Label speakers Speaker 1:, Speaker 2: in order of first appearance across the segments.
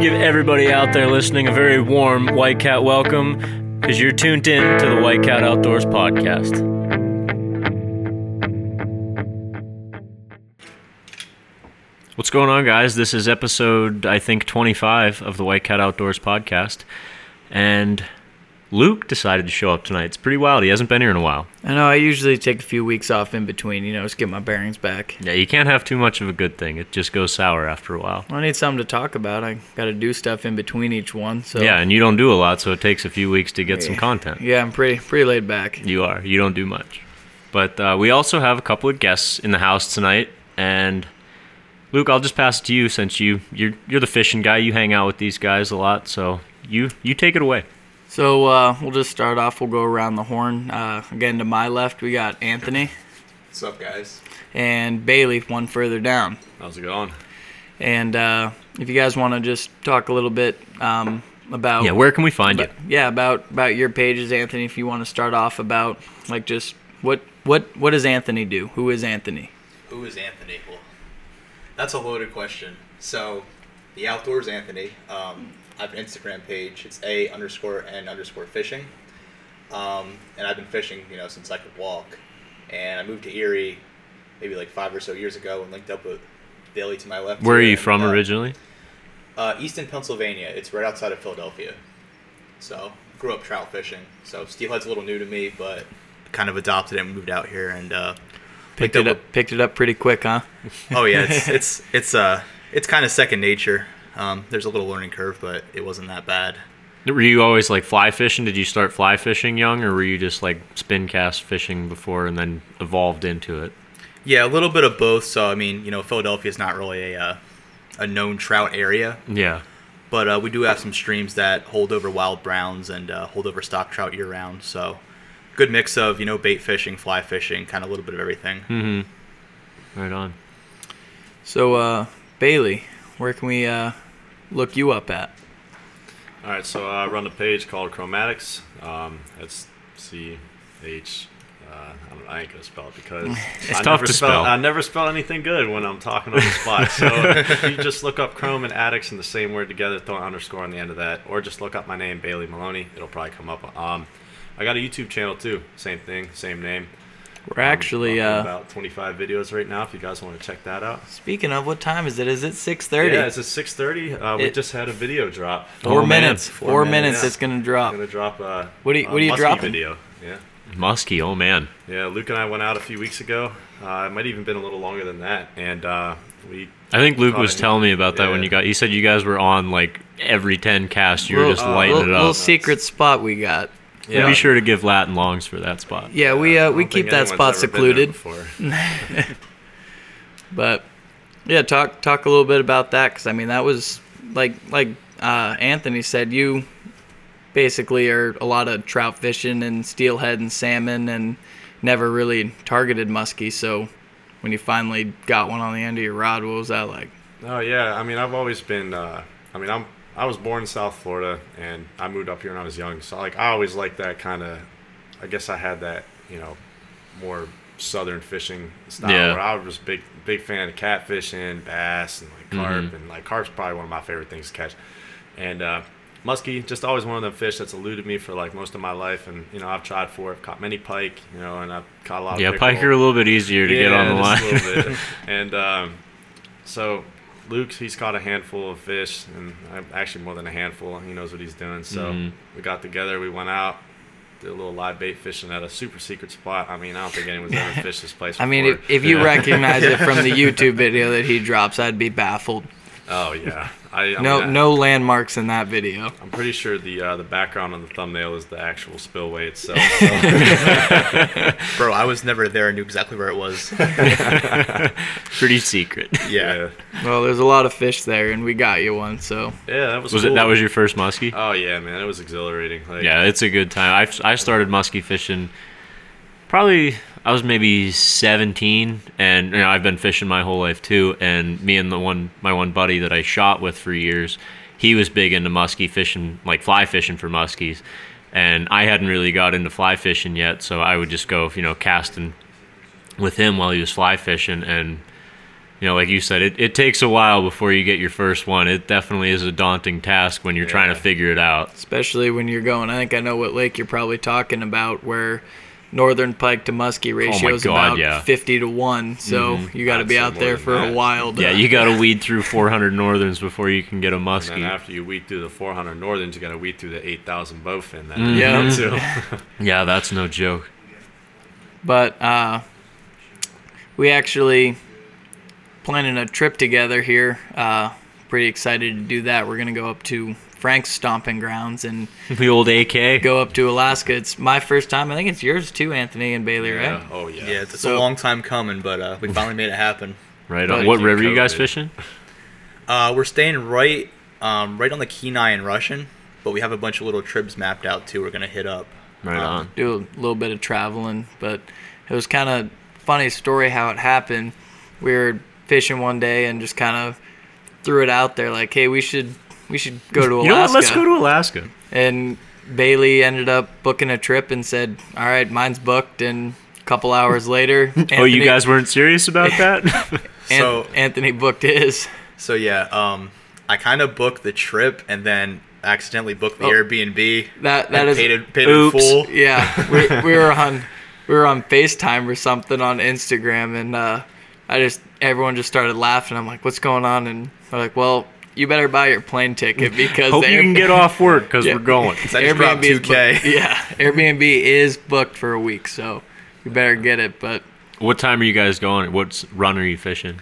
Speaker 1: give everybody out there listening a very warm White Cat welcome because you're tuned in to the White Cat Outdoors podcast. What's going on, guys? This is episode, I think, 25 of the White Cat Outdoors podcast. And Luke decided to show up tonight. It's pretty wild. He hasn't been here in a while.
Speaker 2: I know I usually take a few weeks off in between, you know, just get my bearings back.
Speaker 1: Yeah, you can't have too much of a good thing. It just goes sour after a while.
Speaker 2: I need something to talk about. I got to do stuff in between each one. So
Speaker 1: Yeah, and you don't do a lot, so it takes a few weeks to get some content.
Speaker 2: yeah, I'm pretty pretty laid back.
Speaker 1: You are. You don't do much. But uh, we also have a couple of guests in the house tonight, and Luke, I'll just pass it to you since you you're you're the fishing guy. You hang out with these guys a lot, so you you take it away.
Speaker 2: So uh, we'll just start off. We'll go around the horn. Uh, again, to my left, we got Anthony
Speaker 3: What's up, guys?
Speaker 2: and Bailey, one further down.
Speaker 3: How's it going?
Speaker 2: And uh, if you guys want to just talk a little bit um, about
Speaker 1: Yeah, where can we find you?
Speaker 2: Yeah, about about your pages, Anthony. If you want to start off about like just what what what does Anthony do? Who is Anthony?
Speaker 3: Who is Anthony? Well, that's a loaded question. So, the Outdoors Anthony. Um, I have an Instagram page. It's a underscore n underscore fishing. Um, and I've been fishing, you know, since I could walk. And I moved to Erie maybe like five or so years ago and linked up with Bailey to my left.
Speaker 1: Where are you
Speaker 3: and,
Speaker 1: from
Speaker 3: uh,
Speaker 1: originally?
Speaker 3: Uh, Easton, Pennsylvania. It's right outside of Philadelphia. So grew up trout fishing. So steelhead's a little new to me, but kind of adopted it and moved out here and uh,
Speaker 2: Picked
Speaker 3: picked
Speaker 2: it up picked it up pretty quick, huh?
Speaker 3: Oh yeah, it's it's it's uh it's kind of second nature. Um, there's a little learning curve, but it wasn't that bad.
Speaker 1: Were you always like fly fishing? Did you start fly fishing young, or were you just like spin cast fishing before and then evolved into it?
Speaker 3: Yeah, a little bit of both. So I mean, you know, Philadelphia is not really a uh, a known trout area,
Speaker 1: Yeah.
Speaker 3: but uh, we do have some streams that hold over wild browns and uh, hold over stock trout year round. So good mix of you know bait fishing, fly fishing, kind of a little bit of everything.
Speaker 1: Mm-hmm. Right on.
Speaker 2: So uh, Bailey, where can we uh, look you up at?
Speaker 4: All right, so I run a page called Chromatics. Um, that's C H. Uh, I, don't, I ain't gonna spell it because
Speaker 1: It's
Speaker 4: I
Speaker 1: tough
Speaker 4: never
Speaker 1: to spell.
Speaker 4: I never spell anything good when I'm talking on the spot. So if you just look up Chrome and Addicts in the same word together, throw an underscore on the end of that, or just look up my name Bailey Maloney. It'll probably come up. Um, I got a YouTube channel too. Same thing, same name.
Speaker 2: We're actually uh,
Speaker 4: about 25 videos right now. If you guys want to check that out.
Speaker 2: speaking of what time is it? Is it six thirty?
Speaker 4: Yeah, it's at 6:30. Uh, we
Speaker 2: It-
Speaker 4: just had a video drop.
Speaker 2: Four
Speaker 1: Oh, man.
Speaker 2: minutes.
Speaker 4: Four
Speaker 2: Four,
Speaker 4: minutes.
Speaker 2: minutes.
Speaker 4: Yeah.
Speaker 2: It's gonna
Speaker 4: I'm
Speaker 2: drop.
Speaker 4: gonna drop a.
Speaker 2: What are you- what are you
Speaker 4: muskie
Speaker 2: dropping?
Speaker 4: Video. Yeah.
Speaker 1: Muskie, oh man.
Speaker 4: Yeah, Luke and I went out a few weeks ago. Uh, it might even been a little longer than that, and uh, we.
Speaker 1: I think Luke was telling me about that when you got. He said you guys were on like every ten casts. You were just
Speaker 4: uh,
Speaker 1: lighting
Speaker 2: little,
Speaker 1: it
Speaker 2: little secret spot we got.
Speaker 1: So Be sure to give Latin longs for that spot.
Speaker 2: Yeah, we uh, we keep that spot
Speaker 4: ever been there
Speaker 2: secluded. But yeah, talk talk a little bit about that because I mean that was like like uh, Anthony said, you basically are a lot of trout fishing and steelhead and salmon and never really targeted muskie. So when you finally got one on the end of your rod, what was that like?
Speaker 4: Oh yeah, I mean I've always been. Uh, I mean I'm I was born in South Florida and I moved up here when I was young, so like I always liked that kind of. I guess I had that you know more southern fishing style.
Speaker 1: Yeah.
Speaker 4: Where I was big big fan of catfishing, bass, and like carp,
Speaker 1: Mhm.
Speaker 4: and like carp's probably one of my favorite things to catch. And uh, muskie, just always one of them fish that's eluded me for like most of my life, and you know I've tried for it, caught many pike, you know, and I've caught a lot of
Speaker 1: Yeah, pike are a little bit easier to get on the line.
Speaker 4: little bit. and um, so Luke, he's caught a handful of fish, and actually more than a handful. He knows what he's doing. So
Speaker 1: Mhm.
Speaker 4: we got together, we went out, did a little live bait fishing at a super secret spot. I mean, I don't think anyone's ever fished this place.
Speaker 2: I mean, if, if you recognize it from the YouTube video that he drops, I'd be baffled.
Speaker 4: Oh yeah, I, I
Speaker 2: No
Speaker 4: mean, I-
Speaker 2: no landmarks in that video.
Speaker 4: I'm pretty sure the uh, the background on the thumbnail is the actual spillway itself. So.
Speaker 3: Bro, I was never there. I knew exactly where it was.
Speaker 1: Pretty secret.
Speaker 3: Yeah.
Speaker 2: Well, there's a lot of fish there, and we got you one. So
Speaker 4: yeah, that was.
Speaker 1: Was
Speaker 4: cool.
Speaker 1: it that was your first muskie?
Speaker 4: Oh yeah, man, it was exhilarating. Like,
Speaker 1: Yeah, it's a good time. I've, I started muskie fishing probably I was maybe 17 and you know I've been fishing my whole life too and me and the one my one buddy that I shot with for years he was big into muskie fishing like fly fishing for muskies and I hadn't really got into fly fishing yet so I would just go you know casting with him while he was fly fishing and you know, like you said, it, it takes a while before you get your first one. It definitely is a daunting task when you're trying to figure it out.
Speaker 2: especially when you're going. I think I know what lake you're probably talking about, where northern pike to muskie ratio is
Speaker 1: Oh God,
Speaker 2: about
Speaker 1: yeah. Mm-hmm.
Speaker 2: 50 to one. So you got to be out there
Speaker 4: than
Speaker 2: for a while. To,
Speaker 1: Yeah, you got to weed through 400 northerns before you can get a
Speaker 4: And then
Speaker 1: muskie.
Speaker 4: after you weed through the 400 Northerns, you got to weed through the 8,000 bowfin. That
Speaker 2: Yeah.
Speaker 4: too.
Speaker 1: Yeah, that's no joke.
Speaker 2: But uh, we actually planning a trip together here. Uh, pretty excited to do that. We're gonna go up to Frank's stomping grounds and
Speaker 1: The old AK.
Speaker 2: go up to Alaska. It's my first time. I think it's yours too, Anthony and Bailey, right?
Speaker 4: Yeah. Oh yeah.
Speaker 5: Yeah, it's
Speaker 2: So-
Speaker 5: a long time coming, but uh, we finally made it happen.
Speaker 1: Right
Speaker 2: But
Speaker 1: on. What
Speaker 4: you
Speaker 1: river you guys fishing?
Speaker 5: Uh, we're staying right, um, right on the Kenai and Russian, but we have a bunch of little trips mapped out too. We're gonna hit up.
Speaker 1: Right
Speaker 5: Um,
Speaker 1: on.
Speaker 2: do a little bit of traveling, but it was kind of funny story how it happened. We were fishing one day and just kind of threw it out there like, "Hey, we should we should go to Alaska."
Speaker 1: You know what? Let's go to Alaska.
Speaker 2: And Bailey ended up booking a trip and said, "All right, mine's booked." And a couple hours later,
Speaker 1: oh, you guys weren't serious about that?
Speaker 2: An-
Speaker 5: So-
Speaker 2: Anthony booked his.
Speaker 5: So yeah, um, I kind of booked the trip and then accidentally booked the
Speaker 2: Oh.
Speaker 5: Airbnb.
Speaker 2: That that
Speaker 5: and
Speaker 2: is
Speaker 5: paid it, paid it
Speaker 1: Oops.
Speaker 5: full.
Speaker 2: Yeah, we, we were on we were on FaceTime or something on Instagram, and uh, I just everyone just started laughing. I'm like, "What's going on?" And they're like, "Well, you better buy your plane ticket because
Speaker 1: Hope
Speaker 2: the
Speaker 1: you
Speaker 2: Air-
Speaker 1: can get off work because
Speaker 2: Yeah.
Speaker 1: we're going.
Speaker 5: I just dropped
Speaker 2: is
Speaker 5: 2K.
Speaker 2: yeah, Airbnb is booked for a week, so you better get it. But
Speaker 1: What time are you guys going? What run are you fishing?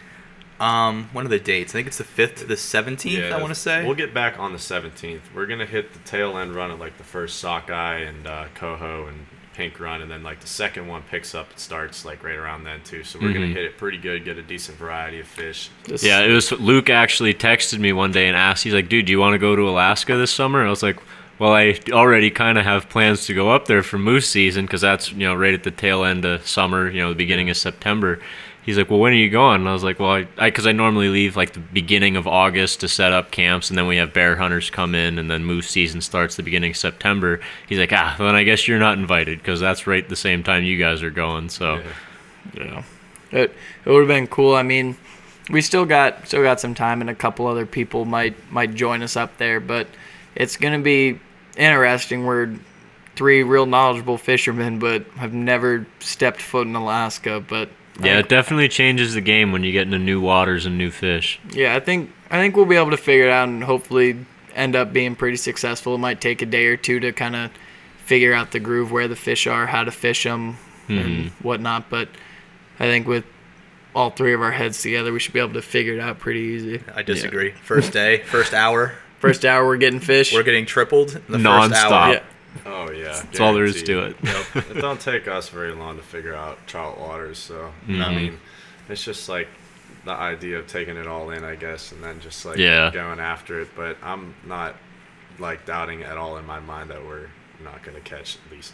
Speaker 5: Um, one of the dates? I think it's the fifth to the seventeenth. I want to say.
Speaker 4: We'll get back on the 17th. We're gonna hit the tail end run at like the first sockeye and uh, coho and pink run, and then like the second one picks up. It starts like right around then too. So we're gonna
Speaker 1: Mhm.
Speaker 4: hit it pretty good, get a decent variety of fish.
Speaker 2: just,
Speaker 1: Yeah, it was Luke actually texted me one day and asked, he's like, dude, do you want to go to Alaska this summer? And I was like, well, I already kind of have plans to go up there for moose season because that's, you know, right at the tail end of summer, you know, the beginning of September. He's like, well, when are you going? And I was like, well, I, I, cause I normally leave like the beginning of August to set up camps and then we have bear hunters come in and then moose season starts the beginning of September. He's like, ah, then I guess you're not invited because that's right the same time you guys are going. So,
Speaker 4: Yeah.
Speaker 2: yeah, it it would have been cool. I mean, we still got still got some time, and a couple other people might might join us up there, but it's gonna be interesting. We're three real knowledgeable fishermen, but have never stepped foot in Alaska, but. I
Speaker 1: yeah,
Speaker 2: think-
Speaker 1: it definitely changes the game when you get into new waters and new fish.
Speaker 2: Yeah, I think I think we'll be able to figure it out and hopefully end up being pretty successful. It might take a day or two to kind of figure out the groove, where the fish are, how to fish them, and hmm. whatnot. But I think with all three of our heads together, we should be able to figure it out pretty easy.
Speaker 5: I disagree. First day, first hour,
Speaker 2: First hour, we're getting fish.
Speaker 5: we're getting tripled. In the
Speaker 1: Non-stop.
Speaker 5: First hour.
Speaker 2: yeah,
Speaker 4: Yeah,
Speaker 1: That's all there is to it.
Speaker 4: Yep. it don't take us very long to figure out trout waters. So I
Speaker 1: Mhm.
Speaker 4: mean, it's just like the idea of taking it all in, I guess, and then just like
Speaker 1: Yeah.
Speaker 4: going after it. But I'm not like doubting at all in my mind that we're not going to catch at least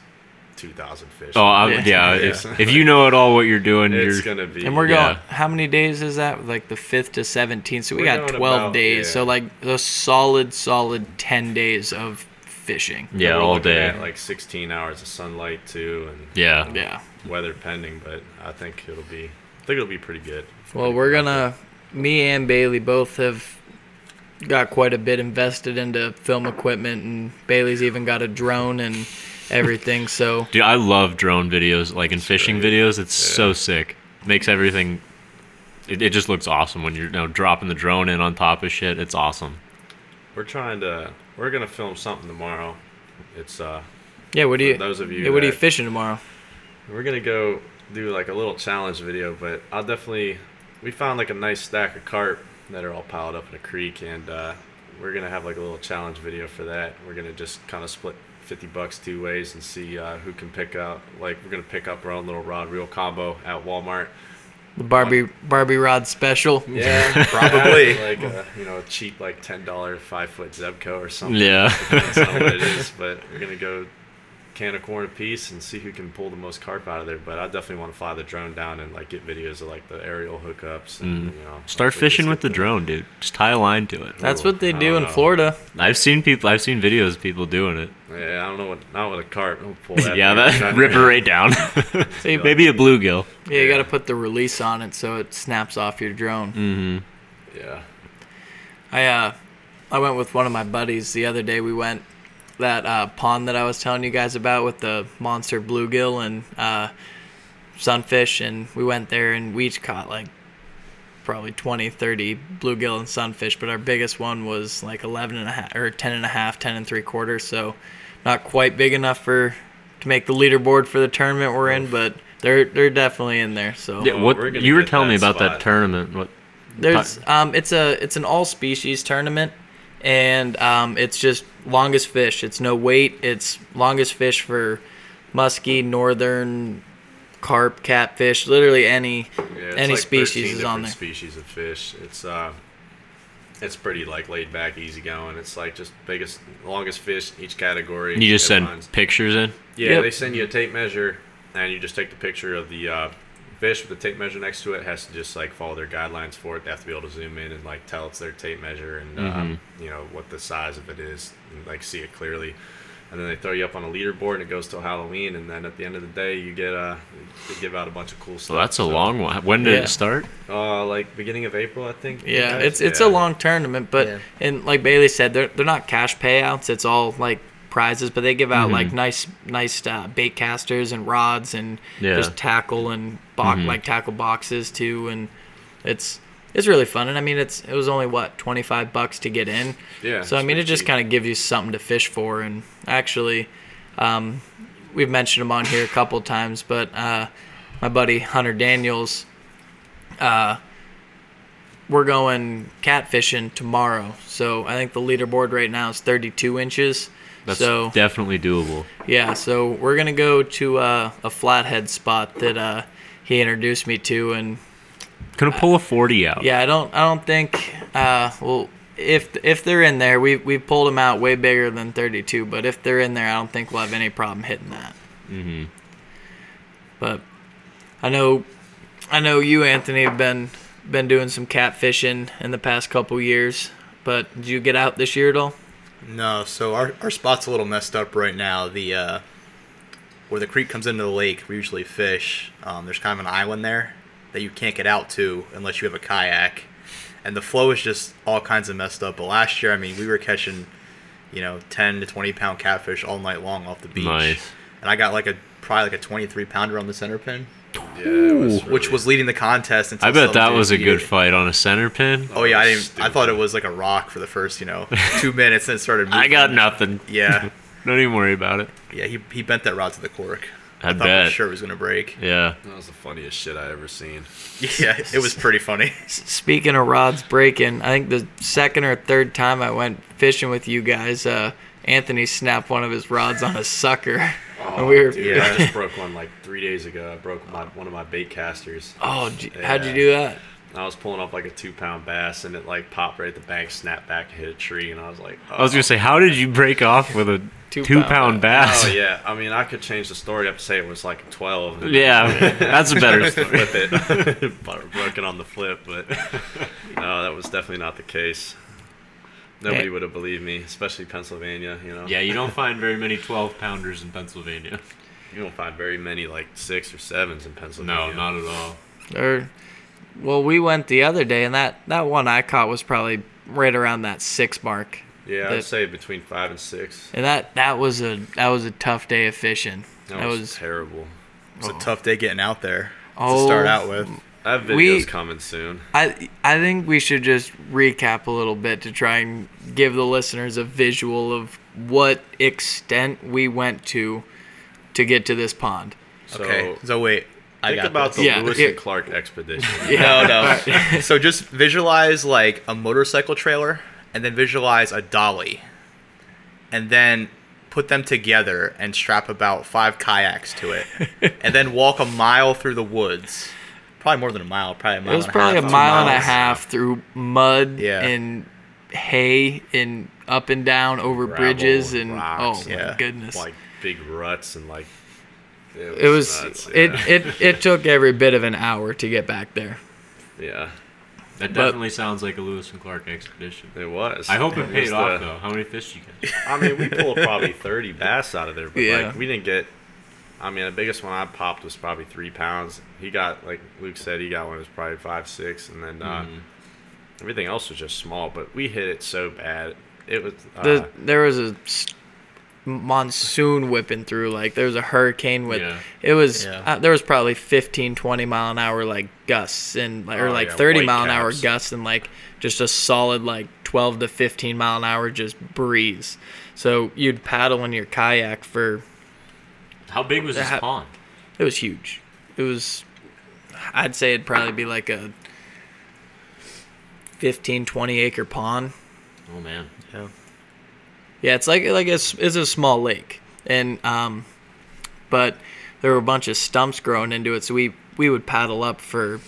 Speaker 4: two thousand fish.
Speaker 1: Oh, I'm,
Speaker 2: Yeah.
Speaker 1: yeah.
Speaker 5: Yeah.
Speaker 1: If, if you know at all what you're doing,
Speaker 4: it's
Speaker 1: you're
Speaker 4: gonna be.
Speaker 2: and we're
Speaker 1: Yeah.
Speaker 2: going. How many days is that? Like the fifth to seventeenth. So we
Speaker 4: We're
Speaker 2: got twelve
Speaker 4: about-
Speaker 2: days.
Speaker 4: yeah.
Speaker 2: So like a solid, solid ten days of fishing.
Speaker 1: yeah all day.
Speaker 4: at, like 16 hours of sunlight too, and
Speaker 1: yeah.
Speaker 2: Yeah.
Speaker 4: weather pending. But I think it'll be. I think it'll be pretty good.
Speaker 2: Well, we're gonna. Me and Bailey both have got quite a bit invested into film equipment, and Bailey's even got a drone and everything. So
Speaker 1: Dude, I love drone videos, like in fishing
Speaker 4: great.
Speaker 1: videos. It's so sick. Makes everything. It, it just looks awesome when you're you know, dropping the drone in on top of shit. It's awesome.
Speaker 4: We're trying to. We're gonna film something tomorrow. It's uh.
Speaker 2: yeah, what do you?
Speaker 4: For those of you
Speaker 2: yeah, what are you fishing tomorrow?
Speaker 4: We're gonna go do like a little challenge video, but I'll definitely. We found like a nice stack of carp that are all piled up in a creek, and uh, we're gonna have like a little challenge video for that. We're gonna just kind of split fifty bucks two ways and see uh, who can pick up. Like we're gonna pick up our own little rod reel combo at Walmart.
Speaker 2: The Barbie Barbie rod special.
Speaker 4: Yeah,
Speaker 5: Probably.
Speaker 4: like a, you know a cheap like ten dollar five foot Zebco or something.
Speaker 1: Yeah.
Speaker 4: Depends on what it is, but we're gonna go can of corn apiece and see who can pull the most carp out of there. But I definitely want to fly the drone down and like get videos of like the aerial hookups and you know
Speaker 1: Mm. Start fishing with the
Speaker 4: get
Speaker 1: drone, dude. Just tie a line to it.
Speaker 2: That's
Speaker 4: Ooh,
Speaker 2: what they do in
Speaker 4: know.
Speaker 2: Florida.
Speaker 1: I've seen people. I've seen videos of people doing it.
Speaker 4: Yeah, I don't know what not with a carp. I'll pull that
Speaker 1: yeah, that rip it right down.
Speaker 2: See,
Speaker 1: Maybe a bluegill.
Speaker 2: Yeah, you
Speaker 4: Yeah.
Speaker 2: got to put the release on it so it snaps off your drone.
Speaker 1: Mm-hmm.
Speaker 4: Yeah.
Speaker 2: I uh, I went with one of my buddies the other day. We went that uh, pond that I was telling you guys about with the monster bluegill and uh, sunfish, and we went there and we each caught like probably 20, 30 bluegill and sunfish, but our biggest one was like 11 and a half or 10 and a half, 10 and three quarters. So not quite big enough for to make the leaderboard for the tournament we're in, but they're they're definitely in there. So
Speaker 1: Yeah, what
Speaker 4: we're
Speaker 1: you were telling me
Speaker 4: that
Speaker 1: about that tournament? What?
Speaker 2: There's um, it's a it's an all species tournament, and um, it's just longest fish. It's no weight. It's longest fish for muskie, northern, carp, catfish, literally any
Speaker 4: Yeah, it's
Speaker 2: any
Speaker 4: like
Speaker 2: species is on there.
Speaker 4: Species of fish. It's uh, it's pretty like laid back, easy going. It's like just biggest, longest fish in each category.
Speaker 1: You just send
Speaker 4: Everyone's-
Speaker 1: pictures in.
Speaker 4: Yeah,
Speaker 2: Yep.
Speaker 4: they send you a tape measure, and you just take the picture of the uh, fish with the tape measure next to it. Has to just like follow their guidelines for it. They have to be able to zoom in and like tell it's their tape measure and um, you know what the size of it is, and like see it clearly. And then they throw you up on a leaderboard, and it goes till Halloween. And then at the end of the day, you get uh, they give out a bunch of cool stuff.
Speaker 1: So that's a
Speaker 4: So,
Speaker 1: long one. When did
Speaker 2: Yeah.
Speaker 1: it start?
Speaker 4: Uh, like beginning of April, I think.
Speaker 2: Yeah, it's it's
Speaker 4: Yeah.
Speaker 2: a long tournament, but
Speaker 3: Yeah.
Speaker 2: and like Bailey said, they're they're not cash payouts. It's all like prizes, but they give out
Speaker 1: Mhm.
Speaker 2: like nice nice uh, bait casters and rods and
Speaker 1: Yeah.
Speaker 2: just tackle and box
Speaker 1: Mhm.
Speaker 2: like tackle boxes too, and it's it's really fun. And I mean, it's it was only what twenty five bucks to get in.
Speaker 4: Yeah.
Speaker 2: So I mean, it just kind of gives you something to fish for. And actually, um, we've mentioned him on here a couple times, but uh, my buddy Hunter Daniels, uh, we're going catfishing tomorrow. So I think the leaderboard right now is 32 inches.
Speaker 1: That's
Speaker 2: so
Speaker 1: definitely doable.
Speaker 2: yeah, so we're gonna go to uh, a flathead spot that uh, he introduced me to, and
Speaker 1: Gonna pull a forty out.
Speaker 2: yeah, I don't, I don't think. Uh, well, if if they're in there, we we pulled them out way bigger than 32. But if they're in there, I don't think we'll have any problem hitting that.
Speaker 1: Mm-hmm.
Speaker 2: But I know, I know you, Anthony, have been been doing some catfishing in the past couple years. But did you get out this year at all?
Speaker 3: No, so our, our spot's a little messed up right now. The uh, where the creek comes into the lake, we usually fish. Um, there's kind of an island there that you can't get out to unless you have a kayak, and the flow is just all kinds of messed up. But last year, I mean, we were catching, you know, 10 to 20 pound catfish all night long off the beach,
Speaker 1: Nice.
Speaker 3: and I got like a probably like a 23 pounder on the center pin,
Speaker 4: Yeah, it was
Speaker 3: which was leading the contest. Until
Speaker 1: I bet that was a good
Speaker 3: it.
Speaker 1: fight on a center pin.
Speaker 3: Oh yeah, I didn't. I thought it was like a rock for the first, you know, two minutes, and it started. Moving.
Speaker 1: I got nothing.
Speaker 3: Yeah,
Speaker 1: Don't even worry about it.
Speaker 3: yeah. He, he bent that rod to the cork.
Speaker 1: I
Speaker 3: I thought
Speaker 1: bet.
Speaker 3: for sure it was gonna break.
Speaker 1: Yeah.
Speaker 4: That was the funniest shit I ever seen.
Speaker 3: Yeah, it was pretty funny.
Speaker 2: Speaking of rods breaking, I think the second or third time I went fishing with you guys, uh, Anthony snapped one of his rods on a sucker. Oh, and we were,
Speaker 4: Dude,
Speaker 3: Yeah.
Speaker 4: I just broke one like three days ago. I broke my one of my bait casters.
Speaker 2: oh, gee, how'd you do that?
Speaker 4: I was pulling up like a two pound bass, and it like popped right at the bank, snapped back, and hit a tree, and I was like, oh.
Speaker 1: I was gonna say, how did you break off with a
Speaker 2: Two
Speaker 1: two,
Speaker 2: pound
Speaker 1: pound bass?
Speaker 4: Oh yeah, I mean I could change the story up to say it was like a twelve. and-
Speaker 1: Yeah, that's a better
Speaker 4: Just
Speaker 1: story.
Speaker 4: flip it, broken on the flip, but no, that was definitely not the case. Nobody would have believed me, especially Pennsylvania. You know,
Speaker 1: Yeah, you don't find very many 12 pounders in Pennsylvania.
Speaker 4: you don't find very many like six or sevens in Pennsylvania.
Speaker 1: No, not at all.
Speaker 2: Or, well, we went the other day, and that, that one I caught was probably right around that six mark.
Speaker 4: Yeah,
Speaker 2: that-
Speaker 4: I'd say between five and six.
Speaker 2: And that, that was a that was a tough day of fishing.
Speaker 4: That,
Speaker 2: That
Speaker 4: was,
Speaker 2: was
Speaker 4: terrible.
Speaker 3: It was a oh. tough day getting out there
Speaker 2: Oh.
Speaker 3: to start oh. out with.
Speaker 4: I have videos
Speaker 2: We-
Speaker 4: coming soon.
Speaker 2: I I think we should just recap a little bit to try and give the listeners a visual of what extent we went to to get to this pond.
Speaker 4: So
Speaker 3: okay, so wait, I
Speaker 4: think
Speaker 3: got
Speaker 4: about
Speaker 3: this.
Speaker 4: the
Speaker 2: Yeah,
Speaker 4: Lewis
Speaker 2: yeah.
Speaker 4: and Clark expedition.
Speaker 3: No, no. so just visualize like a motorcycle trailer, and then visualize a dolly, and then put them together and strap about five kayaks to it, and then walk a mile through the woods. Probably more than a mile. Probably a mile.
Speaker 2: It was
Speaker 3: and
Speaker 2: probably a
Speaker 3: half, two
Speaker 2: mile and a half through mud
Speaker 3: Yeah.
Speaker 2: and hay and up and down over
Speaker 4: Gravel
Speaker 2: bridges
Speaker 4: and
Speaker 2: and
Speaker 4: rocks.
Speaker 2: oh my goodness.
Speaker 4: like big ruts and like.
Speaker 2: It was
Speaker 4: nuts,
Speaker 2: it,
Speaker 4: yeah.
Speaker 2: it it took every bit of an hour to get back there.
Speaker 4: yeah,
Speaker 1: That
Speaker 2: But-
Speaker 1: definitely sounds like a Lewis and Clark expedition.
Speaker 4: it was.
Speaker 1: I hope it
Speaker 4: was
Speaker 1: paid off
Speaker 4: the-
Speaker 1: though. How many fish did you get?
Speaker 4: I mean, we pulled probably 30 bass out of there, but
Speaker 2: Yeah.
Speaker 4: like we didn't get. I mean, the biggest one I popped was probably three pounds. He got like Luke said, he got one that was probably five six, and then uh,
Speaker 1: Mhm.
Speaker 4: everything else was just small. But we hit it so bad, it was. Uh,
Speaker 2: The, there was a monsoon whipping through like there was a hurricane with
Speaker 1: Yeah.
Speaker 2: it was
Speaker 5: Yeah.
Speaker 2: uh, there was probably 15 20 mile an hour like gusts and like, or
Speaker 4: Oh,
Speaker 2: like
Speaker 4: yeah,
Speaker 2: 30
Speaker 4: white
Speaker 2: mile an hour gusts and like just a solid like 12 to 15 mile an hour just breeze so you'd paddle in your kayak for
Speaker 1: How big was this
Speaker 2: That-
Speaker 1: pond?
Speaker 2: it was huge it was i'd say it'd probably be like a 15 20 acre pond
Speaker 1: Oh man.
Speaker 5: Yeah.
Speaker 2: Yeah, it's like like it's, it's a small lake, and um, but there were a bunch of stumps growing into it, so we we would paddle up for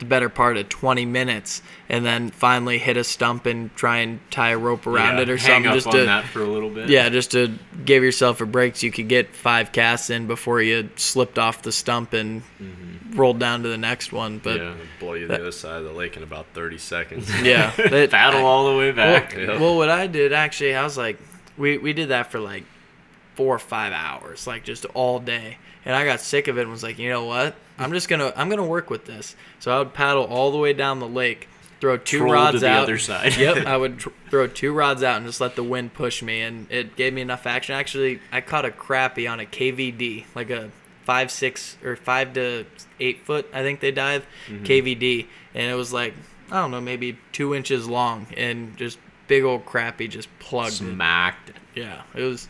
Speaker 2: the better part of 20 minutes, and then finally hit a stump and try and tie a rope around
Speaker 1: Yeah,
Speaker 2: it or something, just to
Speaker 1: that for a little bit.
Speaker 2: yeah, just to give yourself a break so you could get five casts in before you slipped off the stump and mm-hmm. rolled down to the next one. But
Speaker 1: Yeah.
Speaker 4: Blow you
Speaker 2: That-
Speaker 4: the other side of the lake in about 30 seconds.
Speaker 2: yeah, that-
Speaker 1: Paddle all the way back.
Speaker 2: Well,
Speaker 4: Yeah.
Speaker 2: well, what I did actually, I was like, we we did that for like four or five hours, like just all day, and I got sick of it and was like, you know what? I'm just gonna I'm gonna work with this. So I would paddle all the way down the lake, throw two
Speaker 1: Troll to
Speaker 2: rods
Speaker 1: the
Speaker 2: out.
Speaker 1: other side.
Speaker 2: yep, I would tr- throw two rods out and just let the wind push me, and it gave me enough action. Actually, I caught a crappie on a KVD, like a five six or five to eight foot, I think they dive
Speaker 1: Mm-hmm.
Speaker 2: KVD, and it was like I don't know, maybe two inches long, and just big old crappie just plugged it.
Speaker 1: Smacked.
Speaker 2: Yeah, it was.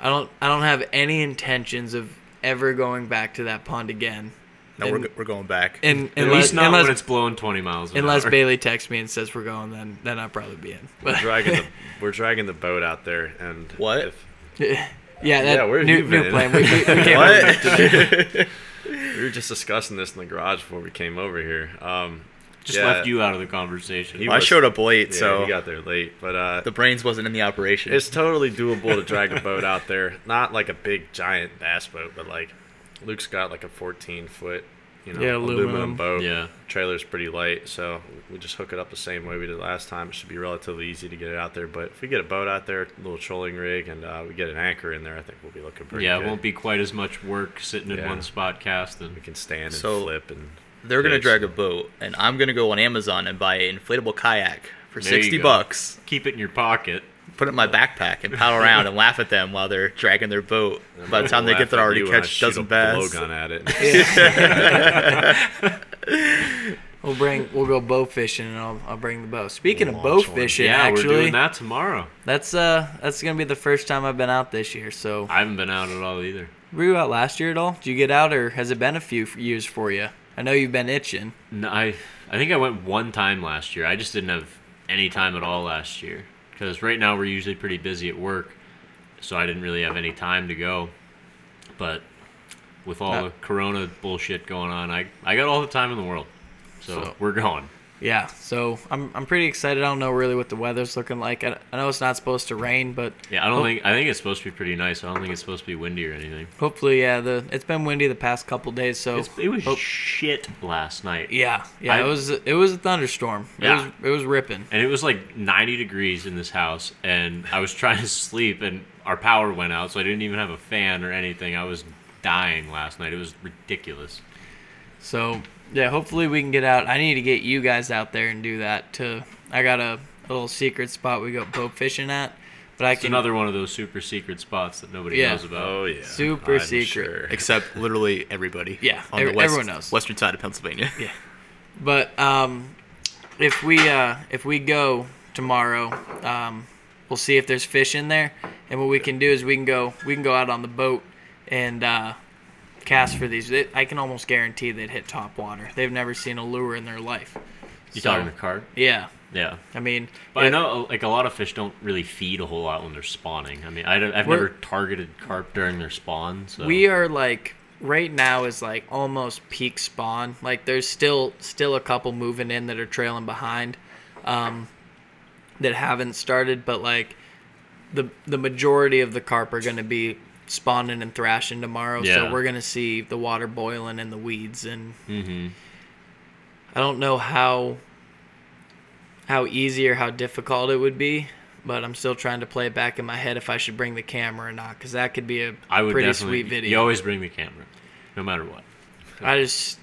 Speaker 2: I don't. I don't have any intentions of ever going back to that pond again.
Speaker 5: No,
Speaker 2: And-
Speaker 5: we're, go- we're going back.
Speaker 2: And
Speaker 1: At
Speaker 2: unless
Speaker 1: least not
Speaker 2: unless,
Speaker 1: when it's blowing 20 miles an
Speaker 2: unless
Speaker 1: hour.
Speaker 2: Bailey texts me and says we're going, then then I'll probably be in.
Speaker 4: We're dragging the we're dragging the boat out there, and
Speaker 5: What?
Speaker 4: if-
Speaker 2: yeah, that
Speaker 4: Yeah, where have
Speaker 2: new,
Speaker 4: you
Speaker 2: new plan. We, we, we came
Speaker 5: what?
Speaker 4: we were just discussing this in the garage before we came over here. Um,
Speaker 1: Just
Speaker 4: yeah,
Speaker 1: left you out of the conversation.
Speaker 4: He
Speaker 5: I showed up late,
Speaker 4: Yeah,
Speaker 5: so
Speaker 4: he got there late, but uh,
Speaker 5: the brains wasn't in the operation.
Speaker 4: It's totally doable to drag a boat out there. Not like a big giant bass boat, but like Luke's got like a 14 foot, you know,
Speaker 2: Yeah,
Speaker 4: aluminum.
Speaker 2: aluminum.
Speaker 4: boat.
Speaker 1: Yeah.
Speaker 4: Trailer's pretty light, so we just hook it up the same way we did last time. It should be relatively easy to get it out there. But if we get a boat out there, a little trolling rig, and uh, we get an anchor in there, I think we'll be looking pretty
Speaker 1: yeah,
Speaker 4: good.
Speaker 1: it won't be quite as much work sitting in one spot casting.
Speaker 4: We can stand and
Speaker 5: So-
Speaker 4: flip and.
Speaker 5: They're gonna drag a boat, and I'm gonna go on Amazon and buy an inflatable kayak for
Speaker 1: There you
Speaker 5: sixty
Speaker 1: go.
Speaker 5: bucks.
Speaker 1: Keep it in your pocket.
Speaker 5: Put it in my backpack and paddle around and laugh at them while they're dragging their boat. By the time they get there,
Speaker 4: at
Speaker 5: already
Speaker 4: you
Speaker 5: catch
Speaker 4: shoot
Speaker 5: dozen
Speaker 4: a
Speaker 5: bass.
Speaker 4: blowgun at it.
Speaker 2: We'll bring. We'll go bow fishing, and I'll, I'll bring the bow. Speaking of bow fishing,
Speaker 1: yeah,
Speaker 2: actually,
Speaker 1: we're doing that tomorrow.
Speaker 2: that's uh that's gonna be the first time I've been out this year. So
Speaker 1: I haven't been out at all either.
Speaker 2: were you out last year at all? Did you get out, or has it been a few f- years for you? I know you've been itching.
Speaker 1: No, I I think I went one time last year. I just didn't have any time at all last year because right now we're usually pretty busy at work, so I didn't really have any time to go. But with all
Speaker 2: Uh,
Speaker 1: the Corona bullshit going on, I I got all the time in the world. So,
Speaker 2: So-
Speaker 1: we're going.
Speaker 2: Yeah, so I'm I'm pretty excited. I don't know really what the weather's looking like. I, I know it's not supposed to rain, but
Speaker 1: Yeah, I don't
Speaker 2: Oh.
Speaker 1: think I think it's supposed to be pretty nice. I don't think it's supposed to be windy or anything.
Speaker 2: hopefully, yeah. The it's been windy the past couple days, so
Speaker 1: It's, it was
Speaker 2: hope-
Speaker 1: shit last night.
Speaker 2: yeah, yeah.
Speaker 1: I-
Speaker 2: it was it was a thunderstorm. It
Speaker 1: Yeah.
Speaker 2: was it was ripping.
Speaker 1: And it was like 90 degrees in this house, and I was trying to sleep, and our power went out, so I didn't even have a fan or anything. I was dying last night. It was ridiculous.
Speaker 2: So yeah, hopefully we can get out. I need to get you guys out there and do that. To I got a, little secret spot we go boat fishing at, but I
Speaker 1: It's
Speaker 2: can
Speaker 1: another one of those super secret spots that nobody
Speaker 2: Yeah.
Speaker 1: knows about.
Speaker 4: Oh yeah,
Speaker 2: Super
Speaker 4: I'm
Speaker 2: secret.
Speaker 4: sure.
Speaker 5: Except literally everybody.
Speaker 2: Yeah,
Speaker 5: on
Speaker 2: ev-
Speaker 5: the west,
Speaker 2: everyone knows.
Speaker 5: western side of Pennsylvania.
Speaker 2: Yeah. But um, if we uh, if we go tomorrow, um, we'll see if there's fish in there, and what we can do is we can go we can go out on the boat and uh, cast for these. They, I can almost guarantee they'd hit top water. They've never seen a lure in their life.
Speaker 1: You
Speaker 2: So,
Speaker 1: talking to carp?
Speaker 2: Yeah,
Speaker 1: Yeah.
Speaker 2: I mean,
Speaker 1: But I know like a lot of fish don't really feed a whole lot when they're spawning. I mean, I I've never targeted carp during their spawn. So
Speaker 2: We are like right now is like almost peak spawn. Like there's still still a couple moving in that are trailing behind, um, that haven't started. But like the the majority of the carp are going to be spawning and thrashing tomorrow.
Speaker 1: Yeah.
Speaker 2: So we're going to see the water boiling and the weeds and
Speaker 1: Mm-hmm.
Speaker 2: I don't know how how easy or how difficult it would be, but I'm still trying to play it back in my head if I should bring the camera or not cuz that could be a
Speaker 1: I would
Speaker 2: pretty sweet video.
Speaker 1: You always bring the camera, no matter what.
Speaker 2: I just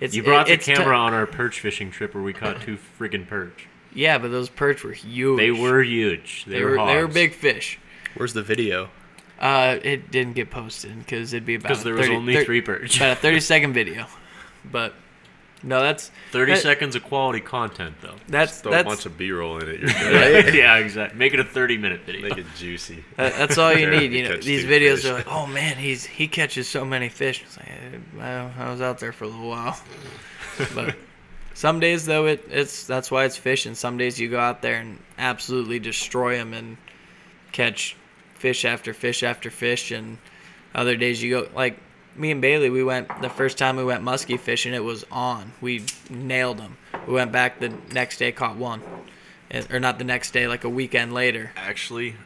Speaker 2: it's
Speaker 1: You brought
Speaker 2: it-
Speaker 1: the
Speaker 2: it's tou-
Speaker 1: camera on our perch fishing trip where we caught two friggin' perch.
Speaker 2: Yeah, but those perch were huge.
Speaker 1: They were huge. They,
Speaker 2: they
Speaker 1: were
Speaker 2: were they were big fish.
Speaker 5: Where's the video?
Speaker 2: Uh, it didn't get posted because it'd be about
Speaker 1: 'Cause
Speaker 2: a
Speaker 1: there was
Speaker 2: 30
Speaker 1: only
Speaker 2: thir-
Speaker 1: three perch.
Speaker 2: About a thirty second video, but no, that's
Speaker 1: Thirty
Speaker 2: that-
Speaker 1: seconds of quality content, though.
Speaker 2: That's
Speaker 4: Throw
Speaker 2: that's
Speaker 4: a bunch of B-roll in it. You're good.
Speaker 1: yeah, exactly. Make it a thirty-minute video.
Speaker 4: Make it juicy.
Speaker 2: that- that's all you need. You
Speaker 4: you
Speaker 2: know,
Speaker 4: catch
Speaker 2: these videos
Speaker 4: fish.
Speaker 2: are like, oh man, he's he catches so many fish. It's like, eh, well, I was out there for a little while, but some days though it it's that's why it's fishing. Some days you go out there and absolutely destroy them and catch fish after fish after fish, and other days you go like me and Bailey. We went the first time we went muskie fishing. It was on. We nailed them. We went back the next day, caught one, or not the next day, like a weekend later.
Speaker 4: Actually,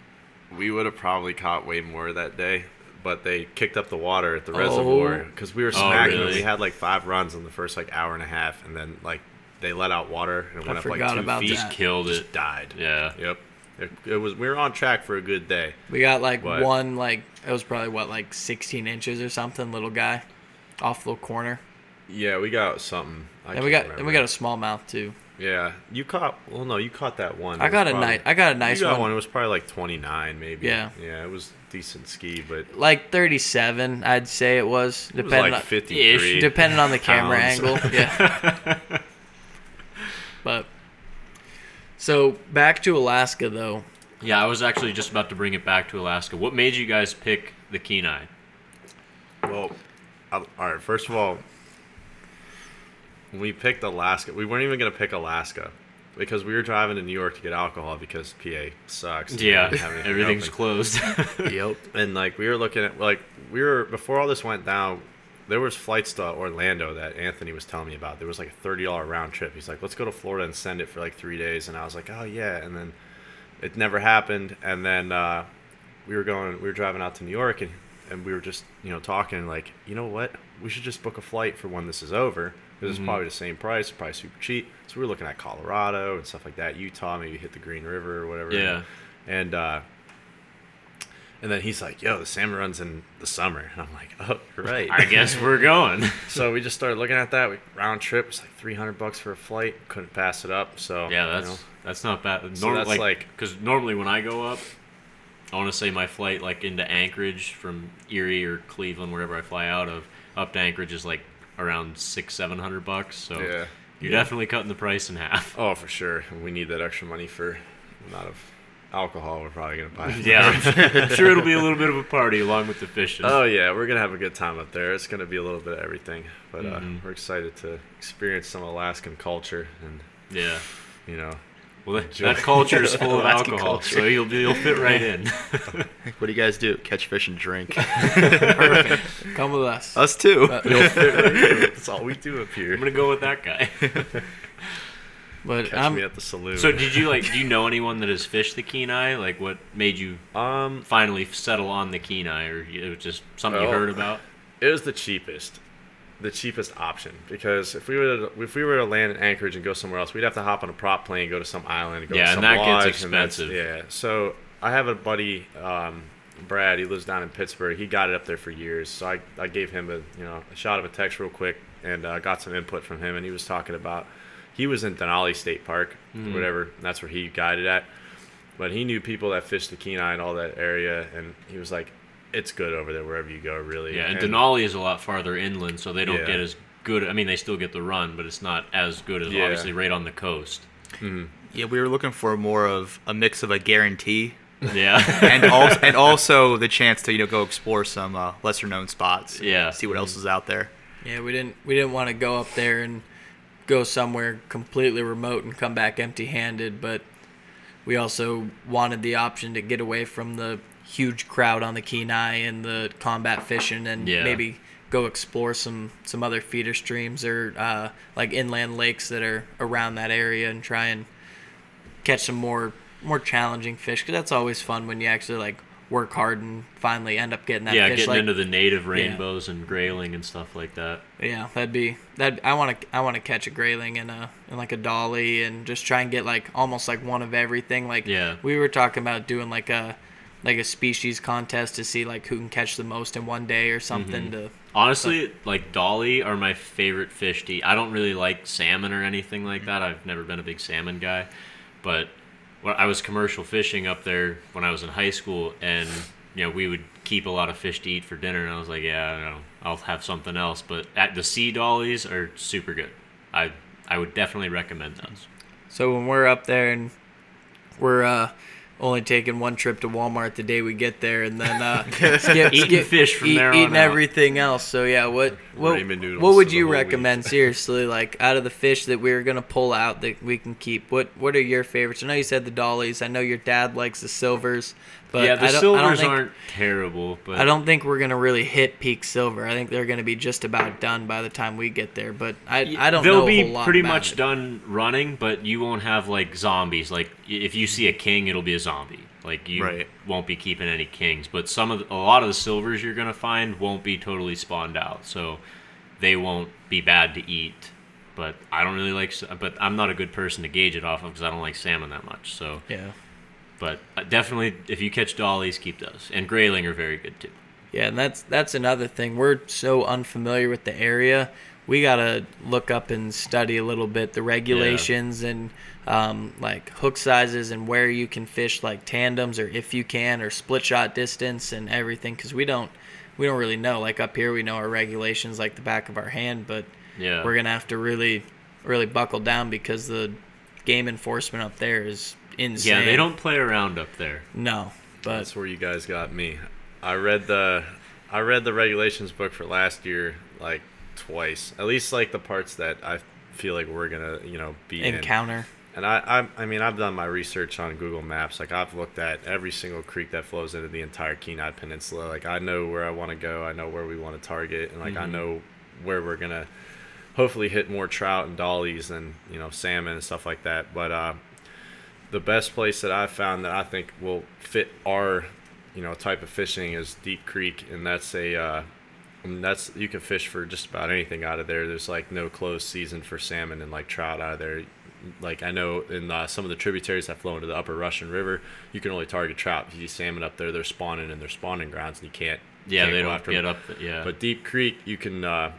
Speaker 4: we would have probably caught way more that day, but they kicked up the water at the
Speaker 2: Oh.
Speaker 4: reservoir because we were
Speaker 1: Oh,
Speaker 4: smacking.
Speaker 1: really?
Speaker 4: We had like five runs in the first like hour and a half, and then like they let out water and it
Speaker 2: I
Speaker 4: went up like
Speaker 2: forgot
Speaker 4: two
Speaker 2: about
Speaker 4: feet.
Speaker 2: that.
Speaker 1: Killed
Speaker 4: Just
Speaker 1: it.
Speaker 4: died.
Speaker 1: Yeah.
Speaker 4: Yep. It, it was. We were on track for a good day.
Speaker 2: We got like
Speaker 4: What?
Speaker 2: one, like it was probably what, like 16 inches or something, little guy, off the corner.
Speaker 4: Yeah, we got something. I
Speaker 2: and we got and we got
Speaker 4: remember.
Speaker 2: a smallmouth too.
Speaker 4: Yeah, you caught. Well, no, you caught that one.
Speaker 2: I got a
Speaker 4: probably-
Speaker 2: nice, I got a nice
Speaker 4: you got
Speaker 2: one,
Speaker 4: one. It was probably like 29, maybe.
Speaker 2: Yeah.
Speaker 4: Yeah, it was decent ski, but
Speaker 2: like 37, I'd say it was,
Speaker 4: was
Speaker 2: depending
Speaker 4: like
Speaker 2: on
Speaker 4: 53.
Speaker 2: depending on the camera
Speaker 4: pounds.
Speaker 2: angle. Yeah. but so back to Alaska though.
Speaker 1: Yeah, I was actually just about to bring it back to Alaska. What made you guys pick the Kenai?
Speaker 4: Well, I'll- all right. First of all, we picked Alaska, we weren't even gonna pick Alaska because we were driving to New York to get alcohol because PA sucks.
Speaker 1: Yeah,
Speaker 4: didn't have anything
Speaker 1: everything's
Speaker 4: open.
Speaker 1: closed.
Speaker 5: Yep.
Speaker 4: And like we were looking at like we were before all this went down, there was flights to Orlando that Anthony was telling me about. There was like a thirty dollar round trip. He's like, let's go to Florida and send it for like three days. And I was like, oh yeah. And then it never happened. And then uh, we were going, we were driving out to New York, and and we were just you know talking like, you know what, we should just book a flight for when this is over. Because it's probably the same price, probably super cheap. So we were looking at Colorado and stuff like that, Utah, maybe hit the Green River or whatever.
Speaker 1: Yeah.
Speaker 4: And uh, and then he's like, "Yo, the salmon runs in the summer," and I'm like, "Oh, right."
Speaker 1: I guess we're going.
Speaker 4: so we just started looking at that. We, round trip was like 300 bucks for a flight. Couldn't pass it up. So
Speaker 1: Yeah,
Speaker 4: you
Speaker 1: that's
Speaker 4: know.
Speaker 1: that's not bad. Norm,
Speaker 4: So that's
Speaker 1: like,
Speaker 4: like-
Speaker 1: because normally when I go up, I want to say my flight like into Anchorage from Erie or Cleveland, wherever I fly out of, up to Anchorage is like around six seven hundred bucks. So
Speaker 4: Yeah.
Speaker 1: you're definitely cutting the price in half.
Speaker 4: Oh, for sure. We need that extra money for a lot of alcohol. We're probably gonna buy.
Speaker 1: Yeah, I'm, I'm sure it'll be a little bit of a party along with the fishing.
Speaker 4: Oh yeah, we're gonna have a good time up there. It's gonna be a little bit of everything, but uh,
Speaker 1: Mhm.
Speaker 4: we're excited to experience some Alaskan culture and
Speaker 1: yeah.
Speaker 4: you know.
Speaker 1: Well, that, that culture is full of alcohol,
Speaker 5: culture.
Speaker 1: so you'll be you'll fit right in.
Speaker 5: What do you guys do? Catch fish and drink.
Speaker 2: Come with us.
Speaker 5: Us too.
Speaker 2: But-
Speaker 4: You'll fit right in. That's all we do up here.
Speaker 1: I'm gonna go with that guy.
Speaker 2: But
Speaker 4: Catch
Speaker 2: I'm
Speaker 4: me at the saloon.
Speaker 1: so, did you like? Do you know anyone that has fished the Kenai? Like, what made you
Speaker 4: um,
Speaker 1: finally settle on the Kenai, or it was just something you heard about?
Speaker 4: It was the cheapest, the cheapest option because if we were to, if we were to land in Anchorage and go somewhere else, we'd have to hop on a prop plane, go to some island, and go
Speaker 1: Yeah,
Speaker 4: to
Speaker 1: and that gets
Speaker 4: lodge, that's-
Speaker 1: expensive.
Speaker 4: Yeah, so I have a buddy, um, Brad. He lives down in Pittsburgh. He got it up there for years, so I, I gave him a you know a shot of a text real quick and uh, got some input from him, and he was talking about he was in Denali State Park,
Speaker 1: Mhm.
Speaker 4: whatever. And that's where he guided at. But he knew people that fished the Kenai and all that area, and he was like, "It's good over there wherever you go, really."
Speaker 1: Yeah, and Denali is a lot farther inland, so they don't
Speaker 4: Yeah.
Speaker 1: get as good. I mean, they still get the run, but it's not as good as
Speaker 4: Yeah.
Speaker 1: obviously right on the coast.
Speaker 4: Mhm.
Speaker 5: yeah, we were looking for more of a mix of a guarantee
Speaker 1: Yeah,
Speaker 5: and also and also the chance to you know go explore some uh, lesser known spots.
Speaker 1: Yeah.
Speaker 5: See what else is out there.
Speaker 2: yeah, we didn't we didn't want to go up there and go somewhere completely remote and come back empty-handed, but we also wanted the option to get away from the huge crowd on the Kenai and the combat fishing and
Speaker 1: Yeah.
Speaker 2: maybe go explore some some other feeder streams or uh, like inland lakes that are around that area and try and catch some more more challenging fish because that's always fun when you actually like work hard and finally end up getting that
Speaker 1: yeah,
Speaker 2: fish.
Speaker 1: getting
Speaker 2: like,
Speaker 1: into the native rainbows and grayling and stuff like that.
Speaker 2: yeah, that'd be that. I want to I want to catch a grayling and a and like a dolly and just try and get like almost like one of everything. Like
Speaker 1: Yeah.
Speaker 2: we were talking about doing like a like a species contest to see like who can catch the most in one day or mm-hmm. something to
Speaker 1: Honestly, like dolly are my favorite fish to eat. I don't really like salmon or anything like that. I've never been a big salmon guy, but when I was commercial fishing up there when I was in high school, and you know we would keep a lot of fish to eat for dinner, and I was like, yeah, I don't know, I'll have something else. But at the sea dollies are super good. I I would definitely recommend those.
Speaker 2: So when we're up there and we're uh, only taking one trip to Walmart the day we get there, and then uh, skip,
Speaker 1: Eating
Speaker 2: skip-
Speaker 1: fish from
Speaker 2: eat-
Speaker 1: there on
Speaker 2: eating
Speaker 1: out.
Speaker 2: everything else. So yeah, what what, what would you
Speaker 4: week.
Speaker 2: recommend seriously? Like out of the fish that we are gonna pull out that we can keep, what what are your favorites? I know you said the dollies. I know your dad likes the silvers, but
Speaker 1: yeah, the
Speaker 2: I don't, I
Speaker 1: silvers
Speaker 2: think,
Speaker 1: aren't terrible, but
Speaker 2: I don't think we're gonna really hit peak silver. I think they're gonna be just about done by the time we get there. But I I don't
Speaker 1: They'll
Speaker 2: know
Speaker 1: be
Speaker 2: a whole lot
Speaker 1: pretty much
Speaker 2: it.
Speaker 1: done running, but you won't have like zombies. Like if you see a king, it'll be a zombie. Like you
Speaker 4: Right.
Speaker 1: won't be keeping any kings. But some of the, a lot of the silvers you're gonna find won't be totally spawned out, so they won't be bad to eat. But I don't really like. But I'm not a good person to gauge it off of because I don't like salmon that much. So,
Speaker 2: Yeah.
Speaker 1: But uh, definitely if you catch dollies, keep those. And grayling are very good too.
Speaker 2: Yeah, and that's that's another thing. We're so unfamiliar with the area. We gotta look up and study a little bit the regulations and um, like hook sizes and where you can fish like tandems or if you can or split shot distance and everything because we don't we don't really know. Like up here, we know our regulations like the back of our hand, but
Speaker 1: Yeah.
Speaker 2: we're gonna have to really really buckle down because the game enforcement up there is insane.
Speaker 1: Yeah, they don't play around up there.
Speaker 2: No, but
Speaker 4: That's where you guys got me. I read the I read the regulations book for last year like twice. At least like the parts that I feel like we're gonna you know be in.
Speaker 2: encounter.
Speaker 4: And I, I I mean I've done my research on Google Maps. Like I've looked at every single creek that flows into the entire Kenai Peninsula. Like I know where I want to go. I know where we want to target, and like I know where we're gonna hopefully hit more trout and dollies and you know salmon and stuff like that. But uh, the best place that I've found that I think will fit our you know type of fishing is Deep Creek, and that's a uh, and that's you can fish for just about anything out of there. There's like no closed season for salmon and like trout out of there. Like I know in uh, some of the tributaries that flow into the Upper Russian River, you can only target trout. If you see salmon up there, they're spawning in their spawning grounds, and you can't.
Speaker 1: Yeah,
Speaker 4: can't
Speaker 1: they don't get
Speaker 4: them.
Speaker 1: up. The, yeah,
Speaker 4: But Deep Creek, you can uh,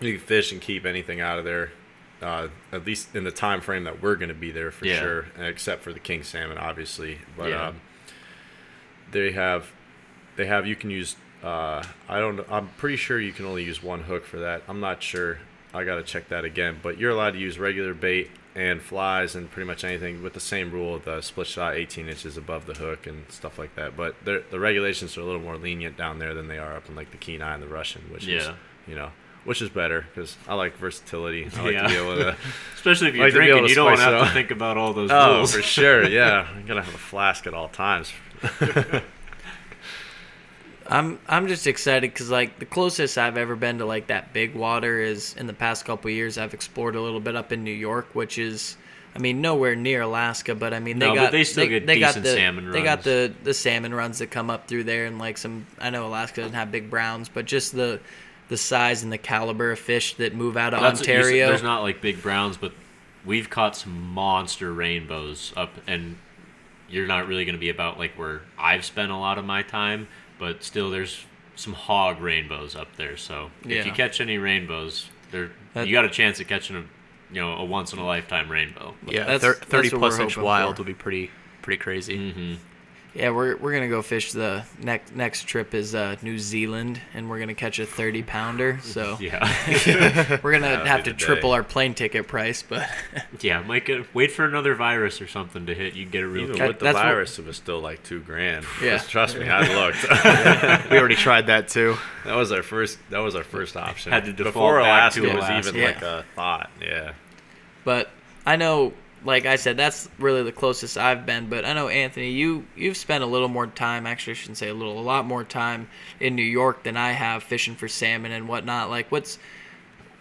Speaker 4: you can fish and keep anything out of there. Uh, at least in the time frame that we're going to be there for
Speaker 1: Yeah.
Speaker 4: sure, except for the king salmon, obviously. But
Speaker 1: Yeah.
Speaker 4: um, they have they have you can use. Uh, I don't. know I'm pretty sure you can only use one hook for that. I'm not sure. I got to check that again. But you're allowed to use regular bait and flies and pretty much anything with the same rule of the split shot 18 inches above the hook and stuff like that. But the regulations are a little more lenient down there than they are up in like the Kenai and the Russian, which is you know which is better because I like versatility. I like
Speaker 1: Yeah.
Speaker 4: to be able to.
Speaker 1: especially if you're
Speaker 4: like to be able
Speaker 1: drinking, you don't
Speaker 4: spice
Speaker 1: have to think about all those
Speaker 4: oh,
Speaker 1: rules.
Speaker 4: for sure. Yeah, I'm gonna have a flask at all times.
Speaker 2: I'm I'm just excited because like the closest I've ever been to like that big water is in the past couple of years. I've explored a little bit up in New York, which is, I mean, nowhere near Alaska, but I mean they
Speaker 1: No,
Speaker 2: got
Speaker 1: they still get
Speaker 2: they got the,
Speaker 1: salmon runs.
Speaker 2: They got the the salmon runs that come up through there, and like some. I know Alaska doesn't have big browns, but just the the size and the caliber of fish that move out of
Speaker 1: That's what you said,
Speaker 2: Ontario.
Speaker 1: There's not like big browns, but we've caught some monster rainbows up, and you're not really going to be about like where I've spent a lot of my time, but still there's some hog rainbows up there. So if
Speaker 2: Yeah.
Speaker 1: you catch any rainbows, there
Speaker 2: That-
Speaker 1: you got a chance of catching a you know a once in a lifetime rainbow.
Speaker 3: Yeah,
Speaker 2: That's-
Speaker 3: thir-
Speaker 2: that's
Speaker 3: 30 plus inch wild
Speaker 2: for.
Speaker 3: would be pretty pretty crazy.
Speaker 1: Mm-hmm.
Speaker 2: Yeah, we're we're gonna go fish the next next trip is uh, New Zealand, and we're gonna catch a thirty pounder. So
Speaker 1: Yeah,
Speaker 2: we're gonna
Speaker 4: That'll
Speaker 2: have to
Speaker 4: the day.
Speaker 2: triple our plane ticket price, but
Speaker 1: yeah. Might get wait for another virus or something to hit. You get a real.
Speaker 4: Even with the
Speaker 2: that's what-
Speaker 4: virus, it was still like two grand.
Speaker 2: Yeah.
Speaker 4: Just trust me, I looked.
Speaker 3: we already tried that too.
Speaker 4: that was our first. That was our first option.
Speaker 1: Had to default
Speaker 4: before
Speaker 1: back to
Speaker 4: Alaska was
Speaker 1: Alaska.
Speaker 4: even
Speaker 2: Yeah.
Speaker 4: like a thought. Yeah.
Speaker 2: but I know, like I said, that's really the closest I've been. But I know Anthony, you you've spent a little more time. Actually, I shouldn't say a little, a lot more time in New York than I have fishing for salmon and whatnot. Like, what's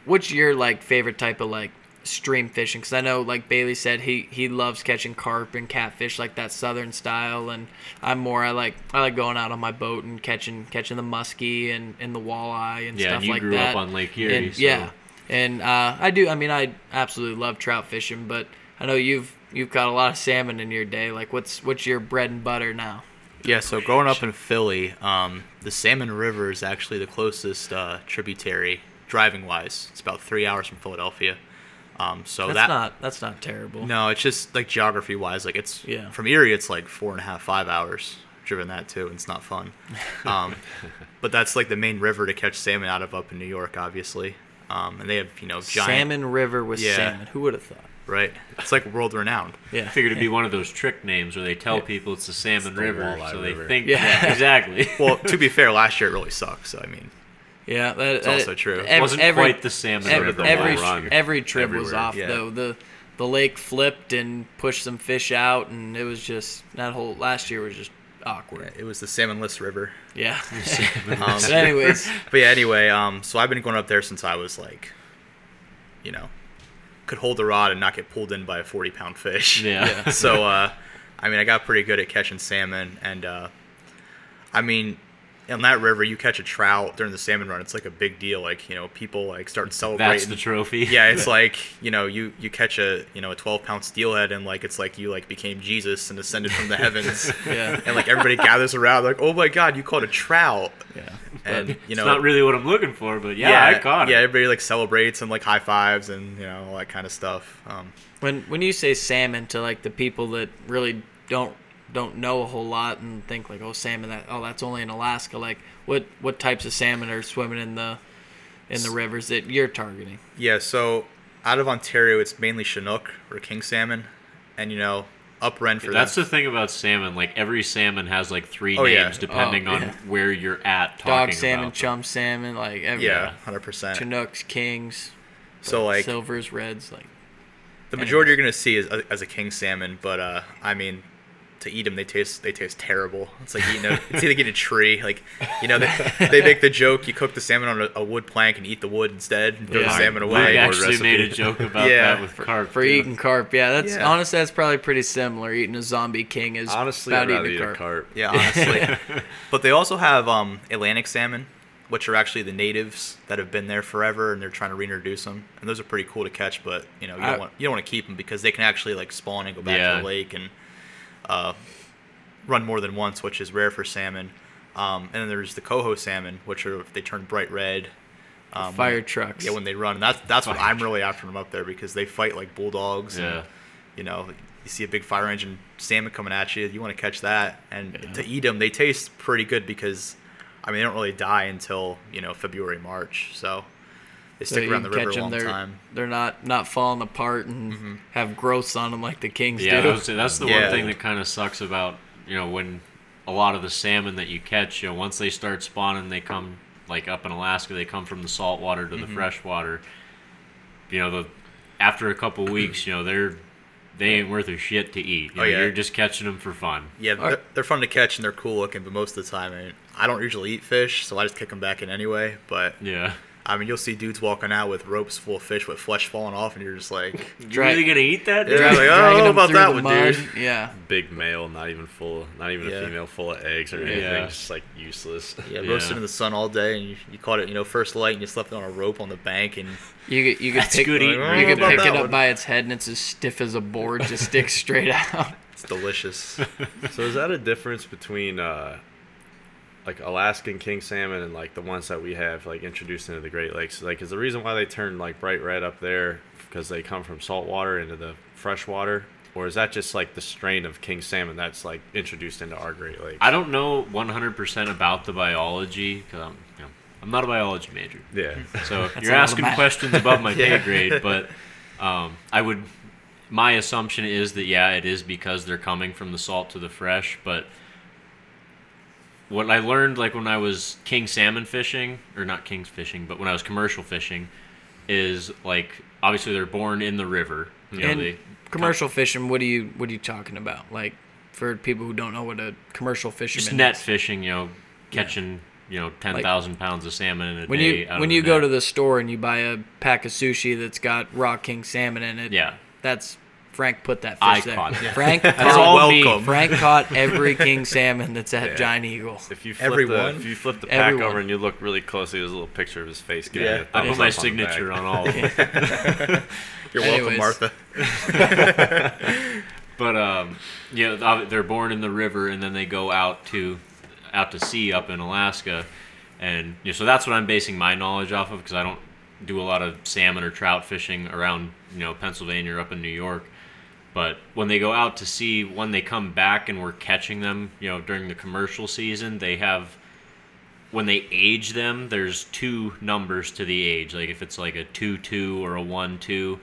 Speaker 2: what's your like favorite type of like stream fishing because I know like Bailey said he he loves catching carp and catfish like that southern style and I'm more I like I like going out on my boat and catching catching the muskie and, and the walleye and
Speaker 1: Yeah,
Speaker 2: stuff
Speaker 1: and you
Speaker 2: like
Speaker 1: grew
Speaker 2: that.
Speaker 1: up on Lake Erie,
Speaker 2: And,
Speaker 1: so-
Speaker 2: Yeah, and uh, I do. I mean, I absolutely love trout fishing, but I know you've you've caught a lot of salmon in your day. Like, what's what's your bread and butter now?
Speaker 3: Yeah, so growing up in Philly, um, the Salmon River is actually the closest uh, tributary driving wise. It's about three hours from Philadelphia. Um, so
Speaker 2: That's
Speaker 3: that
Speaker 2: not that's not terrible.
Speaker 3: no, it's just like geography wise, like it's
Speaker 2: Yeah.
Speaker 3: from Erie, it's like four and a half, five hours driven that too, and it's not fun. Um, but that's like the main river to catch salmon out of up in New York, obviously. Um, and they have you know giant
Speaker 2: Salmon River with
Speaker 3: Yeah.
Speaker 2: salmon. Who would have thought?
Speaker 3: Right. It's like world renowned.
Speaker 2: Yeah.
Speaker 1: I figured it'd be one of those trick names where they tell
Speaker 2: Yeah.
Speaker 1: people it's the Salmon
Speaker 4: the
Speaker 1: River,
Speaker 4: Walleye
Speaker 1: so
Speaker 4: River.
Speaker 1: they think.
Speaker 2: Yeah.
Speaker 1: Yeah, exactly.
Speaker 3: Well, to be fair, last year it really sucked. So I mean,
Speaker 2: Yeah, that,
Speaker 3: It's also true.
Speaker 2: Every,
Speaker 1: wasn't
Speaker 2: every,
Speaker 1: quite the Salmon
Speaker 2: every,
Speaker 1: River.
Speaker 2: every,
Speaker 4: Run
Speaker 2: every trip was off
Speaker 3: Yeah.
Speaker 2: though. The the lake flipped and pushed some fish out, and it was just that whole last year was just awkward.
Speaker 3: it was the salmonless river.
Speaker 2: Yeah.
Speaker 3: Um,
Speaker 2: but anyways,
Speaker 3: But yeah, anyway, um, so I've been going up there since I was like, you know, could hold the rod and not get pulled in by a forty pound fish.
Speaker 1: Yeah.
Speaker 2: Yeah.
Speaker 3: so, uh, I mean, I got pretty good at catching salmon, and uh, I mean, in that river, you catch a trout during the salmon run, it's like a big deal. Like, you know, people like start celebrating.
Speaker 1: That's the trophy.
Speaker 3: yeah, it's like you know, you you catch a you know a twelve pound steelhead, and like it's like you like became Jesus and ascended from the heavens.
Speaker 2: yeah,
Speaker 3: And like everybody gathers around, like, oh my God, you caught a trout,
Speaker 2: yeah.
Speaker 3: and you know it's
Speaker 1: not really what I'm looking for, but yeah, I caught it.
Speaker 3: yeah,
Speaker 1: it.
Speaker 3: everybody like celebrates and like high fives and you know all that kind of stuff. Um,
Speaker 2: When when you say salmon to like the people that really don't don't know a whole lot and think like oh salmon that oh that's only in Alaska like what what types of salmon are swimming in the in the rivers that you're targeting?
Speaker 3: yeah, so out of Ontario, it's mainly Chinook or king salmon, and you know up Ren
Speaker 1: That's
Speaker 3: them.
Speaker 1: the thing about salmon. Like every salmon has like three
Speaker 3: Oh, yeah.
Speaker 1: names depending
Speaker 2: Oh,
Speaker 1: on
Speaker 2: yeah.
Speaker 1: where you're at. Talking
Speaker 2: Dog salmon,
Speaker 1: about them.
Speaker 2: chum salmon, like every
Speaker 3: yeah, hundred percent.
Speaker 2: Chinooks, kings,
Speaker 3: So like
Speaker 2: silvers, reds, like
Speaker 3: the majority you're gonna see is as a king salmon, but uh, I mean. To eat them, they taste they taste terrible. It's like eating a it's like eating a tree. Like you know, they, they make the joke you cook the salmon on a, a wood plank and eat the wood instead, and throw
Speaker 2: Yeah.
Speaker 3: the salmon
Speaker 1: We
Speaker 3: away.
Speaker 4: Yeah.
Speaker 1: actually made a joke about
Speaker 3: Yeah.
Speaker 1: that with carp.
Speaker 2: for
Speaker 1: too.
Speaker 2: eating carp. Yeah, that's
Speaker 3: Yeah.
Speaker 2: honestly that's probably pretty similar. Eating a zombie king is
Speaker 4: Honestly,
Speaker 2: about
Speaker 4: I'd
Speaker 2: eating
Speaker 4: eat
Speaker 2: a
Speaker 4: a
Speaker 2: carp.
Speaker 4: carp.
Speaker 3: Yeah, honestly. but they also have um, Atlantic salmon, which are actually the natives that have been there forever, and they're trying to reintroduce them. And those are pretty cool to catch, but you know you don't want you don't want to keep them because they can actually like spawn and go back
Speaker 1: Yeah.
Speaker 3: to the lake and uh, run more than once, which is rare for salmon. Um, and then there's the coho salmon, which are they turn bright red. Um,
Speaker 2: Fire
Speaker 3: when-
Speaker 2: trucks.
Speaker 3: Yeah, when they run, and that's that's what I'm really after them up there because they fight like bulldogs.
Speaker 1: Yeah.
Speaker 3: And, you know, you see a big fire engine salmon coming at you, you want to catch that, and
Speaker 2: Yeah.
Speaker 3: to eat them, they taste pretty good because, I mean, they don't really die until you know February, March, so they stick
Speaker 2: you
Speaker 3: around the
Speaker 2: can
Speaker 3: river
Speaker 2: catch
Speaker 3: a
Speaker 2: 'em,
Speaker 3: long
Speaker 2: they're,
Speaker 3: time.
Speaker 2: They're not not falling apart and
Speaker 3: Mhm.
Speaker 2: have growths on them like the kings
Speaker 1: Yeah,
Speaker 2: do.
Speaker 1: that's, that's the
Speaker 3: Yeah.
Speaker 1: one thing that kind of sucks about you know when a lot of the salmon that you catch, you know, once they start spawning, they come like up in Alaska, they come from the salt water to the
Speaker 3: Mm-hmm.
Speaker 1: fresh water. You know, the after a couple weeks, you know, they're they ain't worth a shit to eat. You
Speaker 3: Oh,
Speaker 1: know,
Speaker 3: yeah.
Speaker 1: You're just catching them for fun.
Speaker 3: Yeah, they're, they're fun to catch and they're cool looking, but most of the time, I, mean, I don't usually eat fish, so I just kick them back in anyway. But
Speaker 1: Yeah.
Speaker 3: I mean, you'll see dudes walking out with ropes full of fish with flesh falling off, and you're just like,
Speaker 1: You
Speaker 2: Dra-
Speaker 1: really gonna eat that?
Speaker 3: Yeah,
Speaker 1: dude?
Speaker 3: like, oh, I don't know about that one,
Speaker 2: mud.
Speaker 3: dude.
Speaker 2: Yeah.
Speaker 4: Big male, not even full, not even
Speaker 3: Yeah.
Speaker 4: a female full of eggs or anything,
Speaker 1: Yeah.
Speaker 4: just like useless.
Speaker 3: Yeah,
Speaker 1: Yeah.
Speaker 3: roasted in the sun all day, and you, you caught it, you know, first light, and you slept on a rope on the bank, and
Speaker 2: You could you could pick
Speaker 1: good eating
Speaker 2: you could pick it up
Speaker 3: one.
Speaker 2: by its head and it's as stiff as a board, just sticks straight out.
Speaker 3: it's delicious.
Speaker 4: So is that a difference between uh, like Alaskan king salmon and like the ones that we have like introduced into the Great Lakes? Like, is the reason why they turn like bright red up there because they come from salt water into the fresh water, or is that just like the strain of king salmon that's like introduced into our Great Lakes?
Speaker 1: I don't know 100% about the biology because I'm, you know, I'm not a biology major.
Speaker 4: Yeah.
Speaker 1: So
Speaker 2: That's
Speaker 1: you're asking questions above my
Speaker 3: Yeah.
Speaker 1: pay grade, but um, I would. My assumption is that yeah, it is because they're coming from the salt to the fresh. But what I learned, like when I was king salmon fishing, or not king's fishing, but when I was commercial fishing, is like obviously they're born in the river. You know,
Speaker 2: And commercial fishing, what are you what are you talking about? Like for people who don't know what a commercial fisherman
Speaker 1: just net
Speaker 2: is.
Speaker 1: fishing. You know, catching. you know ten thousand pounds of salmon in a
Speaker 2: When
Speaker 1: day.
Speaker 2: you when you go to the store and you buy a pack of sushi that's got raw king salmon in it,
Speaker 1: yeah,
Speaker 2: that's Frank put that fish
Speaker 1: I
Speaker 2: there.
Speaker 1: caught that.
Speaker 2: Frank
Speaker 5: That's
Speaker 2: caught,
Speaker 5: welcome.
Speaker 2: Frank caught every king salmon that's at
Speaker 4: Yeah.
Speaker 2: Giant Eagle.
Speaker 4: If you flip
Speaker 5: Everyone?
Speaker 4: the if you flip the pack
Speaker 2: Everyone.
Speaker 4: over and you look really closely, there's a little picture of his face. getting
Speaker 5: Yeah.
Speaker 1: I
Speaker 4: Thumbs
Speaker 1: put my
Speaker 4: up on
Speaker 1: signature on all of them.
Speaker 5: You're welcome,
Speaker 2: Anyways.
Speaker 5: Martha.
Speaker 1: But um, yeah, they're born in the river and then they go out to out to sea up in Alaska, and you know, so that's what I'm basing my knowledge off of because I don't do a lot of salmon or trout fishing around you know Pennsylvania or up in New York. But when they go out to sea, when they come back and we're catching them, you know, during the commercial season, they have when they age them, there's two numbers to the age. Like if it's like a two two or a one two,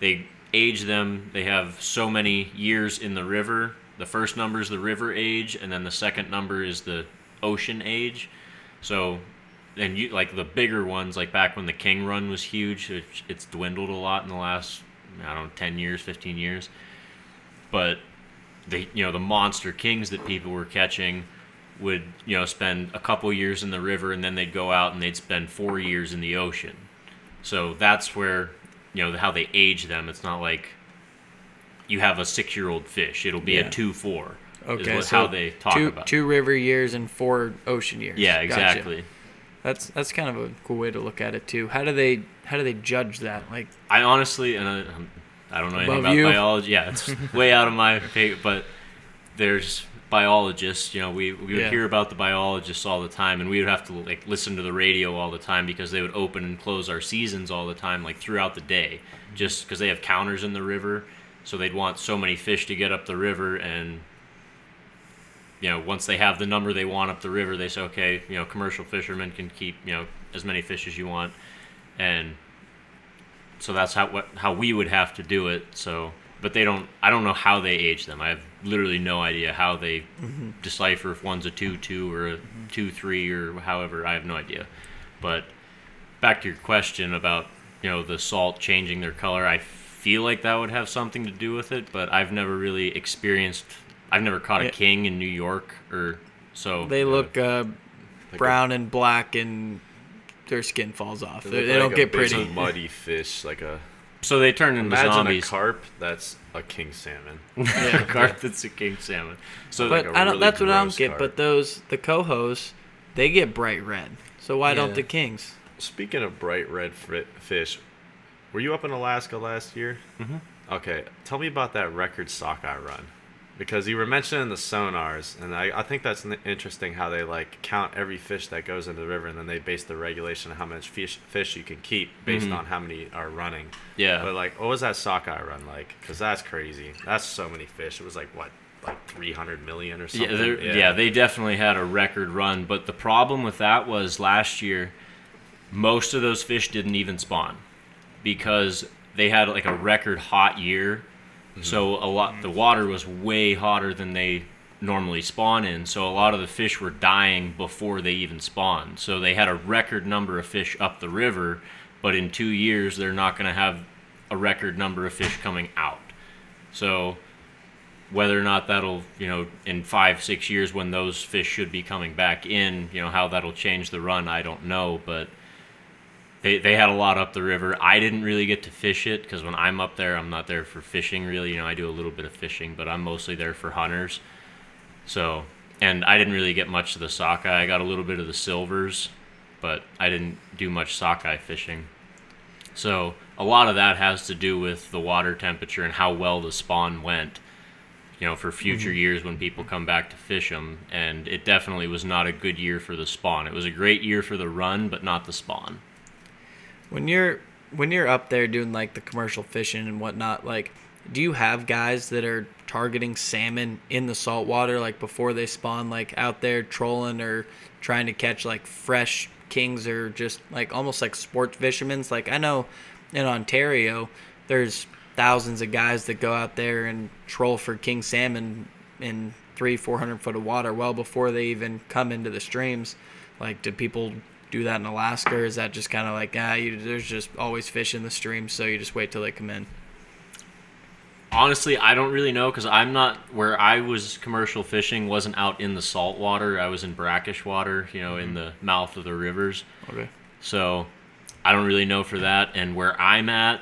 Speaker 1: they age them. They have so many years in the river. The first number is the river age, and then the second number is the ocean age. So, and you like the bigger ones, like back when the King Run was huge, it, it's dwindled a lot in the last I don't know ten years, fifteen years. But the you know the monster kings that people were catching would you know spend a couple years in the river and then they'd go out and they'd spend four years in the ocean so that's where you know how they age them it's not like you have a six year old fish it'll be
Speaker 2: Yeah.
Speaker 1: a two four
Speaker 2: Okay,
Speaker 1: what,
Speaker 2: so
Speaker 1: how they talk
Speaker 2: two,
Speaker 1: about
Speaker 2: two river years and four ocean years.
Speaker 1: yeah
Speaker 2: Gotcha.
Speaker 1: exactly
Speaker 2: That's that's kind of a cool way to look at it too. How do they how do they judge that? Like
Speaker 1: i honestly and i, I don't know anything
Speaker 2: Above
Speaker 1: about
Speaker 2: you?
Speaker 1: biology yeah it's way out of my pay but there's biologists you know we, we would
Speaker 2: Yeah.
Speaker 1: hear about the biologists all the time and we would have to like listen to the radio all the time because they would open and close our seasons all the time like throughout the day just because they have counters in the river so they'd want so many fish to get up the river and you know once they have the number they want up the river they say okay you know commercial fishermen can keep you know as many fish as you want and so that's how what how we would have to do it so but they don't i don't know how they age them. I have literally no idea how they mm-hmm. decipher if one's a 2-2 or a mm-hmm. 2-3 or however i have no idea. But back to your question about you know the salt changing their color i feel like that would have something to do with it but i've never really experienced i've never caught a king in new york or so
Speaker 2: they uh, look uh,
Speaker 4: Like
Speaker 2: brown and black and their skin falls off.
Speaker 4: They
Speaker 2: They, they
Speaker 4: like
Speaker 2: don't
Speaker 4: a
Speaker 2: get
Speaker 4: big
Speaker 2: pretty.
Speaker 4: muddy fish, like a
Speaker 1: so they turn into
Speaker 4: imagine
Speaker 1: zombies
Speaker 4: a carp. That's a king salmon.
Speaker 1: yeah, carp that's a king salmon so
Speaker 2: But
Speaker 4: like a
Speaker 2: I don't.
Speaker 4: really
Speaker 2: that's what I don't get.
Speaker 4: carp.
Speaker 2: But those the cohos, they get bright red. So why don't the kings?
Speaker 4: Speaking of bright red fish, were you up in Alaska last year?
Speaker 1: Mhm.
Speaker 4: Okay, tell me about that record sockeye run, because you were mentioning the sonars, and I, I think that's interesting how they like count every fish that goes into the river, and then they base the regulation on how much fish fish you can keep based
Speaker 1: Mhm.
Speaker 4: on how many are running.
Speaker 1: yeah
Speaker 4: But like, what was that sockeye run like? Because that's crazy. That's so many fish. It was like what, like 300 million or something.
Speaker 1: Yeah, they're- yeah, they definitely had a record run, but the problem with that was last year, most of those fish didn't even spawn because they had like a record hot year. Mm-hmm. So a lot, the water was way hotter than they normally spawn in. So a lot of the fish were dying before they even spawned. So they had a record number of fish up the river, but in two years they're not going to have a record number of fish coming out. So whether or not that'll you know in five six years when those fish should be coming back in you know how that'll change the run i don't know but they, they had a lot up the river i didn't really get to fish it because when i'm up there i'm not there for fishing really you know i do a little bit of fishing but i'm mostly there for hunters so and i didn't really get much of the sockeye i got a little bit of the silvers but i didn't do much sockeye fishing so a lot of that has to do with the water temperature and how well the spawn went you know, for future mm-hmm. years when people come back to fish them. And it definitely was not a good year for the spawn. It was a great year for the run, but not the spawn.
Speaker 2: When you're when you're up there doing like the commercial fishing and whatnot, like, do you have guys that are targeting salmon in the saltwater like before they spawn, like out there trolling or trying to catch like fresh kings or just like almost like sports fishermen's? Like I know in Ontario, there's thousands of guys that go out there and troll for king salmon in three, four hundred foot of water well before they even come into the streams. Like, do people do that in Alaska, or is that just kind of like ah, you, there's just always fish in the stream, so you just wait till they come in?
Speaker 1: honestly, I don't really know because I'm not where I was commercial fishing. wasn't out in the salt water. I was in brackish water, you know, in the mouth of the rivers.
Speaker 2: Okay.
Speaker 1: So I don't really know for that. And where I'm at,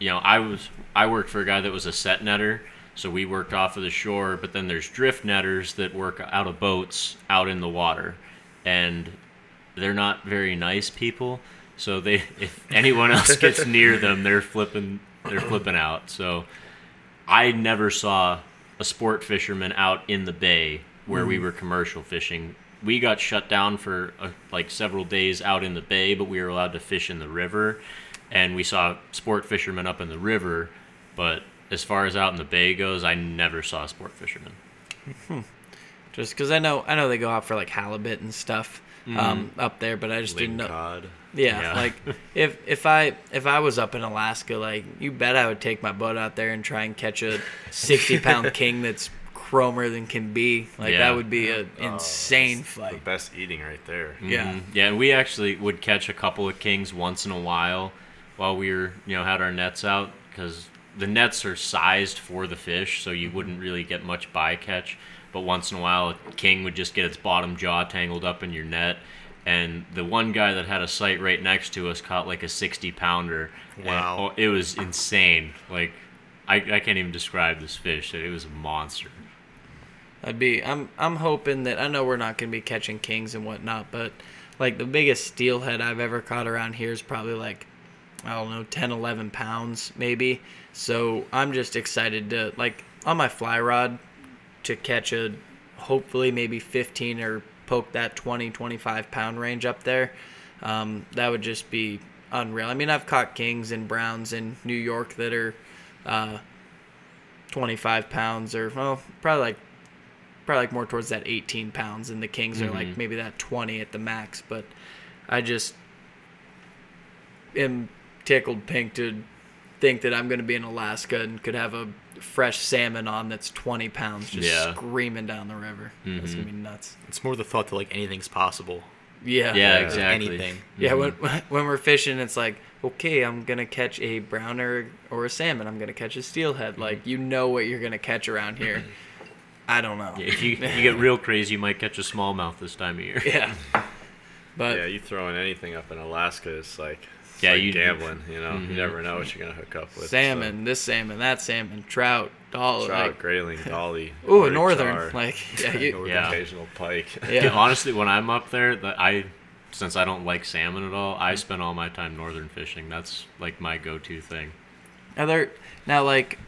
Speaker 1: you know, I was I worked for a guy that was a set netter. So we worked off of the shore, but then there's drift netters that work out of boats out in the water, and they're not very nice people. So they, if anyone else gets near them, they're flipping, they're flipping out. So I never saw a sport fisherman out in the bay where we were commercial fishing. We got shut down for uh, like several days out in the bay, but we were allowed to fish in the river, and we saw sport fishermen up in the river. But as far as out in the bay goes, I never saw a sport fisherman.
Speaker 2: Just because I know I know they go out for like halibut and stuff um, up there, but I just didn't know.
Speaker 4: cod.
Speaker 2: Yeah,
Speaker 1: Yeah.
Speaker 2: like if if I if I was up in Alaska, like you bet I would take my boat out there and try and catch a sixty pound king that's chromer than can be. Like
Speaker 1: Yeah.
Speaker 2: that would be an insane
Speaker 4: The
Speaker 2: fight.
Speaker 4: best eating right there.
Speaker 2: Yeah.
Speaker 1: Mhm. yeah, and we actually would catch a couple of kings once in a while while we were, you know, had our nets out because the nets are sized for the fish, so you wouldn't really get much bycatch. But once in a while, a king would just get its bottom jaw tangled up in your net. And the one guy that had a site right next to us caught like a 60 pounder. And,
Speaker 3: Wow.
Speaker 1: oh, it was insane. Like, I, I can't even describe this fish. It was a monster.
Speaker 2: I'd be I'm I'm hoping that I know we're not gonna be catching kings and whatnot, but like the biggest steelhead I've ever caught around here is probably like I don't know 10 11 pounds maybe. So I'm just excited to like on my fly rod to catch a hopefully maybe 15 or poke that 20 25 pound range up there. Um, that would just be unreal. I mean I've caught kings and browns in New York that are uh, 25 pounds or well probably like probably like more towards that 18 pounds and the kings are like maybe that 20 at the max but i just am tickled pink to think that i'm going to be in alaska and could have a fresh salmon on that's 20 pounds just
Speaker 1: Yeah.
Speaker 2: screaming down the river. That's going to be mm-hmm. nuts.
Speaker 3: It's more the thought that like anything's possible.
Speaker 2: yeah.
Speaker 1: Yeah,
Speaker 3: Like,
Speaker 1: exactly.
Speaker 3: Anything.
Speaker 2: yeah mm-hmm. when, when we're fishing it's like okay i'm going to catch a brown or, or a salmon. I'm going to catch a steelhead. Mm-hmm. Like you know what you're going to catch around here. I don't know.
Speaker 1: Yeah, if you, you get real crazy, you might catch a smallmouth this time of year.
Speaker 2: yeah. But
Speaker 4: Yeah, you throwing anything up in Alaska, it's like it's
Speaker 1: Yeah,
Speaker 4: like
Speaker 1: you-
Speaker 4: gambling. You know,
Speaker 1: Mhm.
Speaker 4: you never know what you're gonna hook up with. so-
Speaker 2: salmon, this salmon, that salmon, trout, doll,
Speaker 4: trout,
Speaker 2: like,
Speaker 4: grayling, dolly.
Speaker 2: ooh, a
Speaker 4: Nordic
Speaker 2: northern,
Speaker 4: char,
Speaker 2: like, yeah, you,
Speaker 4: Northern
Speaker 1: Yeah.
Speaker 4: occasional pike.
Speaker 2: yeah.
Speaker 1: honestly, when I'm up there, that I since I don't like salmon at all, I spend all my time northern fishing. That's like my go-to thing.
Speaker 2: Are there now like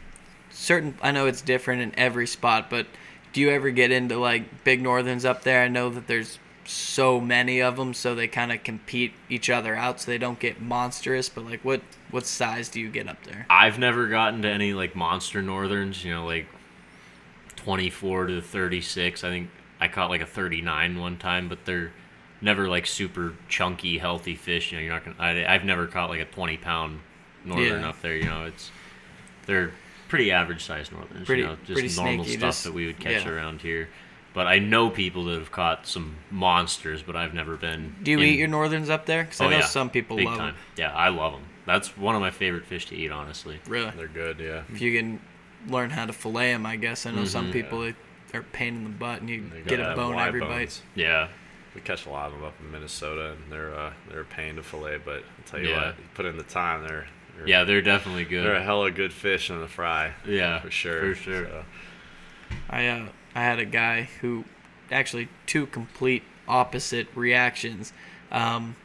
Speaker 2: certain? I know it's different in every spot, but do you ever get into like big northerns up there? I know that there's so many of them, so they kind of compete each other out, so they don't get monstrous. But like, what what size do you get up there?
Speaker 1: I've never gotten to any like monster northerns. You know, like 24 to 36. I think I caught like a 39 one time, but they're never like super chunky, healthy fish. You know, you're not gonna. I, I've never caught like a 20 pound northern
Speaker 2: Yeah.
Speaker 1: up there. You know, it's they're pretty average sized northerns.
Speaker 2: Pretty-
Speaker 1: you know, just normal
Speaker 2: snaky,
Speaker 1: stuff
Speaker 2: just-
Speaker 1: that we would catch
Speaker 2: yeah.
Speaker 1: around here. But I know people that have caught some monsters, but I've never been.
Speaker 2: Do you
Speaker 1: in-
Speaker 2: eat your northerns up there? Because
Speaker 1: Oh,
Speaker 2: I know
Speaker 1: yeah.
Speaker 2: some people
Speaker 1: Big
Speaker 2: love
Speaker 1: time.
Speaker 2: them.
Speaker 1: Yeah, I love them. That's one of my favorite fish to eat, honestly.
Speaker 2: Really,
Speaker 4: They're good, yeah.
Speaker 2: if you can learn how to fillet them, I guess. I know some
Speaker 1: Mhm.
Speaker 2: people that are pain in the butt, and you get a bone
Speaker 4: wide
Speaker 2: every
Speaker 4: bones.
Speaker 2: bite.
Speaker 1: Yeah.
Speaker 4: We catch a lot of them up in Minnesota, and they're uh, they're a pain to fillet. But I'll tell you
Speaker 1: Yeah.
Speaker 4: what, you put in the time, they're, they're
Speaker 1: Yeah, they're definitely good.
Speaker 4: they're a hella good fish on the fry.
Speaker 1: Yeah,
Speaker 4: for sure.
Speaker 1: for sure.
Speaker 4: So,
Speaker 2: I uh, I had a guy who actually two complete opposite reactions. Um,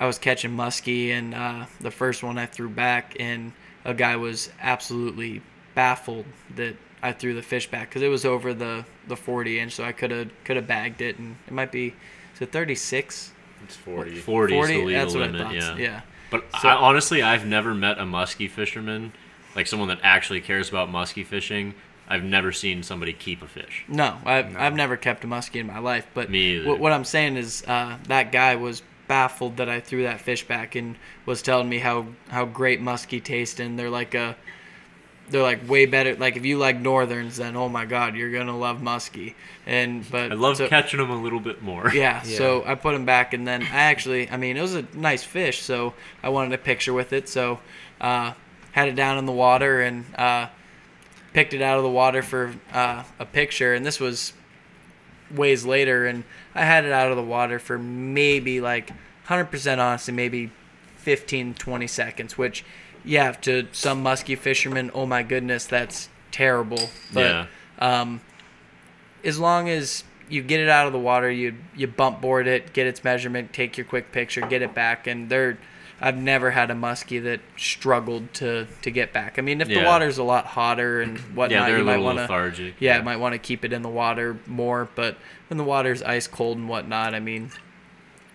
Speaker 2: I was catching muskie, and uh, the first one I threw back, and a guy was absolutely baffled that I threw the fish back because it was over the, the 40 inch, so I could have could have bagged it, and it might be is it 36?
Speaker 4: it's forty.
Speaker 1: 40 is the legal
Speaker 2: That's what
Speaker 1: limit,
Speaker 2: I thought.
Speaker 1: yeah.
Speaker 2: yeah.
Speaker 1: But
Speaker 2: So-
Speaker 1: I, honestly, I've never met a muskie fisherman, like someone that actually cares about muskie fishing. I've never seen somebody keep a fish.
Speaker 2: No, I've, I've never kept a muskie in my life. But
Speaker 1: Me either.
Speaker 2: What, what I'm saying is uh, that guy was baffled that I threw that fish back and was telling me how, how great muskie taste and they're like a they're like way better. Like if you like northerns, then oh my god, you're gonna love muskie. And but
Speaker 1: I love
Speaker 2: so-
Speaker 1: catching them a little bit more.
Speaker 2: yeah,
Speaker 3: Yeah.
Speaker 2: so I put him back, and then I actually, I mean, it was a nice fish, so I wanted a picture with it, so uh, had it down in the water, and uh, picked it out of the water for uh, a picture, and this was ways later, and I had it out of the water for maybe like 100% honestly, maybe 15, 20 seconds, which, yeah, to some musky fishermen, oh my goodness, that's terrible. But
Speaker 1: Yeah.
Speaker 2: um, as long as you get it out of the water, you you bump board it, get its measurement, take your quick picture, get it back, and they're. I've never had a muskie that struggled to to get back. I mean, if the
Speaker 1: Yeah.
Speaker 2: water's a lot hotter and whatnot,
Speaker 1: yeah, they're
Speaker 2: you
Speaker 1: a
Speaker 2: might want to
Speaker 1: lethargic.
Speaker 2: yeah, might want to keep it in the water more. But when the water's ice cold and whatnot, I mean,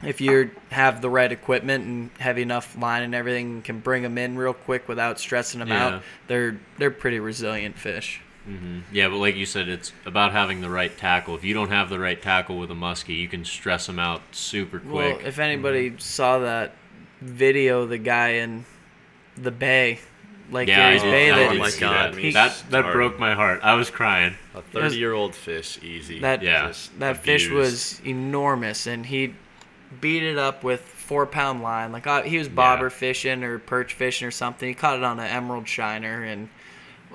Speaker 2: if you have the right equipment and have enough line and everything, can bring them in real quick without stressing them
Speaker 1: Yeah.
Speaker 2: out. They're they're pretty resilient fish.
Speaker 1: hmm Yeah, but like you said, it's about having the right tackle. If you don't have the right tackle with a muskie, you can stress them out super quick.
Speaker 2: Well, if anybody saw that video, the guy in the bay, like
Speaker 1: yeah, I
Speaker 2: Gary's
Speaker 1: did,
Speaker 2: Bay,
Speaker 1: I
Speaker 2: that
Speaker 1: did
Speaker 3: my God.
Speaker 1: that.
Speaker 2: He-
Speaker 1: that that broke my heart. I was crying.
Speaker 4: A 30 year old fish, easy.
Speaker 2: That-
Speaker 1: Yeah.
Speaker 4: Just
Speaker 2: that fish was enormous, and he beat it up with four pound line. Like uh, he was bobber fishing or perch fishing or something. He caught it on an emerald shiner, and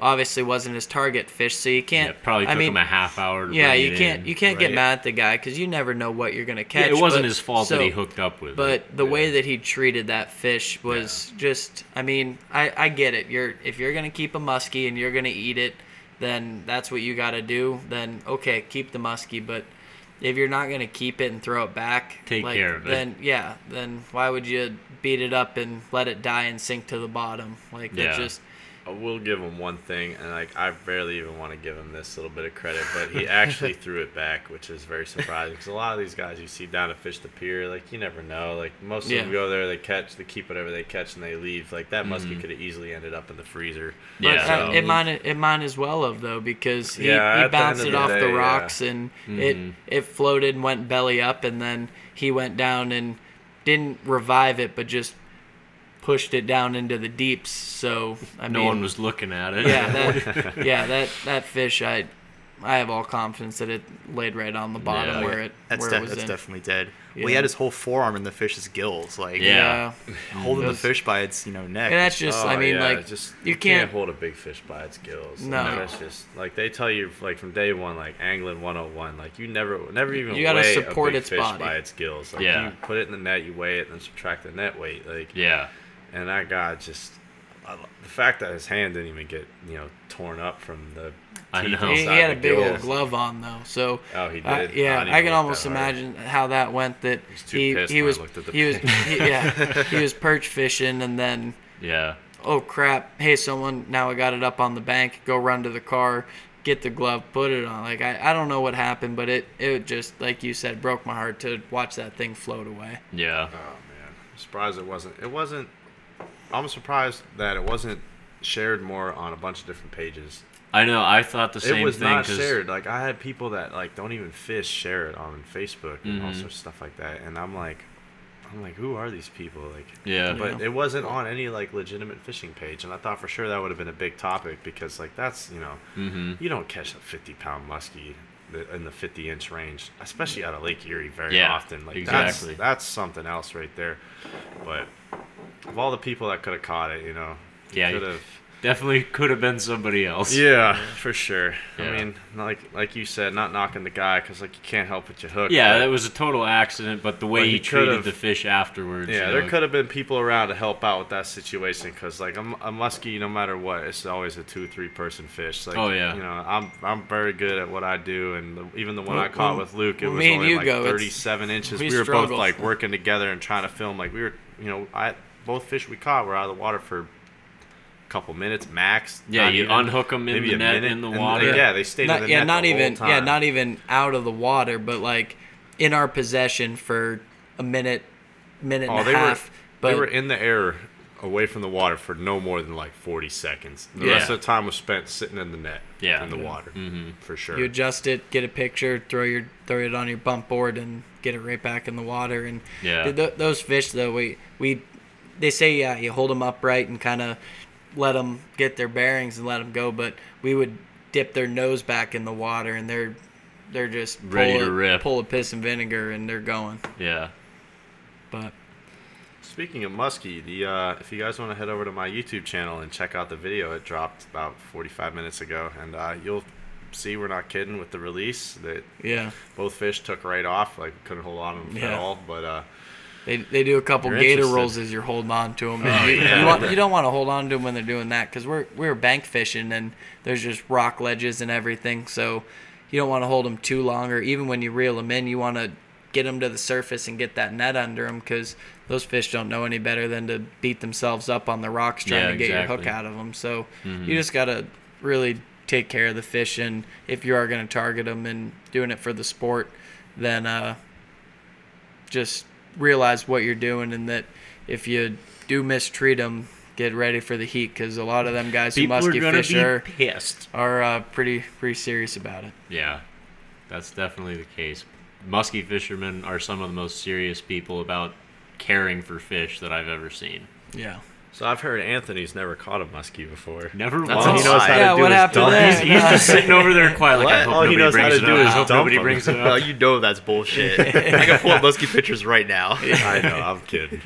Speaker 2: obviously wasn't his target fish. So you can't.
Speaker 1: it probably
Speaker 2: I
Speaker 1: took
Speaker 2: mean,
Speaker 1: him a half hour. To
Speaker 2: Yeah, you can't
Speaker 1: in.
Speaker 2: you can't get mad at the guy because you never know what you're gonna catch.
Speaker 1: Yeah, it wasn't
Speaker 2: but-
Speaker 1: his fault
Speaker 2: so-
Speaker 1: that he hooked up with.
Speaker 2: But
Speaker 1: it.
Speaker 2: the way that he treated that fish was just I mean, I, I get it. You're if you're gonna keep a muskie and you're gonna eat it, then that's what you gotta do. Then okay, keep the muskie, but if you're not gonna keep it and throw it back,
Speaker 1: Take
Speaker 2: like,
Speaker 1: care of it.
Speaker 2: Then yeah, then why would you beat it up and let it die and sink to the bottom? Like that's
Speaker 1: Yeah.
Speaker 2: just
Speaker 4: I will give him one thing, and like I barely even want to give him this little bit of credit, but he actually threw it back, which is very surprising. Because a lot of these guys you see down to fish the pier, like you never know. Like most of
Speaker 2: Yeah.
Speaker 4: them go there, they catch, they keep whatever they catch, and they leave. Like that muskie
Speaker 1: Mhm.
Speaker 4: could have easily ended up in the freezer.
Speaker 1: Yeah.
Speaker 2: uh,
Speaker 4: So-
Speaker 2: it might it might as well have though because he,
Speaker 4: Yeah,
Speaker 2: he
Speaker 4: the
Speaker 2: bounced it
Speaker 4: the
Speaker 2: off
Speaker 4: day,
Speaker 2: the
Speaker 4: yeah.
Speaker 2: rocks and it
Speaker 1: Mhm.
Speaker 2: it floated and went belly up and then he went down and didn't revive it but just pushed it down into the deeps. So I
Speaker 1: no
Speaker 2: mean,
Speaker 1: one was looking at it.
Speaker 2: yeah that yeah that that fish I I have all confidence that it laid right on the bottom
Speaker 1: Yeah.
Speaker 2: where it
Speaker 3: That's,
Speaker 2: where
Speaker 3: de-
Speaker 2: it was
Speaker 3: that's
Speaker 2: in.
Speaker 3: definitely dead. Well, he had his whole forearm in the fish's gills, like
Speaker 1: Yeah.
Speaker 3: holding
Speaker 2: It
Speaker 3: the fish by its you know neck.
Speaker 2: And that's just
Speaker 4: Oh,
Speaker 2: I mean
Speaker 4: yeah,
Speaker 2: like
Speaker 4: just
Speaker 2: you can't
Speaker 4: hold a big fish by its gills.
Speaker 2: No.
Speaker 4: Like, that's just like they tell you like from day one, like angling 101, like you never never even
Speaker 2: You gotta
Speaker 4: weigh
Speaker 2: support
Speaker 4: a big
Speaker 2: its
Speaker 4: fish
Speaker 2: body.
Speaker 4: by its gills. Like
Speaker 1: Yeah.
Speaker 4: you put it in the net, you weigh it, and then subtract the net weight. Like
Speaker 1: Yeah.
Speaker 4: And that guy just I the fact that his hand didn't even get you know torn up from the
Speaker 1: I know.
Speaker 2: he, he had a big old glove on though, so
Speaker 4: Oh, he did.
Speaker 2: Uh, yeah,
Speaker 4: didn't
Speaker 2: I can almost
Speaker 4: that hard.
Speaker 2: imagine how that went. That
Speaker 4: was too
Speaker 2: he
Speaker 4: pissed
Speaker 2: he was
Speaker 4: looked at the
Speaker 2: he was he, yeah he was perch fishing and then
Speaker 1: Yeah.
Speaker 2: oh crap hey someone now I got it up on the bank go run to the car get the glove put it on like I, I don't know what happened but it it just like you said broke my heart to watch that thing float away.
Speaker 1: Yeah.
Speaker 4: Oh man, I'm surprised it wasn't. It wasn't. I'm surprised that it wasn't shared more on a bunch of different pages.
Speaker 1: I know. I thought the same thing.
Speaker 4: it was
Speaker 1: thing.
Speaker 4: not
Speaker 1: 'cause-
Speaker 4: shared. Like I had people that like don't even fish share it on Facebook and all
Speaker 1: Mhm.
Speaker 4: sorts of stuff like that, and I'm like, I'm like, who are these people? Like,
Speaker 1: Yeah.
Speaker 4: but
Speaker 2: Yeah.
Speaker 4: it wasn't on any like legitimate fishing page, and I thought for sure that would have been a big topic because like that's you know
Speaker 1: Mm-hmm.
Speaker 4: you don't catch a 50 pound muskie in the 50 inch range, especially out of Lake Erie very
Speaker 1: Yeah,
Speaker 4: often. Like
Speaker 1: exactly.
Speaker 4: that's that's something else right there. But of all the people that could have caught it, you know,
Speaker 1: Yeah,
Speaker 4: could have.
Speaker 1: Definitely could have been somebody else.
Speaker 4: Yeah, for sure.
Speaker 1: Yeah.
Speaker 4: I mean, like like you said, not knocking the guy because like you can't help but you hook.
Speaker 1: Yeah,
Speaker 4: but-
Speaker 1: it was a total accident, but the way
Speaker 4: But
Speaker 1: he,
Speaker 4: he
Speaker 1: treated the fish afterwards.
Speaker 4: Yeah,
Speaker 1: you
Speaker 4: there could have been people around to help out with that situation because, like, a muskie, no matter what, it's always a two, three person fish. Like,
Speaker 1: Oh, yeah.
Speaker 4: You know, I'm I'm very good at what I do, and the, even the one I caught
Speaker 2: well,
Speaker 4: with Luke, it
Speaker 2: well,
Speaker 4: was only
Speaker 2: you
Speaker 4: like
Speaker 2: go, it's-
Speaker 4: 37 inches.
Speaker 2: we
Speaker 4: We, were
Speaker 2: struggle.
Speaker 4: both like working together and trying to film. Like, we were, you know, I both fish we caught were out of the water for a couple minutes max.
Speaker 1: Yeah, you
Speaker 4: even,
Speaker 1: them, in
Speaker 4: maybe
Speaker 1: the
Speaker 4: a
Speaker 1: net
Speaker 4: minute,
Speaker 1: in the water.
Speaker 4: they- yeah, they stayed
Speaker 2: Not,
Speaker 4: in the
Speaker 2: yeah,
Speaker 4: net
Speaker 2: not
Speaker 4: the whole
Speaker 2: even yeah, not even out of the water, but like in our possession for a minute, minute
Speaker 4: Oh,
Speaker 2: and
Speaker 4: they
Speaker 2: a
Speaker 4: were
Speaker 2: half. but
Speaker 4: they were in the air away from the water for no more than like 40 seconds. The
Speaker 1: Yeah.
Speaker 4: rest of the time was spent sitting in the net.
Speaker 1: Yeah.
Speaker 4: in the water.
Speaker 1: Mhm.
Speaker 4: For sure.
Speaker 2: you adjust it, get a picture, throw your throw it on your bump board, and get it right back in the water. And
Speaker 1: Yeah.
Speaker 2: th- th- those fish though, we we they say yeah, you hold them upright and kind of let them get their bearings and let them go. But we would dip their nose back in the water, and they're they're just
Speaker 1: Ready
Speaker 2: pull
Speaker 1: to
Speaker 2: a,
Speaker 1: rip.
Speaker 2: Pull a piss and vinegar, and they're going.
Speaker 1: Yeah.
Speaker 2: But
Speaker 4: Speaking of muskie, the uh, if you guys want to head over to my YouTube channel and check out the video, it dropped about 45 minutes ago, and uh, you'll see we're not kidding with the release. That
Speaker 2: Yeah.
Speaker 4: both fish took right off, like couldn't hold on to them at all. But uh,
Speaker 2: They, they do a couple
Speaker 4: You're
Speaker 2: gator
Speaker 4: interested.
Speaker 2: rolls as you're holding on to them.
Speaker 4: Oh,
Speaker 2: you,
Speaker 4: yeah.
Speaker 2: you, want, you don't want to hold on to them when they're doing that because we're we're bank fishing and there's just rock ledges and everything. So you don't want to hold them too long, or even when you reel them in, you want to get them to the surface and get that net under them because those fish don't know any better than to beat themselves up on the rocks trying
Speaker 1: Yeah,
Speaker 2: to get your hook out of them. So you just gotta really take care of the fish, and if you are gonna target them and doing it for the sport, then uh, just realize what you're doing and that if you do mistreat them, get ready for the heat because a lot of them guys who
Speaker 1: People are
Speaker 2: musky
Speaker 1: gonna
Speaker 2: fish are,
Speaker 1: pissed.
Speaker 2: are uh, pretty pretty serious about it.
Speaker 1: Yeah, that's definitely the case. Musky fishermen are some of the most serious people about caring for fish that I've ever seen.
Speaker 2: Yeah.
Speaker 4: So I've heard Anthony's never caught a muskie before.
Speaker 1: Never
Speaker 4: That's
Speaker 1: once.
Speaker 4: all he knows how
Speaker 2: Yeah,
Speaker 4: to do
Speaker 2: what
Speaker 4: is
Speaker 2: happened
Speaker 4: dunk.
Speaker 1: He's, he's just sitting over there quiet, like I
Speaker 4: What?
Speaker 1: hope
Speaker 4: All he
Speaker 1: nobody
Speaker 4: knows how
Speaker 1: brings
Speaker 4: to
Speaker 1: it
Speaker 4: do
Speaker 1: up.
Speaker 4: is
Speaker 1: I hope
Speaker 4: dump
Speaker 1: nobody
Speaker 4: him.
Speaker 1: brings it
Speaker 3: Well, you know that's bullshit. I can pull up musky pictures right now.
Speaker 4: I know, I'm kidding.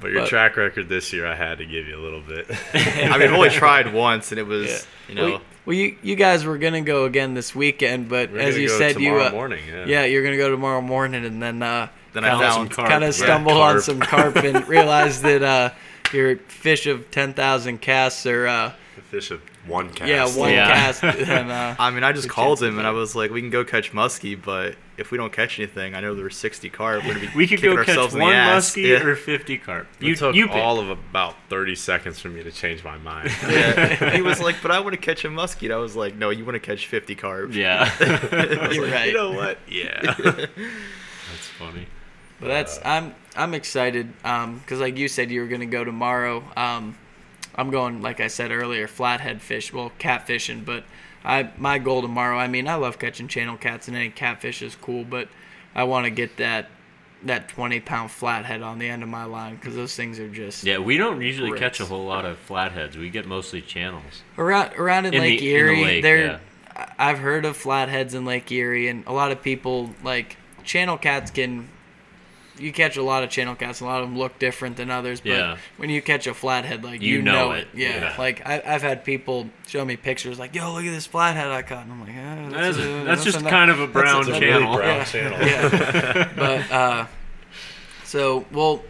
Speaker 4: But your
Speaker 2: But-
Speaker 4: track record this year, I had to give you a little bit.
Speaker 3: I mean, I've only tried once, and it was,
Speaker 2: Yeah.
Speaker 3: you know,
Speaker 2: Well, well, you you guys were gonna go again this weekend, but
Speaker 4: We're
Speaker 2: as you
Speaker 4: go
Speaker 2: said, you
Speaker 4: tomorrow
Speaker 2: uh,
Speaker 4: morning. Yeah.
Speaker 2: yeah, you're gonna go tomorrow morning, and then uh,
Speaker 3: then I
Speaker 1: Found some
Speaker 3: found
Speaker 2: kind of stumbled on
Speaker 4: carp.
Speaker 2: some carp and realized that uh, your fish of ten thousand casts or uh,
Speaker 4: The fish of one cast.
Speaker 2: yeah one
Speaker 1: Yeah.
Speaker 2: cast. And, uh,
Speaker 3: I mean, I just called him and I was like, "We can go catch muskie, but if we don't catch anything, I know there were 60 carp. We're gonna be
Speaker 1: We could go catch
Speaker 3: ourselves
Speaker 1: one muskie
Speaker 3: Yeah.
Speaker 1: or 50 carp.
Speaker 4: It
Speaker 1: You,
Speaker 4: took
Speaker 1: you pick.
Speaker 4: all of about 30 seconds for me to change my mind.
Speaker 3: Yeah. he was like, "But I want to catch a muskie." I was like, "No, you want to catch 50 carp."
Speaker 1: Yeah.
Speaker 3: I was
Speaker 2: You're
Speaker 3: like,
Speaker 2: right.
Speaker 4: You know what? Yeah.
Speaker 1: That's funny.
Speaker 2: But that's I'm I'm excited because like you said you were gonna go tomorrow. Um, I'm going like I said earlier, flathead fish, well catfishing. But I my goal tomorrow. I mean I love catching channel cats and any catfish is cool, but I want to get that that 20 pound flathead on the end of my line because those things are just
Speaker 1: Yeah, we don't usually catch a whole lot of flatheads. We get mostly channels.
Speaker 2: around around in,
Speaker 1: In the-
Speaker 2: Lake
Speaker 1: in the
Speaker 2: Erie.
Speaker 1: lake,
Speaker 2: there,
Speaker 1: yeah.
Speaker 2: I've heard of flatheads in Lake Erie, and a lot of people like channel cats can. You catch a lot of channel cats. A lot of them look different than others, but
Speaker 1: Yeah.
Speaker 2: when you catch a flathead, like
Speaker 1: You
Speaker 2: you,
Speaker 1: know
Speaker 2: know,
Speaker 1: it.
Speaker 2: it. Yeah.
Speaker 1: Yeah.
Speaker 2: Like I, I've had people show me pictures, like, "Yo, look at this flathead I caught," and I'm like, eh,
Speaker 1: That's,
Speaker 2: a-
Speaker 1: that's just
Speaker 2: a-
Speaker 1: kind of a brown
Speaker 2: that's a-
Speaker 1: channel.
Speaker 4: brown
Speaker 2: Yeah.
Speaker 4: channel.
Speaker 2: yeah. but uh, so we'll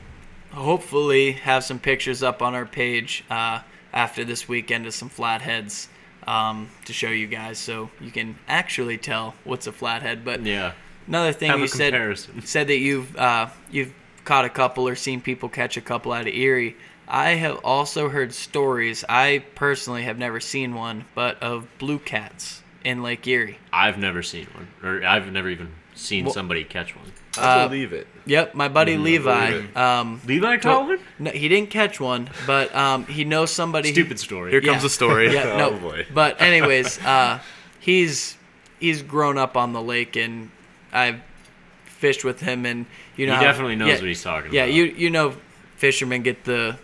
Speaker 2: hopefully have some pictures up on our page uh, after this weekend of some flatheads um, to show you guys, so you can actually tell what's a flathead. But
Speaker 1: Yeah.
Speaker 2: Another thing
Speaker 1: Have
Speaker 2: you said
Speaker 1: comparison.
Speaker 2: said that you've uh, you've caught a couple or seen people catch a couple out of Erie. I have also heard stories. I personally have never seen one, but of blue cats in Lake Erie.
Speaker 1: I've never seen one, or I've never even seen
Speaker 2: Well-
Speaker 1: somebody catch one.
Speaker 4: I
Speaker 2: Uh,
Speaker 4: believe it.
Speaker 2: Yep, my buddy Levi. Um,
Speaker 1: Levi
Speaker 2: well,
Speaker 1: one?
Speaker 2: no, he didn't catch one, but um, he knows somebody.
Speaker 1: Stupid story.
Speaker 3: Here comes
Speaker 2: Yeah.
Speaker 3: the story.
Speaker 2: Yeah,
Speaker 4: Oh,
Speaker 2: no.
Speaker 4: boy.
Speaker 2: But anyways, uh, he's he's grown up on the lake, and I've fished with him, and you know
Speaker 1: he
Speaker 2: how-
Speaker 1: definitely knows
Speaker 2: yeah,
Speaker 1: what he's talking
Speaker 2: Yeah,
Speaker 1: about.
Speaker 2: Yeah, you you know, fishermen get the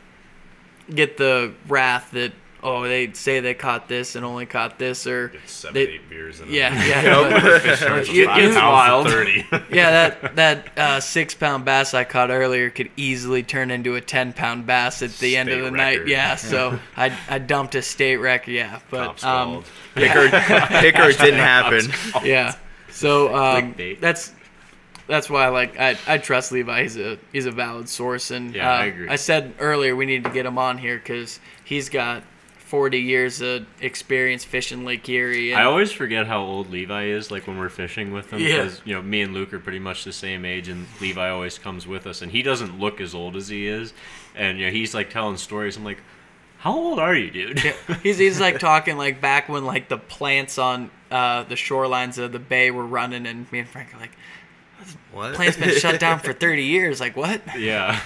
Speaker 2: get the wrath that oh they say they caught this and only caught this or
Speaker 4: Get seven,
Speaker 2: they-
Speaker 4: eight beers in
Speaker 2: yeah
Speaker 4: them.
Speaker 2: yeah
Speaker 4: Fish
Speaker 2: but-
Speaker 4: charge
Speaker 2: you- you-
Speaker 1: wild.
Speaker 4: 30.
Speaker 2: yeah that that uh, six pound bass I caught earlier could easily turn into a ten pound bass at the end of
Speaker 4: State
Speaker 2: the night yeah so I I dumped a state record yeah but
Speaker 4: Cops
Speaker 2: um
Speaker 4: called.
Speaker 3: Picker, picker didn't happen.
Speaker 2: yeah. So um, that's that's why like I, I trust Levi. He's a he's a valid source, and
Speaker 1: Yeah,
Speaker 2: uh,
Speaker 1: I agree.
Speaker 2: I said earlier we need to get him on here because he's got 40 years of experience fishing Lake Erie. And,
Speaker 1: I always forget how old Levi is, like when we're fishing with him,
Speaker 2: Yeah.
Speaker 1: because you know me and Luke are pretty much the same age, and Levi always comes with us, and he doesn't look as old as he is, and you know he's like telling stories. I'm like, how old are you, dude?
Speaker 2: Yeah, he's he's like talking like back when like the plants on uh, the shorelines of the bay were running, and me and Frank are like,
Speaker 3: What?
Speaker 2: plant's been shut down for 30 years. Like what?
Speaker 1: yeah.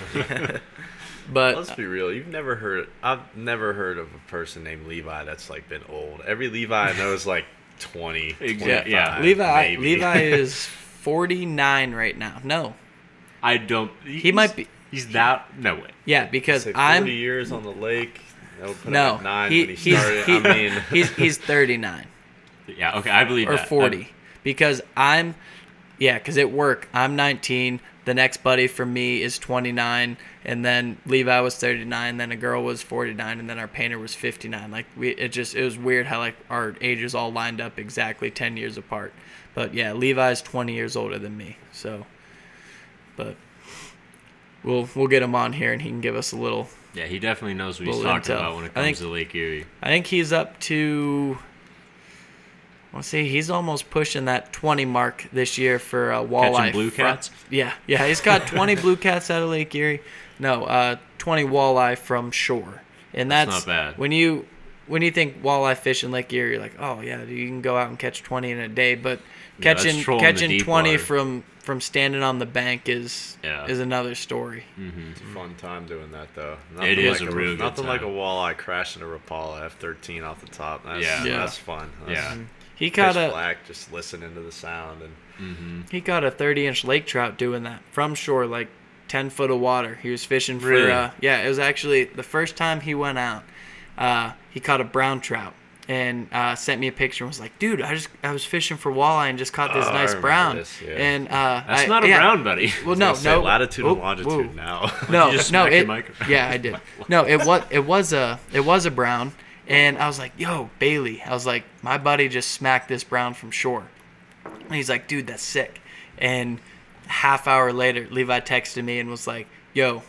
Speaker 2: But
Speaker 4: Let's be real. You've never heard. I've never heard of a person named Levi that's like been old. Every Levi I know is like 20,
Speaker 1: Exact- yeah.
Speaker 2: Levi
Speaker 4: maybe.
Speaker 2: Levi is 49 right now. No,
Speaker 1: I don't.
Speaker 2: He might be-
Speaker 1: He's that. No way.
Speaker 2: yeah, because
Speaker 4: Say 40
Speaker 2: I'm
Speaker 4: years on the lake. That would put
Speaker 2: no
Speaker 4: nine
Speaker 2: he,
Speaker 4: when he
Speaker 2: he's
Speaker 4: started.
Speaker 2: he-
Speaker 4: I mean,
Speaker 2: he's he's 39
Speaker 1: Yeah. Okay, I believe
Speaker 2: or
Speaker 1: that.
Speaker 2: 40 because I'm yeah because at work I'm 19 the next buddy from me is 29, and then Levi was 39, then a girl was 49, and then our painter was 59. Like we, it just it was weird how like our ages all lined up exactly 10 years apart. But yeah, Levi's 20 years older than me, so. But we'll we'll get him on here, and he can give us a little
Speaker 1: Yeah, he definitely knows what he's talking
Speaker 2: intel.
Speaker 1: about when it comes
Speaker 2: think-
Speaker 1: to Lake Erie.
Speaker 2: I think he's up to. Let's see, he's almost pushing that 20 mark this year for uh, walleye.
Speaker 1: blue
Speaker 2: fro-
Speaker 1: cats?
Speaker 2: Yeah, yeah, he's got 20 blue cats out of Lake Erie. No, uh, 20 walleye from shore, and
Speaker 1: That's
Speaker 2: that's,
Speaker 1: not bad.
Speaker 2: When you when you think walleye fishing Lake Erie, you're like, oh yeah, you can go out and catch 20 in a day, but catching
Speaker 1: trolling the
Speaker 2: catching 20
Speaker 1: water.
Speaker 2: from from standing on the bank is
Speaker 1: Yeah.
Speaker 2: is another story.
Speaker 4: It's a fun time doing that though.
Speaker 1: It is
Speaker 4: like
Speaker 1: a real good
Speaker 4: Nothing like a walleye crashing a Rapala F13 off the top. That's,
Speaker 1: Yeah.
Speaker 2: Yeah.
Speaker 4: that's fun. That's
Speaker 1: Yeah.
Speaker 2: He
Speaker 4: Pitch
Speaker 2: caught a
Speaker 4: black, just listening to the sound and
Speaker 2: He caught a 30 inch lake trout doing that from shore, like 10 foot of water. He was fishing for,
Speaker 1: Really?
Speaker 2: uh, yeah, it was actually the first time he went out. Uh, he caught a brown trout and uh, sent me a picture and was like, dude, I just, I was fishing for walleye and just caught this
Speaker 4: Oh,
Speaker 2: nice brown.
Speaker 4: this, yeah.
Speaker 2: And, uh,
Speaker 1: That's
Speaker 2: I-
Speaker 1: not a
Speaker 2: yeah.
Speaker 1: brown, buddy.
Speaker 2: Well, no, no.
Speaker 4: latitude and longitude
Speaker 2: whoa.
Speaker 4: now.
Speaker 2: No, no, it, yeah, I did. No, it was it was a it was a brown, and I was like, "Yo, Bailey," I was like, "My buddy just smacked this brown from shore," and he's like, "Dude, that's sick." And half hour later, Levi texted me and was like, "Yo,"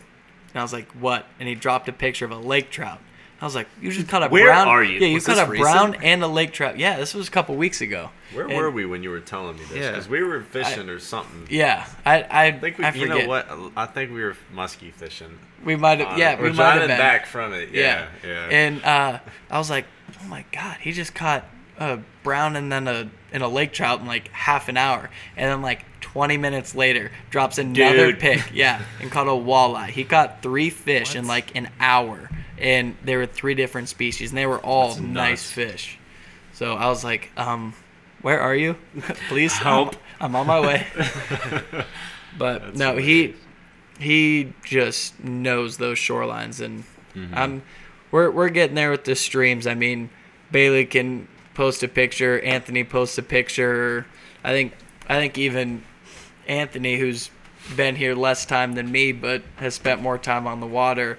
Speaker 2: and I was like, "What?" And he dropped a picture of a lake trout. I was like, "You just caught a
Speaker 1: Where
Speaker 2: brown."
Speaker 1: are you?
Speaker 2: Yeah, you
Speaker 5: Was
Speaker 2: caught
Speaker 5: this
Speaker 2: a brown
Speaker 5: recent?
Speaker 2: and a lake trout. Yeah, this was a couple weeks ago.
Speaker 4: Where
Speaker 2: And-
Speaker 4: were we when you were telling me this?
Speaker 3: Yeah.
Speaker 4: Because we were fishing or something.
Speaker 2: Yeah, I I,
Speaker 4: I think we,
Speaker 2: I
Speaker 4: you
Speaker 2: forget.
Speaker 4: know what? I think we were muskie fishing.
Speaker 2: We might have. Yeah, we
Speaker 4: We're
Speaker 2: might have
Speaker 4: driving
Speaker 2: been.
Speaker 4: back from it. Yeah, yeah.
Speaker 2: And uh, I was like, oh my god, he just caught a brown and then a and a lake trout in like half an hour, and then like 20 minutes later drops another
Speaker 1: Dude.
Speaker 2: pick, yeah, and caught a walleye. He caught three fish in like an hour, and there were three different species, and they were all
Speaker 1: That's
Speaker 2: nice
Speaker 1: nuts.
Speaker 2: fish. So I was like, um, where are you? Please
Speaker 1: Help.
Speaker 2: I'm, I'm on my way. but
Speaker 4: That's
Speaker 2: no, he he just knows those shorelines and I'm we're we're getting there with the streams. I mean, Bailey can post a picture, Anthony posts a picture. I think I think even Anthony who's been here less time than me but has spent more time on the water,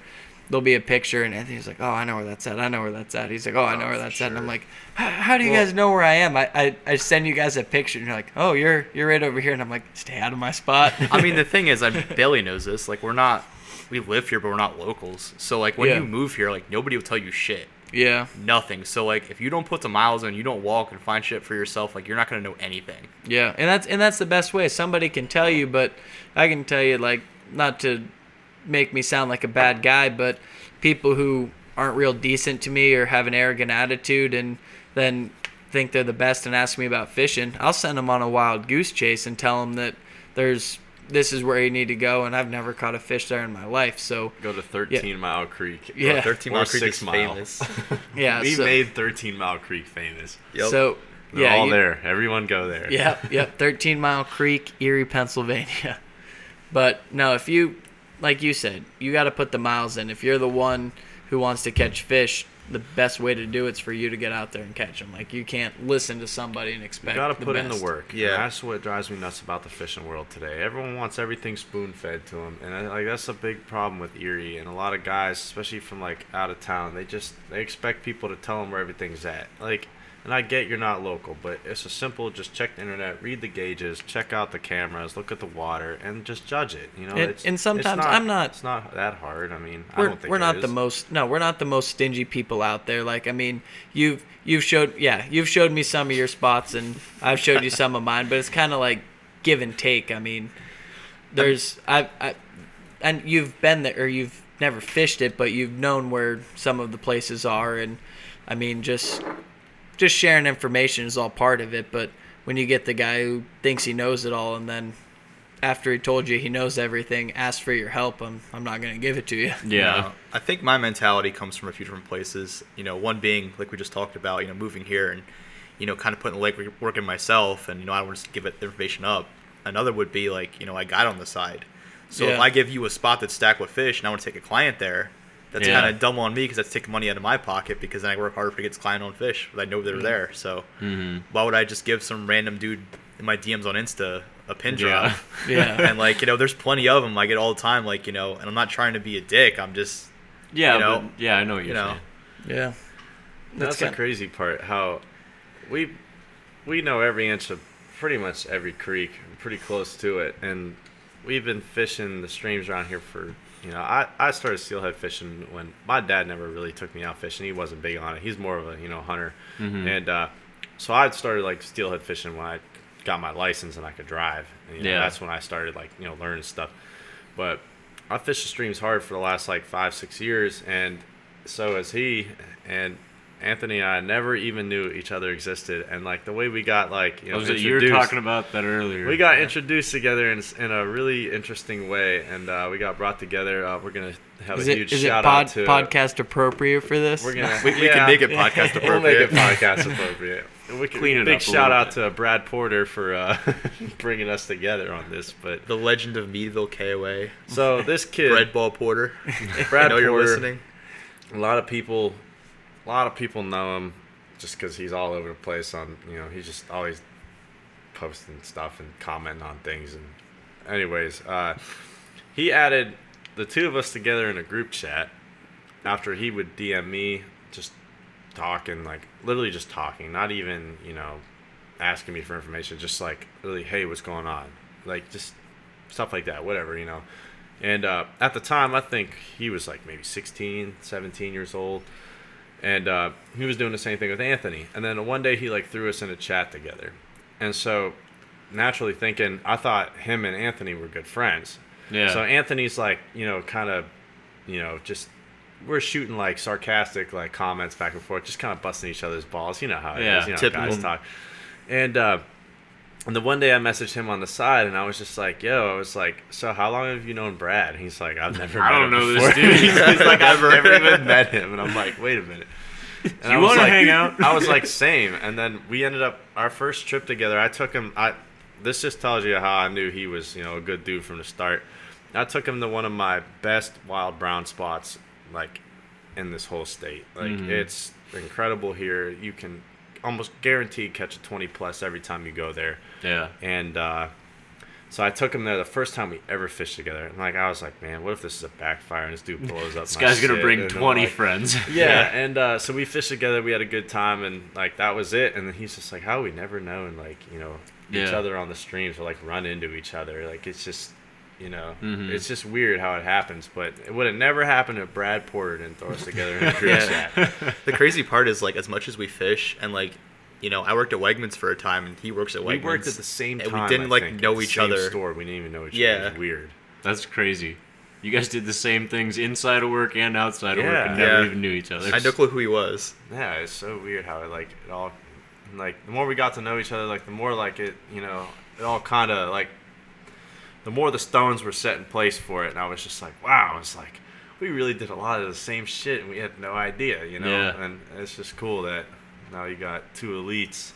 Speaker 2: there'll be a picture and Anthony's like, "Oh, I know where that's at. I know where that's at." He's like, "Oh, I know
Speaker 4: Oh,
Speaker 2: where that's at." And I'm like, "How, how do you
Speaker 3: Well-
Speaker 2: guys know where I am?" I, I I send you guys a picture and you're like, "Oh, you're you're right over here." And I'm like, "Stay out of my spot."
Speaker 3: I mean, the thing is, I Bailey knows this. Like, we're not, we live here, but we're not locals. So, like, when
Speaker 2: Yeah.
Speaker 3: you move here, like, nobody will tell you shit.
Speaker 2: yeah.
Speaker 3: Nothing. So, like, if you don't put the miles in, you don't walk and find shit for yourself, like, you're not gonna know anything.
Speaker 2: Yeah, and that's and that's the best way. Somebody can tell you, but I can tell you like not to make me sound like a bad guy, but people who aren't real decent to me or have an arrogant attitude and then think they're the best and ask me about fishing, I'll send them on a wild goose chase and tell them that there's this is where you need to go and I've never caught a fish there in my life. So,
Speaker 4: Go to 13 Mile Creek.
Speaker 2: Yeah.
Speaker 3: 13 Mile Creek is
Speaker 4: Mile.
Speaker 3: famous.
Speaker 2: yeah,
Speaker 4: we
Speaker 2: so,
Speaker 4: made 13 Mile Creek famous.
Speaker 3: Yep.
Speaker 2: so
Speaker 4: They're
Speaker 2: yeah,
Speaker 4: all
Speaker 2: you-
Speaker 4: there. Everyone go there.
Speaker 2: Yep, yep. 13 Mile Creek, Erie, Pennsylvania. But no, if you, like you said, you got to put the miles in. If you're the one who wants to catch fish, the best way to do it's for you to get out there and catch them. Like you can't listen to somebody and expect.
Speaker 4: You gotta
Speaker 2: the
Speaker 4: put in the work.
Speaker 3: Yeah.
Speaker 4: Yeah, that's what drives me nuts about the fishing world today. Everyone wants everything spoon fed to them, and I, like that's a big problem with Erie. And a lot of guys, especially from like out of town, they just they expect people to tell them where everything's at. Like, and I get you're not local, but it's a simple just check the internet, read the gauges, check out the cameras, look at the water, and just judge it. You know,
Speaker 2: And-
Speaker 4: it's,
Speaker 2: and sometimes I'm not-
Speaker 4: It's not that hard. I mean,
Speaker 2: We're,
Speaker 4: don't think
Speaker 2: we're not the most no we're not the most stingy people out there like i mean you've you've showed yeah you've showed me some of your spots and i've showed you some of mine but it's kind of like give and take i mean there's I, I and you've been there or you've never fished it but you've known where some of the places are and i mean just just sharing information is all part of it but when you get the guy who thinks he knows it all and then after he told you he knows everything asks for your help i'm, I'm not going to give it to you
Speaker 1: Yeah.
Speaker 3: Uh, I think my mentality comes from a few different places. You know, one being like we just talked about, you know, moving here and you know, kind of putting the leg work in myself, and you know, I don't want to give it the information up. Another would be like, you know, I got on the side. So if I give you a spot that's stacked with fish, and I want to take a client there, that's
Speaker 1: Yeah.
Speaker 3: kind of dumb on me because that's taking money out of my pocket because then I work harder to get this client on fish. But I know they're there. So
Speaker 1: Mm-hmm.
Speaker 3: why would I just give some random dude in my DMs on Insta a pin
Speaker 1: Yeah.
Speaker 3: drop.
Speaker 2: Yeah.
Speaker 3: and like you know, there's plenty of them. I get all the time. Like you know, and I'm not trying to be a dick. I'm just
Speaker 1: Yeah,
Speaker 3: You know?
Speaker 1: but, yeah, I know what you're
Speaker 3: you know.
Speaker 1: saying.
Speaker 2: yeah.
Speaker 4: That's, the crazy part. How we we know every inch of pretty much every creek, pretty close to it, and we've been fishing the streams around here for. You know, I, I started steelhead fishing when my dad never really took me out fishing. He wasn't big on it. He's more of a you know hunter,
Speaker 1: Mm-hmm.
Speaker 4: and uh, so I started like steelhead fishing when I got my license and I could drive. And, you know,
Speaker 1: Yeah.
Speaker 4: that's when I started like you know learning stuff. But I fished the streams hard for the last like five six years, and so has he. And Anthony and I never even knew each other existed, and like the way we got like you know
Speaker 1: was you were talking about that earlier?
Speaker 4: we got introduced together in, in a really interesting way, and uh, we got brought together. Uh, we're gonna have
Speaker 2: Is
Speaker 4: a
Speaker 2: it
Speaker 4: huge
Speaker 2: is it
Speaker 4: shout
Speaker 2: pod,
Speaker 4: out to
Speaker 2: podcast appropriate for this?
Speaker 4: We're gonna
Speaker 3: We- we can make it podcast appropriate.
Speaker 4: We'll make it
Speaker 3: appropriate.
Speaker 4: podcast appropriate. We can,
Speaker 1: Clean it
Speaker 4: big
Speaker 1: up a
Speaker 4: shout
Speaker 1: little
Speaker 4: out
Speaker 1: bit.
Speaker 4: to Brad Porter for uh, bringing us together on this. But
Speaker 3: the legend of Meadville KOA.
Speaker 4: so this kid,
Speaker 3: Red Ball Porter.
Speaker 4: Brad
Speaker 3: I know you're listening.
Speaker 4: a lot of people a lot of people know him just because he's all over the place on you know he's just always posting stuff and commenting on things and anyways uh, he added the two of us together in a group chat after he would dm me just talking like literally just talking not even you know asking me for information just like really hey what's going on? Like just stuff like that whatever you know. And uh, at the time i think he was like maybe 16 17 years old and uh, he was doing the same thing with anthony and then one day he like threw us in a chat together and so naturally thinking i thought him and anthony were good friends
Speaker 1: Yeah.
Speaker 4: so anthony's like you know kind of you know just we're shooting like sarcastic like comments back and forth just kind of busting each other's balls you know how it is.
Speaker 1: Yeah.
Speaker 4: you know
Speaker 3: Typical.
Speaker 4: guys talk and uh and the one day I messaged him on the side, and I was just like, "Yo," I was like, "So how long have you known Brad?" And he's like, "I've never.
Speaker 1: I
Speaker 4: met
Speaker 1: don't
Speaker 4: him
Speaker 1: know this dude.
Speaker 4: he's, like, "I've never even met him," and I'm like, "Wait a minute." And
Speaker 1: you
Speaker 4: was
Speaker 1: wanna
Speaker 4: like-
Speaker 1: hang out?
Speaker 4: I was like, "Same." And then we ended up our first trip together. I took him. I this just tells you how I knew he was, you know, a good dude from the start. I took him to one of my best wild brown spots, like in this whole state. Like
Speaker 1: Mhm.
Speaker 4: it's incredible here. You can almost guaranteed catch a 20 plus every time you go there.
Speaker 1: yeah.
Speaker 4: And uh, so I took him there the first time we ever fished together. And like I was like, man, what if this is a backfire and this dude blows up?
Speaker 1: This
Speaker 4: my
Speaker 1: guy's gonna bring 20
Speaker 4: like-
Speaker 1: friends.
Speaker 4: Yeah, and uh, so we fished together. We had a good time, and like that was it. And then he's just like, "How we never know, and like you know each
Speaker 1: Yeah.
Speaker 4: other on the streams or like run into each other? Like it's just." You know,
Speaker 1: Mhm.
Speaker 4: it's just weird how it happens, but it would have never happened if Brad Porter didn't throw us together in a group
Speaker 3: Yeah.
Speaker 4: chat.
Speaker 3: The crazy part is like as much as we fish and like, you know, I worked at Wegmans for a time and he works at Wegmans.
Speaker 4: We worked at the same
Speaker 3: and we didn't
Speaker 4: I
Speaker 3: like
Speaker 4: think,
Speaker 3: know each
Speaker 4: same
Speaker 3: other.
Speaker 4: Store, we didn't even know each other.
Speaker 3: Yeah.
Speaker 4: Weird.
Speaker 1: That's crazy. You guys did the same things inside of work and outside of work and never
Speaker 3: Yeah.
Speaker 1: even knew each other.
Speaker 3: I had no clue who he was.
Speaker 4: Yeah, it's so weird how it like it all like the more we got to know each other, like the more like it you know it all kind of like the more the stones were set in place for it, and I was just like, wow, it's like we really did a lot of the same shit, and we had no idea, you know.
Speaker 1: Yeah.
Speaker 4: And it's just cool that now you got two elites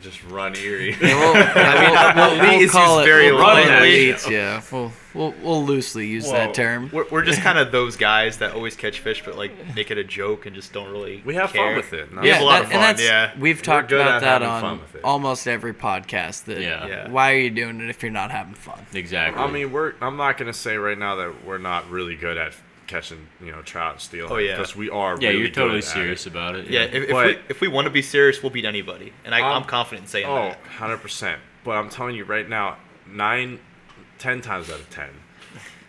Speaker 4: just run Erie.
Speaker 2: Yeah, we'll, I
Speaker 3: mean,
Speaker 2: we'll,
Speaker 3: elite is
Speaker 2: call it
Speaker 3: very
Speaker 2: we'll call it
Speaker 1: lightly.
Speaker 2: elites, Yeah, we'll, we'll we'll loosely use
Speaker 4: Whoa.
Speaker 2: that term.
Speaker 3: We're, we're just kind of those guys that always catch fish, but like make it a joke and just don't really.
Speaker 4: we have
Speaker 3: care.
Speaker 4: fun with it. and
Speaker 3: We have
Speaker 4: that's-
Speaker 3: a lot
Speaker 2: that-
Speaker 3: of
Speaker 2: and
Speaker 3: fun,
Speaker 2: that's-
Speaker 3: yeah.
Speaker 2: We've talked about that on almost every podcast. That
Speaker 1: Yeah.
Speaker 3: Yeah.
Speaker 2: why are you doing it if you're not having fun?
Speaker 1: exactly.
Speaker 4: I mean, we're. I'm not gonna say right now that we're not really good at catching you know trout and steelhead.
Speaker 3: Oh yeah,
Speaker 4: because we are.
Speaker 1: Yeah,
Speaker 4: really
Speaker 1: you're totally
Speaker 4: serious it.
Speaker 1: about it.
Speaker 3: Yeah, yeah if,
Speaker 4: but,
Speaker 3: we, if we want to be serious, we'll beat anybody, and I,
Speaker 4: am
Speaker 3: um, confident in saying
Speaker 4: oh,
Speaker 3: that.
Speaker 4: 100 percent. But I'm telling you right now, nine, ten times out of ten,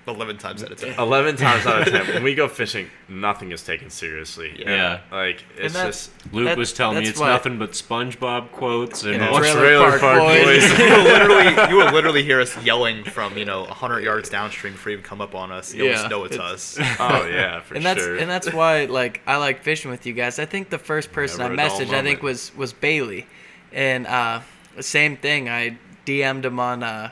Speaker 3: 11 times out of 10.
Speaker 4: 11 times out of 10. When we go fishing, nothing is taken seriously.
Speaker 1: Yeah.
Speaker 4: yeah. Like, it's just.
Speaker 1: Luke was telling me it's
Speaker 2: why-
Speaker 1: nothing but SpongeBob quotes and,
Speaker 2: Yeah.
Speaker 1: all
Speaker 2: Trailer
Speaker 4: trailer
Speaker 2: Park
Speaker 4: park
Speaker 2: Boys.
Speaker 4: boys.
Speaker 3: you will literally, you will literally hear us yelling from you know 100 yards downstream for you even come up on us. You'll
Speaker 2: Yeah.
Speaker 3: just know it's, us.
Speaker 4: Oh, yeah, for
Speaker 2: and that's
Speaker 4: sure.
Speaker 2: and that's why like I like fishing with you guys. I think the first person
Speaker 4: Never
Speaker 2: messaged I think was was Bailey, and uh, same thing. I DM'd him on uh,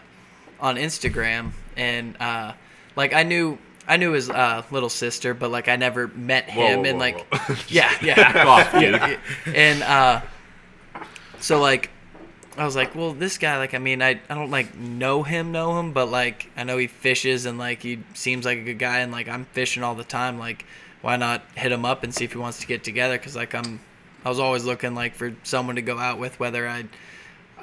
Speaker 2: on Instagram, and uh, like I knew I knew his uh, little sister, but like I never met him,
Speaker 4: whoa,
Speaker 2: and
Speaker 4: whoa,
Speaker 2: like
Speaker 4: whoa.
Speaker 2: yeah yeah
Speaker 1: off, dude.
Speaker 2: and uh, so like I was like, well, this guy, like, I mean, I, I don't like know him, know him, but like I know he fishes and like he seems like a good guy, and like I'm fishing all the time. Like, why not hit him up and see if he wants to get together? Cause like I'm, I was always looking like for someone to go out with, whether I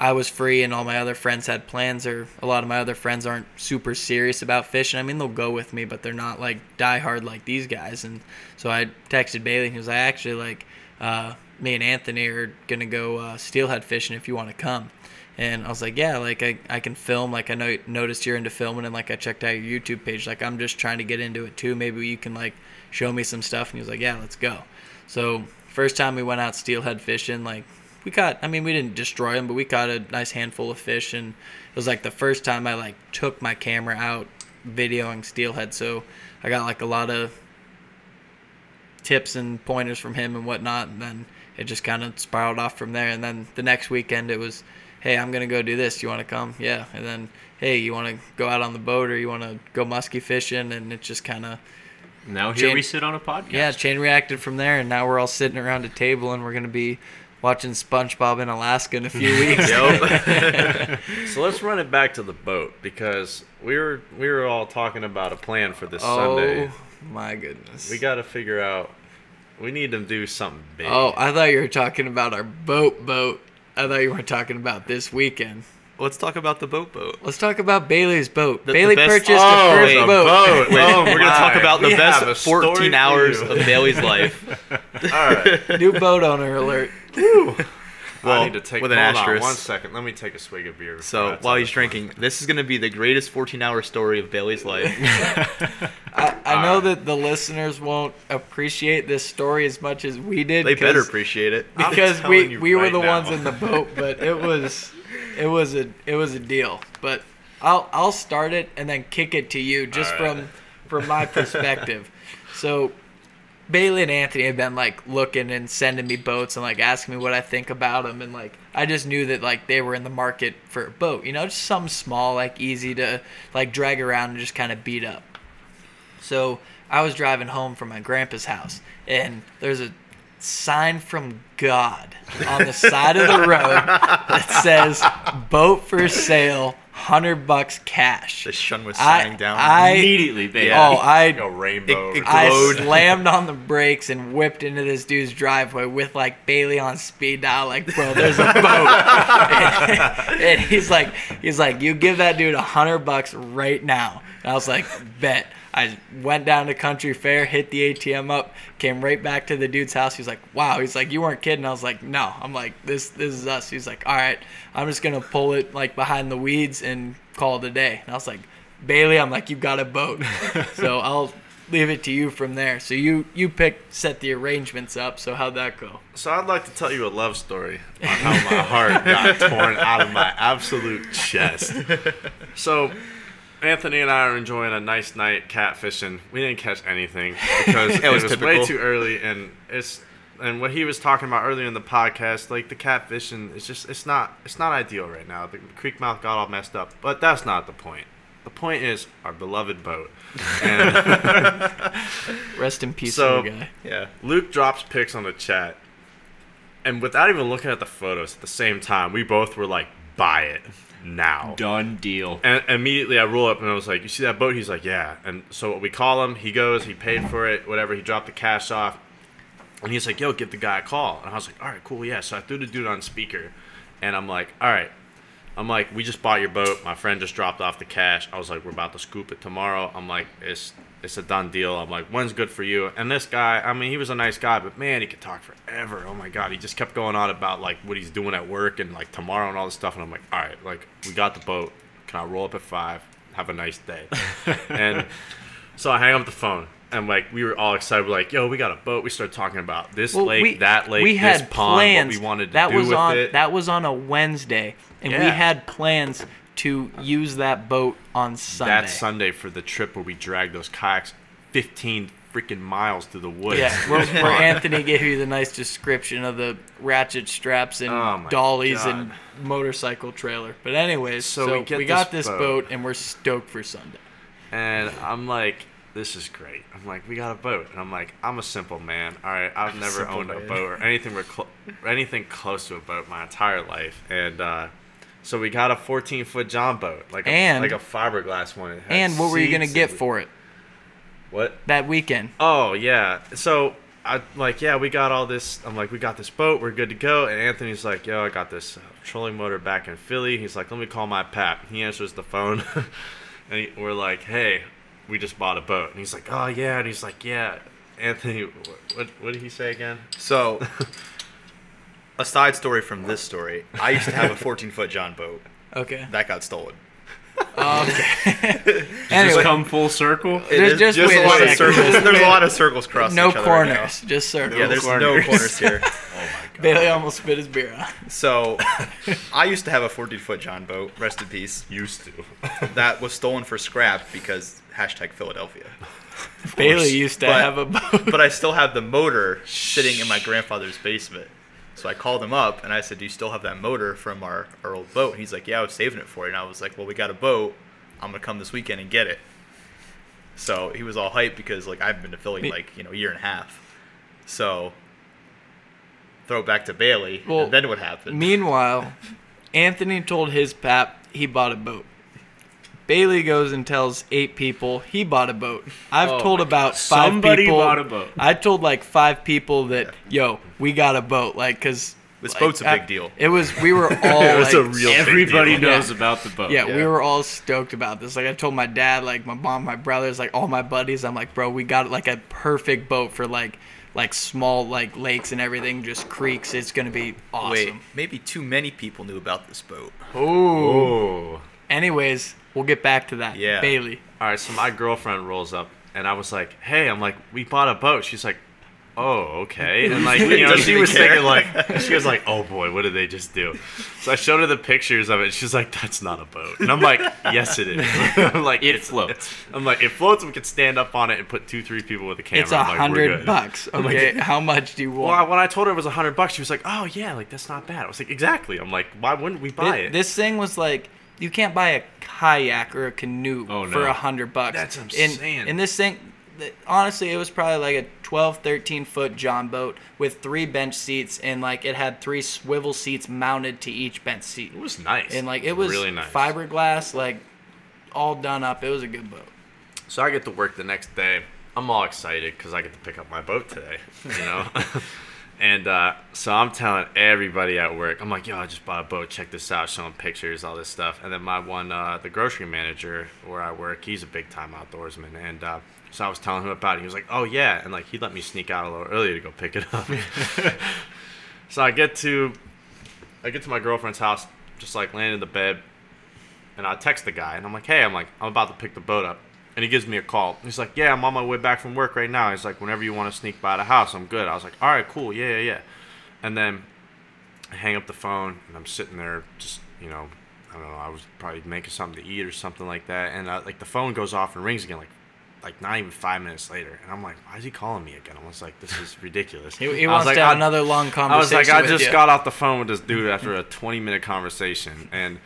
Speaker 2: I was free and all my other friends had plans, or a lot of my other friends aren't super serious about fishing. I mean, they'll go with me, but they're not like die hard like these guys. And so I texted Bailey and he was like, actually, like, uh, me and Anthony are gonna go uh, steelhead fishing if you want to come. And I was like, yeah, like I, I can film. Like I know noticed you're into filming, and like I checked out your YouTube page. Like I'm just trying to get into it too. Maybe you can like show me some stuff. And he was like, yeah, let's go. So first time we went out steelhead fishing, like we caught. I mean, we didn't destroy them, but we caught a nice handful of fish, and it was like the first time I like took my camera out videoing steelhead. So I got like a lot of tips and pointers from him and whatnot, and then it just kind of spiraled off from there. And then the next weekend it was, hey, I'm gonna go do this. You want to come? Yeah. And then hey, you want to go out on the boat or you want to go musky fishing? And it just kind of
Speaker 1: Now here
Speaker 2: Chain-
Speaker 1: we sit on a podcast.
Speaker 2: yeah, chain reacted from there, and now we're all sitting around a table and we're gonna be watching SpongeBob in Alaska in a few weeks.
Speaker 4: So let's run it back to the boat because we were we were all talking about a plan for this Sunday.
Speaker 2: oh
Speaker 4: Sunday.
Speaker 2: my goodness.
Speaker 4: We got to figure out. We need to do something big.
Speaker 2: Oh, I thought you were talking about our boat boat. I thought you were talking about this weekend.
Speaker 3: Let's talk about the boat boat.
Speaker 2: Let's talk about Bailey's boat.
Speaker 3: The- the
Speaker 2: Bailey
Speaker 3: best-
Speaker 2: purchased
Speaker 4: Oh,
Speaker 2: the first
Speaker 4: the
Speaker 2: boat.
Speaker 4: boat.
Speaker 3: Wait,
Speaker 4: Oh
Speaker 3: we're gonna talk about the
Speaker 4: We
Speaker 3: best 14 hours of Bailey's life.
Speaker 4: all right.
Speaker 2: New boat owner alert.
Speaker 4: I
Speaker 3: Well,
Speaker 4: need to take
Speaker 3: with an
Speaker 4: hold on
Speaker 3: asterisk.
Speaker 4: one second. Let me take a swig of beer.
Speaker 3: So while he's
Speaker 4: this
Speaker 3: drinking, this is gonna be the greatest 14 hour story of Bailey's life.
Speaker 2: I, I know
Speaker 4: Alright.
Speaker 2: that the listeners won't appreciate this story as much as we did.
Speaker 3: They better appreciate it.
Speaker 2: Because
Speaker 4: telling
Speaker 2: we
Speaker 4: you
Speaker 2: we were the
Speaker 4: now.
Speaker 2: ones in the boat, but it was it was a it was a deal. But I'll I'll start it and then kick it to you just
Speaker 4: right.
Speaker 2: from from my perspective. so Bailey and Anthony have been like looking and sending me boats and like asking me what I think about them and like I just knew that like they were in the market for a boat, you know, just something small like easy to like drag around and just kind of beat up. So I was driving home from my grandpa's house, and there's a sign from God on the side of the road that says "Boat for sale, hundred bucks cash."
Speaker 3: The sun was
Speaker 2: I-
Speaker 3: shining down.
Speaker 2: I-
Speaker 1: Immediately, baby.
Speaker 3: Yeah.
Speaker 2: Oh, I
Speaker 4: a rainbow.
Speaker 3: It- it
Speaker 2: I slammed on the brakes and whipped into this dude's driveway with like Bailey on speed dial. Like, bro, there's a boat. and, and he's like, he's like, you give that dude a hundred bucks right now. And I was like, bet. I went down to Country Fair, hit the ATM up, came right back to the dude's house. He's like, "Wow." He's like, "You weren't kidding." I was like, "No." I'm like, "This, this is us." He's like, "All right, I'm just gonna pull it like behind the weeds and call it a day." And I was like, "Bailey," I'm like, "You've got a boat." so I'll leave it to you from there. So you you pick set the arrangements up. So how'd that go?
Speaker 4: So I'd like to tell you a love story on how my heart got torn out of my absolute chest. So Anthony and I are enjoying a nice night catfishing. We didn't catch anything because it
Speaker 3: was
Speaker 4: was, way too early and it's and what he was talking about earlier in the podcast, like the catfishing is just it's not it's not ideal right now. The creek mouth got all messed up. But that's not the point. The point is our beloved boat. And
Speaker 2: Rest in peace,
Speaker 4: So-
Speaker 2: guy.
Speaker 3: yeah.
Speaker 4: Luke drops pics on the chat, and without even looking at the photos at the same time, we both were like, "Buy it now!"
Speaker 1: Done deal.
Speaker 4: And immediately I roll up and I was like, "You see that boat?" He's like, "Yeah." And so we call him. He goes. He paid for it. Whatever. He dropped the cash off, and he's like, "Yo, give the guy a call." And I was like, "All right, cool, yeah." So I threw the dude on speaker, and I'm like, "All right." I'm like, we just bought your boat. My friend just dropped off the cash. I was like, we're about to scoop it tomorrow. I'm like, it's it's a done deal. I'm like, when's good for you? And this guy, I mean, he was a nice guy, but man, he could talk forever. Oh my god, he just kept going on about like what he's doing at work and like tomorrow and all this stuff. And I'm like, all right, like we got the boat. Can I roll up at five? Have a nice day. and so I hang up the phone. And like we were all excited, we're like, "Yo, we got a boat." We started talking about this
Speaker 2: Well,
Speaker 4: lake,
Speaker 2: we-
Speaker 4: that lake,
Speaker 2: we
Speaker 4: this
Speaker 2: had
Speaker 4: pond,
Speaker 2: plans.
Speaker 4: what we wanted to
Speaker 2: that
Speaker 4: do
Speaker 2: was
Speaker 4: with
Speaker 2: on
Speaker 4: it.
Speaker 2: that was on a Wednesday, and we had plans to use that boat on Sunday.
Speaker 4: That Sunday for the trip where we dragged those kayaks 15 freaking miles through the woods.
Speaker 2: Yeah, where, where Anthony gave you the nice description of the ratchet straps and
Speaker 4: Oh
Speaker 2: dollies
Speaker 4: God.
Speaker 2: and motorcycle trailer. But anyways,
Speaker 4: So
Speaker 2: so,
Speaker 4: we
Speaker 2: we got
Speaker 4: this
Speaker 2: this
Speaker 4: boat.
Speaker 2: boat. and we're stoked for Sunday.
Speaker 4: And I'm like, this is great. I'm like, we got a boat. And I'm like, I'm a simple man. All right, I've never owned a boat or anything cl- anything close to a boat my entire life. And uh, so we got a 14 foot John boat, like a,
Speaker 2: And-
Speaker 4: like a fiberglass one.
Speaker 2: And what were you gonna get
Speaker 4: and-
Speaker 2: for it
Speaker 4: What?
Speaker 2: that weekend?
Speaker 4: Oh yeah. So I like, yeah, we got all this. I'm like, we got this boat. We're good to go. And Anthony's like, yo, I got this uh, trolling motor back in Philly. He's like, let me call my pap. He answers the phone, and he, we're like, hey, we just bought a boat. And he's like, oh yeah. And he's like, yeah, Anthony, what what, what did he say again?
Speaker 3: So, a side story from this story. I used to have a 14 foot John boat
Speaker 2: Okay.
Speaker 3: that got stolen.
Speaker 2: Okay.
Speaker 1: Just come full circle.
Speaker 3: There's
Speaker 2: Just- just
Speaker 3: just
Speaker 2: wait
Speaker 3: a
Speaker 2: a
Speaker 3: lot of circles. There's a lot of circles crossing
Speaker 2: no
Speaker 3: each other right now.
Speaker 2: corners, just circles.
Speaker 3: Yeah, there's no
Speaker 1: corners.
Speaker 3: corners here.
Speaker 2: Oh Bailey almost spit his beer out.
Speaker 3: So, I used to have a 14 foot John boat. Rest in peace.
Speaker 4: Used to.
Speaker 3: That was stolen for scrap because hashtag Philadelphia.
Speaker 2: Bailey used to
Speaker 3: But-
Speaker 2: have a boat.
Speaker 3: But I still have the motor sitting in my grandfather's basement. So I called him up and I said, "Do you still have that motor from our, our old boat?" And He's like, "Yeah, I was saving it for you." And I was like, "Well, we got a boat. I'm gonna come this weekend and get it." So he was all hyped because like I've been to Philly
Speaker 2: Me-
Speaker 3: like you know a year and a half. So throw it back to Bailey.
Speaker 2: Well,
Speaker 3: and then what happened?
Speaker 2: Meanwhile, Anthony told his pap he bought a boat. Bailey goes and tells eight people he bought a boat. I've
Speaker 1: Oh
Speaker 2: told about
Speaker 1: God.
Speaker 2: five
Speaker 1: Somebody
Speaker 2: people.
Speaker 1: bought a boat.
Speaker 2: I told like five people that yo, we got a boat. Like, cause
Speaker 3: This
Speaker 2: like,
Speaker 3: boat's a
Speaker 2: I-
Speaker 3: big deal.
Speaker 2: It was. We were all.
Speaker 4: It was
Speaker 2: like,
Speaker 4: a real big
Speaker 1: Everybody
Speaker 4: deal.
Speaker 1: knows
Speaker 2: Yeah.
Speaker 1: about the boat.
Speaker 2: yeah, we were all stoked about this. Like I told my dad, like my mom, my brothers, like all my buddies. I'm like, bro, we got like a perfect boat for like like small like lakes and everything, just creeks. It's gonna be awesome.
Speaker 3: Wait, maybe too many people knew about this boat.
Speaker 4: Oh.
Speaker 2: Anyways, we'll get back to that.
Speaker 3: Yeah.
Speaker 2: Bailey.
Speaker 4: All right, so my girlfriend rolls up, and I was like, "Hey," I'm like, "We bought a boat." She's like, "Oh, okay." And like, you know, she was
Speaker 3: care.
Speaker 4: thinking like, she was like, "Oh boy, what did they just do?" So I showed her the pictures of it. She's like, "That's not a boat," and I'm like, "Yes, it is." I'm like,
Speaker 1: It floats."
Speaker 4: I'm like, "It floats. We could stand up on it and put two, three people with a camera."
Speaker 2: It's a
Speaker 4: like,
Speaker 2: hundred
Speaker 4: good."
Speaker 2: bucks.
Speaker 4: I'm like,
Speaker 2: Okay, how much do you want?
Speaker 4: Well, when I told her it was a hundred bucks, she was like, "Oh yeah, like that's not bad." I was like, "Exactly." I'm like, "Why wouldn't we buy it?"
Speaker 2: This thing was like you can't buy a kayak or a canoe
Speaker 1: Oh,
Speaker 2: for a hundred bucks.
Speaker 4: That's what I'm
Speaker 2: and,
Speaker 4: saying.
Speaker 2: And this thing, honestly, it was probably like a 12, 13 foot John boat with three bench seats, and like it had three swivel seats mounted to each bench seat.
Speaker 4: it was nice.
Speaker 2: And like it was
Speaker 4: really nice.
Speaker 2: fiberglass, like all done up. It was a good boat.
Speaker 4: So I get to work the next day. I'm all excited because I get to pick up my boat today, you know. and uh, so I'm telling everybody at work, I'm like, "Yo, I just bought a boat. Check this out." Showing pictures, all this stuff. And then my one, uh, the grocery manager where I work, he's a big time outdoorsman, and uh, so I was telling him about it. He was like, "Oh yeah," and like he let me sneak out a little earlier to go pick it up. so I get to, I get to my girlfriend's house, just like laying in the bed, and I text the guy, and I'm like, "Hey, I'm like, I'm about to pick the boat up." And he gives me a call. He's like, "Yeah, I'm on my way back from work right now." He's like, "Whenever you want to sneak by the house, I'm good." I was like, "All right, cool, yeah, yeah, yeah." And then I hang up the phone, and I'm sitting there, just you know, I don't know, I was probably making something to eat or something like that, and uh, like the phone goes off and rings again, like like not even five minutes later, and I'm like, "Why is he calling me again?" I was like, "This is ridiculous."
Speaker 2: He, he wants
Speaker 4: like,
Speaker 2: to have another long conversation.
Speaker 4: I was like, I just
Speaker 2: you.
Speaker 4: got off the phone with this dude after a 20 minute conversation, and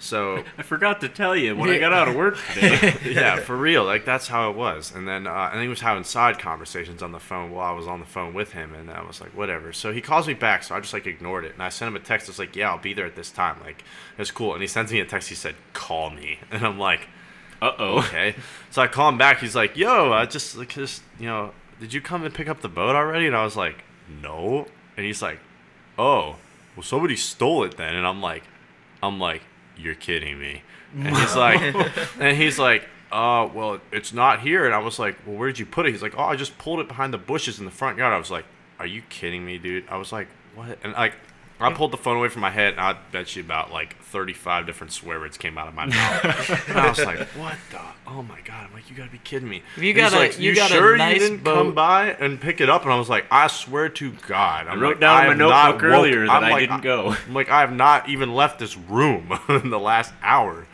Speaker 4: so
Speaker 1: I forgot to tell you when I got out of work today.
Speaker 4: yeah, for real. Like that's how it was. And then uh, and he was having side conversations on the phone while I was on the phone with him, and I was like, whatever. So he calls me back, so I just like ignored it, and I sent him a text. I was like, yeah, I'll be there at this time. Like it's cool. And he sends me a text. He said, call me, and I'm like,
Speaker 1: Uh oh.
Speaker 4: okay. So I call him back. He's like, yo, I just like just you know, did you come and pick up the boat already? And I was like, no. And he's like, oh, well somebody stole it then. And I'm like, I'm like, you're kidding me. And he's like, and he's like, uh, well, it's not here. And I was like, well, where did you put it? He's like, oh, I just pulled it behind the bushes in the front yard. I was like, are you kidding me, dude? I was like, what? And like, I pulled the phone away from my head, and I bet you about like 35 different swear words came out of my mouth. and I was like, what the? Oh my god! I'm like, you gotta be kidding me.
Speaker 2: If you
Speaker 4: And he's
Speaker 2: got a-
Speaker 4: like,
Speaker 2: you got a
Speaker 4: sure
Speaker 2: nice
Speaker 4: you didn't come by and pick it up? And I was like, I swear to God, I'm
Speaker 1: I wrote
Speaker 4: like,
Speaker 1: down
Speaker 4: I
Speaker 1: in my
Speaker 4: have not
Speaker 1: notebook
Speaker 4: woke-
Speaker 1: earlier that
Speaker 4: I'm
Speaker 1: I
Speaker 4: like,
Speaker 1: didn't go.
Speaker 4: I'm like, I have not even left this room in the last hour.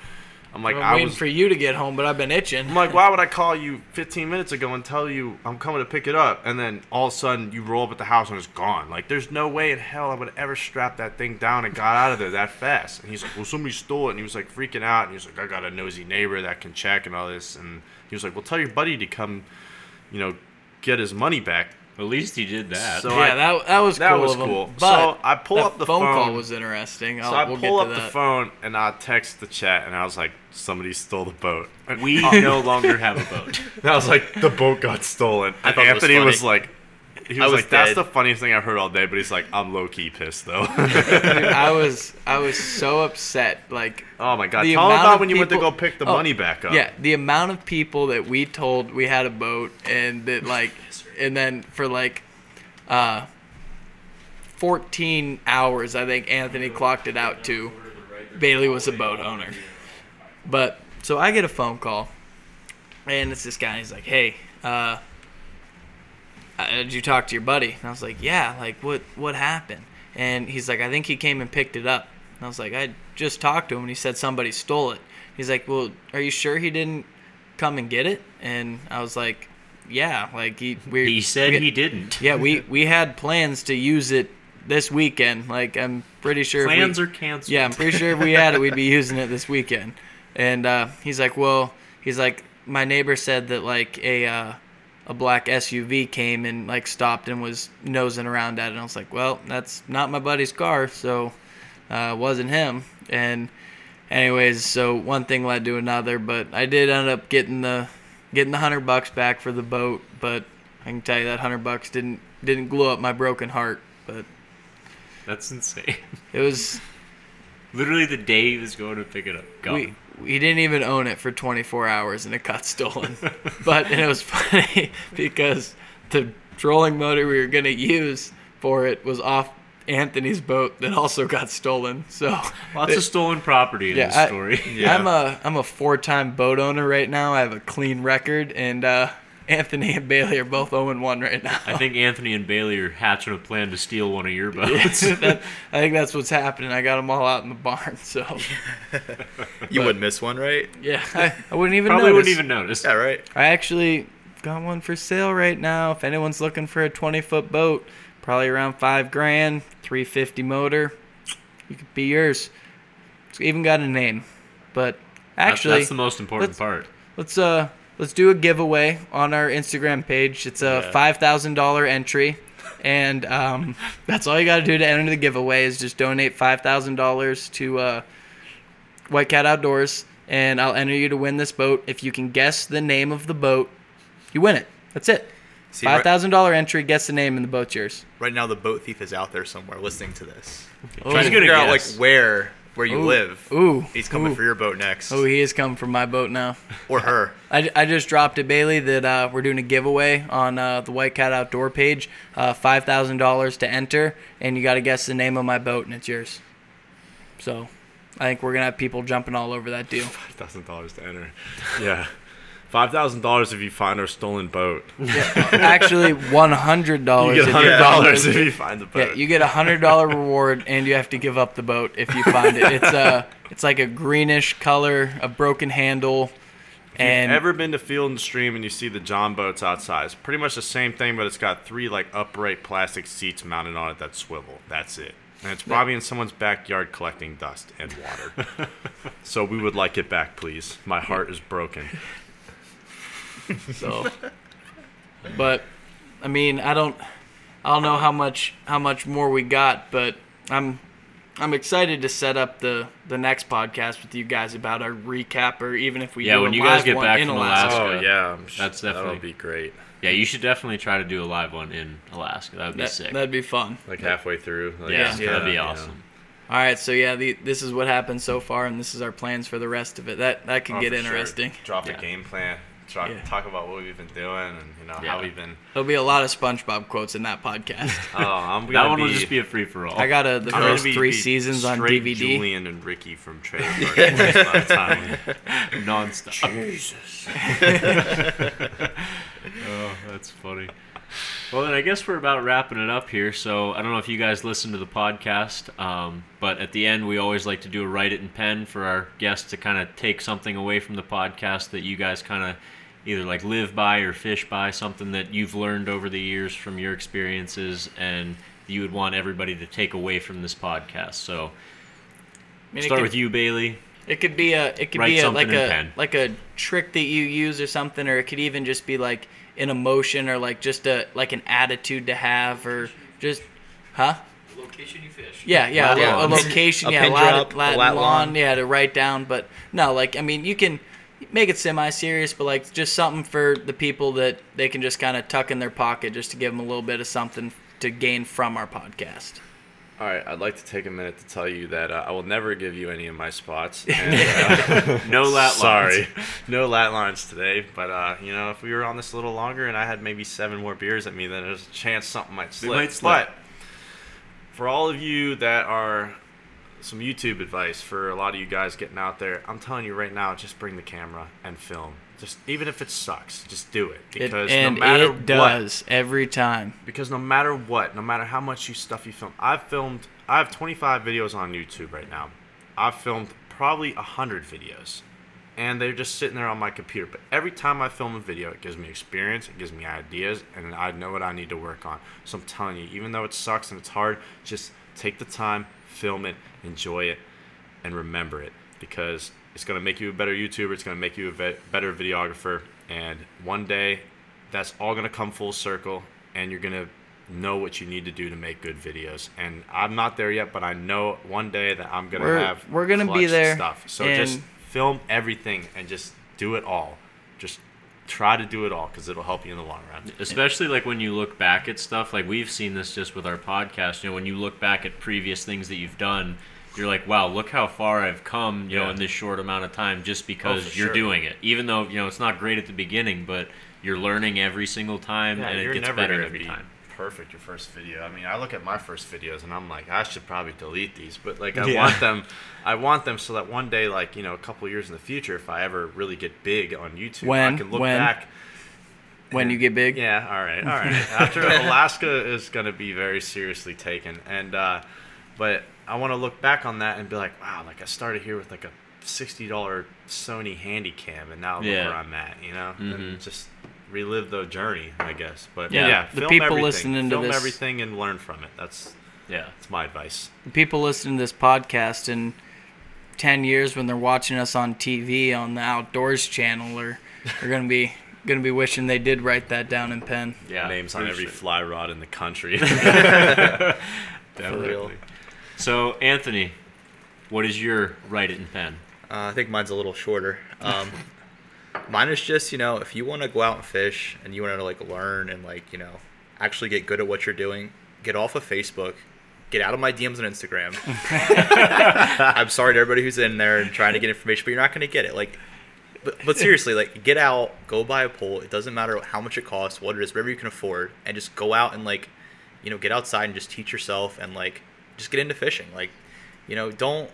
Speaker 4: I'm like,
Speaker 2: I'm
Speaker 4: I
Speaker 2: waiting
Speaker 4: was.
Speaker 2: for you to get home, but I've been itching.
Speaker 4: I'm like, why would I call you 15 minutes ago and tell you I'm coming to pick it up, and then all of a sudden you roll up at the house and it's gone? Like, there's no way in hell I would ever strap that thing down and got out of there that fast. And he's like, well, somebody stole it, and he was like freaking out, and he was like, I got a nosy neighbor that can check and all this, and he was like, well, tell your buddy to come, you know, get his money back.
Speaker 1: At least he did that.
Speaker 4: So
Speaker 2: yeah,
Speaker 4: I-
Speaker 2: that, that was
Speaker 4: that
Speaker 2: cool
Speaker 4: was
Speaker 2: of him.
Speaker 4: cool.
Speaker 2: But
Speaker 4: So I pull
Speaker 2: that
Speaker 4: up the
Speaker 2: phone, call was interesting.
Speaker 4: So
Speaker 2: I'll,
Speaker 4: I
Speaker 2: we'll
Speaker 4: pull
Speaker 2: get
Speaker 4: up
Speaker 2: to
Speaker 4: the phone and I text the chat, and I was like, somebody stole the boat.
Speaker 1: We uh, no longer have a boat.
Speaker 4: And I was like, the boat got stolen.
Speaker 3: I
Speaker 4: And
Speaker 3: thought it was
Speaker 4: Anthony was, like, he
Speaker 3: I
Speaker 4: was,
Speaker 3: was
Speaker 4: like, "That's the funniest thing I've heard all day." But he's like, "I'm low key pissed though."
Speaker 2: Dude, I was I was so upset. Like
Speaker 4: oh my god!
Speaker 2: The
Speaker 4: Tell him about
Speaker 2: of
Speaker 4: when you went to go pick the
Speaker 2: Oh,
Speaker 4: money back up.
Speaker 2: Yeah, the amount of people that we told we had a boat and that like and then for like uh 14 hours I think Anthony clocked it out to Bailey was a boat owner. But so I get a phone call and it's this guy he's like, "Hey, uh uh, did you talk to your buddy?" And I was like, "Yeah, like what what happened?" And he's like, "I think he came and picked it up." And I was like, "I just talked to him and he said somebody stole it." He's like, "Well, are you sure he didn't come and get it?" And I was like, "Yeah, like he we
Speaker 1: He said
Speaker 2: we-
Speaker 1: he didn't.
Speaker 2: Yeah, we we had plans to use it this weekend. Like I'm pretty sure if we-
Speaker 1: Plans are canceled.
Speaker 2: yeah, I'm pretty sure if we had it, we'd be using it this weekend. And uh, he's like, well, he's like, my neighbor said that like a uh, a black SUV came and like stopped and was nosing around at it. And I was like, well, that's not my buddy's car, so uh, it wasn't him. And anyways, so one thing led to another, but I did end up getting the getting the hundred bucks back for the boat. But I can tell you that hundred bucks didn't didn't glue up my broken heart. But
Speaker 1: That's insane.
Speaker 2: it was
Speaker 1: Literally the day he was going to pick it up. Gone.
Speaker 2: we we didn't even own it for 24 hours and it got stolen. but and it was funny because the trolling motor we were gonna use for it was off Anthony's boat that also got stolen. So
Speaker 1: Lots
Speaker 2: it-
Speaker 1: of stolen property in
Speaker 2: Yeah,
Speaker 1: this
Speaker 2: I-
Speaker 1: story.
Speaker 3: Yeah.
Speaker 2: I'm a I'm a four-time boat owner right now. I have a clean record, and uh, Anthony and Bailey are both 0 and 1 right now.
Speaker 1: I think Anthony and Bailey are hatching a plan to steal one of your boats.
Speaker 2: that, I think that's what's happening. I got them all out in the barn, so
Speaker 3: You
Speaker 2: But-
Speaker 3: wouldn't miss one, right?
Speaker 2: yeah, I, I wouldn't even
Speaker 1: Probably
Speaker 2: notice.
Speaker 1: wouldn't even notice.
Speaker 3: Yeah, right.
Speaker 2: I actually got one for sale right now. If anyone's looking for a 20 foot boat, probably around five grand, 350 motor, you could be yours. It's even got a name, but actually,
Speaker 1: that's the most important
Speaker 2: let's-
Speaker 1: part.
Speaker 2: let's uh let's do a giveaway on our Instagram page. It's a
Speaker 4: Yeah.
Speaker 2: five thousand dollar entry. And um, that's all you got to do to enter the giveaway is just donate five thousand dollars to uh, White Cat Outdoors, and I'll enter you to win this boat. If you can guess the name of the boat, you win it. That's it.
Speaker 3: See,
Speaker 2: Five
Speaker 3: right,
Speaker 2: thousand dollar entry. Guess the name, and the boat's yours.
Speaker 3: right now, the boat thief is out there somewhere listening to this,
Speaker 2: Oh.
Speaker 3: trying to figure out like where where you
Speaker 2: Ooh.
Speaker 3: live.
Speaker 2: Ooh,
Speaker 3: He's coming
Speaker 2: ooh.
Speaker 3: for your boat next,
Speaker 2: Oh, he is coming for my boat now.
Speaker 3: or her.
Speaker 2: I, I just dropped it, Bailey, that uh, we're doing a giveaway on uh, the White Cat Outdoor page. Uh, $5,000 to enter, and you got to guess the name of my boat, and it's yours. So I think we're going to have people jumping all over that deal.
Speaker 4: Five thousand dollars to enter. Yeah, five thousand dollars if you find our stolen boat.
Speaker 2: Actually, $100 You
Speaker 4: get
Speaker 2: if
Speaker 4: hundred
Speaker 2: you
Speaker 4: dollars
Speaker 2: find
Speaker 4: if you find the
Speaker 2: Yeah,
Speaker 4: boat.
Speaker 2: you get a hundred dollar reward, and you have to give up the boat if you find it. It's uh it's like a greenish color, a broken handle, and
Speaker 4: ever been to Field and Stream and you see the John boats outside? It's pretty much the same thing, but it's got three like upright plastic seats mounted on it that swivel. That's it. And it's probably in someone's backyard collecting dust and water. so we would like it back, please. My heart is broken.
Speaker 2: So, but I mean, I don't, I don't know how much how much more we got, but I'm I'm excited to set up the the next podcast with you guys about our recap, or even if we
Speaker 1: Yeah,
Speaker 2: do
Speaker 1: when
Speaker 2: a
Speaker 1: you guys get back
Speaker 2: in
Speaker 1: from
Speaker 2: Alaska.
Speaker 1: Alaska.
Speaker 4: Oh yeah, I'm sh-
Speaker 1: That's
Speaker 4: that'll
Speaker 1: definitely-
Speaker 4: be great.
Speaker 1: Yeah, you should definitely try to do a live one in Alaska. That would be
Speaker 2: That,
Speaker 1: sick.
Speaker 2: that'd be fun.
Speaker 4: Like halfway through. Like,
Speaker 1: yeah,
Speaker 2: Yeah.
Speaker 1: that'd be
Speaker 4: you know.
Speaker 1: awesome.
Speaker 2: All right, so yeah, the, this is what happened so far, and this is our plans for the rest of it. That that could
Speaker 4: Oh,
Speaker 2: get
Speaker 4: for sure.
Speaker 2: interesting.
Speaker 4: Drop
Speaker 1: Yeah.
Speaker 4: a game plan. Talk,
Speaker 2: Yeah.
Speaker 4: talk about what we've been doing and you know
Speaker 1: Yeah.
Speaker 4: how we've been.
Speaker 2: There'll be a lot of SpongeBob quotes in that podcast.
Speaker 4: Oh, I'm
Speaker 1: That
Speaker 4: gonna
Speaker 1: one
Speaker 4: be,
Speaker 1: will just be a free for all.
Speaker 2: I got a, the
Speaker 4: I'm
Speaker 2: first
Speaker 4: be-
Speaker 2: three
Speaker 4: be
Speaker 2: seasons on DVD.
Speaker 4: Julian and Ricky from Trailer Park Boys by time
Speaker 1: nonstop. Jesus. oh, that's funny. Well, then I guess we're about wrapping it up here. So I don't know if you guys listen to the podcast, um, but at the end we always like to do a write it in pen for our guests to kind of take something away from the podcast that you guys kind of either like live by or fish by, something that you've learned over the years from your experiences, and you would want everybody to take away from this podcast. So
Speaker 2: I mean, it
Speaker 1: start
Speaker 2: could-
Speaker 1: with you, Bailey.
Speaker 2: It could be a it could
Speaker 1: Write
Speaker 2: be a, like a
Speaker 1: pen.
Speaker 2: like a trick that you use or something, or it could even just be like an emotion or like just a like an attitude to have or just huh?
Speaker 6: Location you fish.
Speaker 2: Yeah, yeah,
Speaker 1: Lat
Speaker 2: a, a location,
Speaker 3: A
Speaker 2: yeah,
Speaker 3: pin
Speaker 2: lat,
Speaker 3: drop, a
Speaker 2: Latin
Speaker 3: lat
Speaker 2: lawn,
Speaker 3: lawn.
Speaker 2: yeah, to write down. But no, like I mean, you can make it semi-serious, but like just something for the people that they can just kind of tuck in their pocket, just to give them a little bit of something to gain from our podcast.
Speaker 4: All right, I'd like to take a minute to tell you that uh, I will never give you any of my spots. And, uh,
Speaker 1: No lat lines.
Speaker 4: Sorry, no lat lines today. But uh, you know, if we were on this a little longer and I had maybe seven more beers at me, then there's a chance something might slip.
Speaker 1: might slip.
Speaker 4: But for all of you that are some YouTube advice for a lot of you guys getting out there, I'm telling you right now, just bring the camera and film. Just even if it sucks, just do it
Speaker 2: It,
Speaker 4: because
Speaker 2: and
Speaker 4: no matter
Speaker 2: it
Speaker 4: what,
Speaker 2: every time.
Speaker 4: because no matter what, no matter how much you stuff you film, I've filmed. I have 25 videos on YouTube right now. I've filmed probably 100 videos, and they're just sitting there on my computer. But every time I film a video, it gives me experience, it gives me ideas, and I know what I need to work on. So I'm telling you, even though it sucks and it's hard, just take the time, film it, enjoy it, and remember it because it's going to make you a better YouTuber. It's going to make you a ve- better videographer. And one day, that's all going to come full circle, and you're going to know what you need to do to make good videos. And I'm not there yet, but I know one day that I'm going to have
Speaker 2: we're gonna be there,
Speaker 4: stuff. So
Speaker 2: and-
Speaker 4: just film everything and just do it all. Just try to do it all because it'll help you in the long run.
Speaker 1: especially like when you look back at stuff like we've seen this just with our podcast you know when you look back at previous things that you've done you're like wow look how far i've come you know in this short amount of time just because
Speaker 4: for
Speaker 1: you're
Speaker 4: sure.
Speaker 1: doing it even though you know it's not great at the beginning but you're learning every single time and it
Speaker 4: you're
Speaker 1: gets
Speaker 4: never
Speaker 1: better
Speaker 4: gonna
Speaker 1: every
Speaker 4: be
Speaker 1: time
Speaker 4: perfect your first video. I mean, I look at my first videos and I'm like, I should probably delete these, but like I
Speaker 1: Yeah.
Speaker 4: want them, I want them so that one day, like you know, a couple years in the future, if I ever really get big on YouTube,
Speaker 2: When?
Speaker 4: I can look
Speaker 2: When?
Speaker 4: back.
Speaker 2: When you get big,
Speaker 4: Yeah, all right, all right. After Alaska is going to be very seriously taken, and uh, but I want to look back on that and be like, wow, like I started here with like a sixty dollar Sony Handycam, and now look
Speaker 1: Yeah.
Speaker 4: where I'm at, you know,
Speaker 1: Mhm.
Speaker 4: and just relive the journey, I guess. But
Speaker 1: Yeah.
Speaker 4: yeah,
Speaker 2: The
Speaker 4: film
Speaker 2: people
Speaker 4: everything.
Speaker 2: listening to
Speaker 4: film
Speaker 2: this-
Speaker 4: everything and learn from it. That's
Speaker 1: yeah
Speaker 4: that's my advice.
Speaker 2: the people listening to this podcast in 10 years when they're watching us on TV on the Outdoors channel are, are going to be going to be wishing they did write that down in pen.
Speaker 1: yeah
Speaker 4: Names on every
Speaker 1: sure.
Speaker 4: fly rod in the country.
Speaker 1: Definitely. So anthony what is your write it in pen
Speaker 3: Uh, I think mine's a little shorter. Um, mine is just you know if you want to go out and fish and you want to like learn and like you know actually get good at what you're doing, get off of Facebook, get out of my DMs on Instagram. I'm sorry to everybody who's in there and trying to get information, but you're not going to get it. Like, but, but seriously, like get out, go buy a pole. It doesn't matter how much it costs, what it is, whatever you can afford, and just go out and like, you know, get outside and just teach yourself and like just get into fishing. Like, you know, don't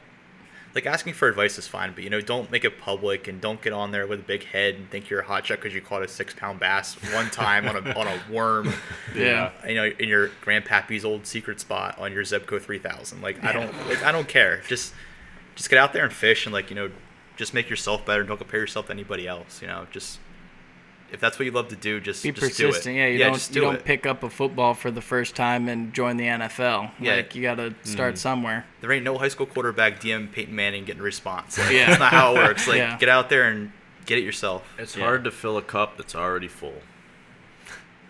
Speaker 3: like asking for advice is fine, but you know, don't make it public and don't get on there with a big head and think you're a hot shot because you caught a six pound bass one time on a on a worm.
Speaker 2: Yeah.
Speaker 3: You know, in your grandpappy's old secret spot on your Zebco 3000. Like I don't like I don't care. Just just get out there and fish and like you know, just make yourself better. Don't compare yourself to anybody else. You know, just if that's what you love to do, just
Speaker 2: Be
Speaker 3: just do
Speaker 2: persistent.
Speaker 3: it.
Speaker 2: Yeah, you
Speaker 3: just
Speaker 2: don't
Speaker 3: do
Speaker 2: you don't
Speaker 3: it.
Speaker 2: pick up a football for the first time and join the NFL.
Speaker 3: Yeah.
Speaker 2: Like you got to mm-hmm. start somewhere.
Speaker 3: There ain't no high school quarterback DM Peyton Manning getting a response. Like,
Speaker 2: Yeah.
Speaker 3: That's not how it works. Like
Speaker 2: Yeah.
Speaker 3: get out there and get it yourself.
Speaker 4: it's
Speaker 1: Yeah.
Speaker 4: hard to fill a cup that's already full.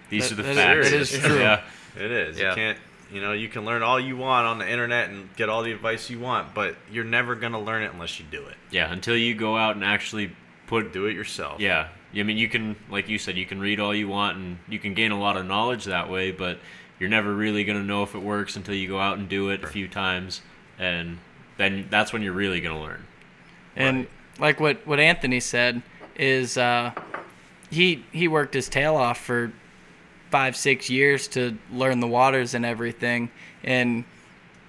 Speaker 1: these
Speaker 2: That-
Speaker 1: are the facts
Speaker 2: is- that is true.
Speaker 1: yeah
Speaker 4: It is.
Speaker 3: Yeah.
Speaker 4: You can't. You know, you can learn all you want on the internet and get all the advice you want, but you're never gonna learn it unless you do it.
Speaker 1: yeah until you go out and actually put
Speaker 4: Do it yourself.
Speaker 1: Yeah, I mean, you can, like you said, you can read all you want and you can gain a lot of knowledge that way, but you're never really gonna know if it works until you go out and do it a few times, and then that's when you're really gonna learn.
Speaker 2: And like what what Anthony said is uh, he he worked his tail off for five six years to learn the waters and everything, and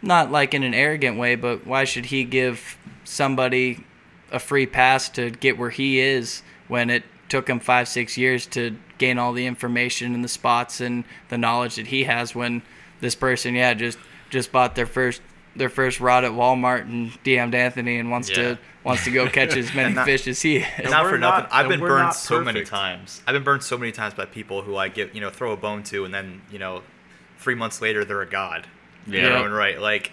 Speaker 2: not like in an arrogant way, but why should he give somebody a free pass to get where he is when it took him five six years to gain all the information and the spots and the knowledge that he has when this person yeah just just bought their first their first rod at Walmart and DM'd Anthony and wants
Speaker 3: Yeah.
Speaker 2: to wants to go catch as many
Speaker 3: not-
Speaker 2: fish as he is.
Speaker 3: Not for nothing.
Speaker 4: not-
Speaker 3: I've been burned so many times. I've been burned so many times by people who I give, you know, throw a bone to, and then, you know, three months later they're a god.
Speaker 1: Yeah.
Speaker 3: You know, and right, like,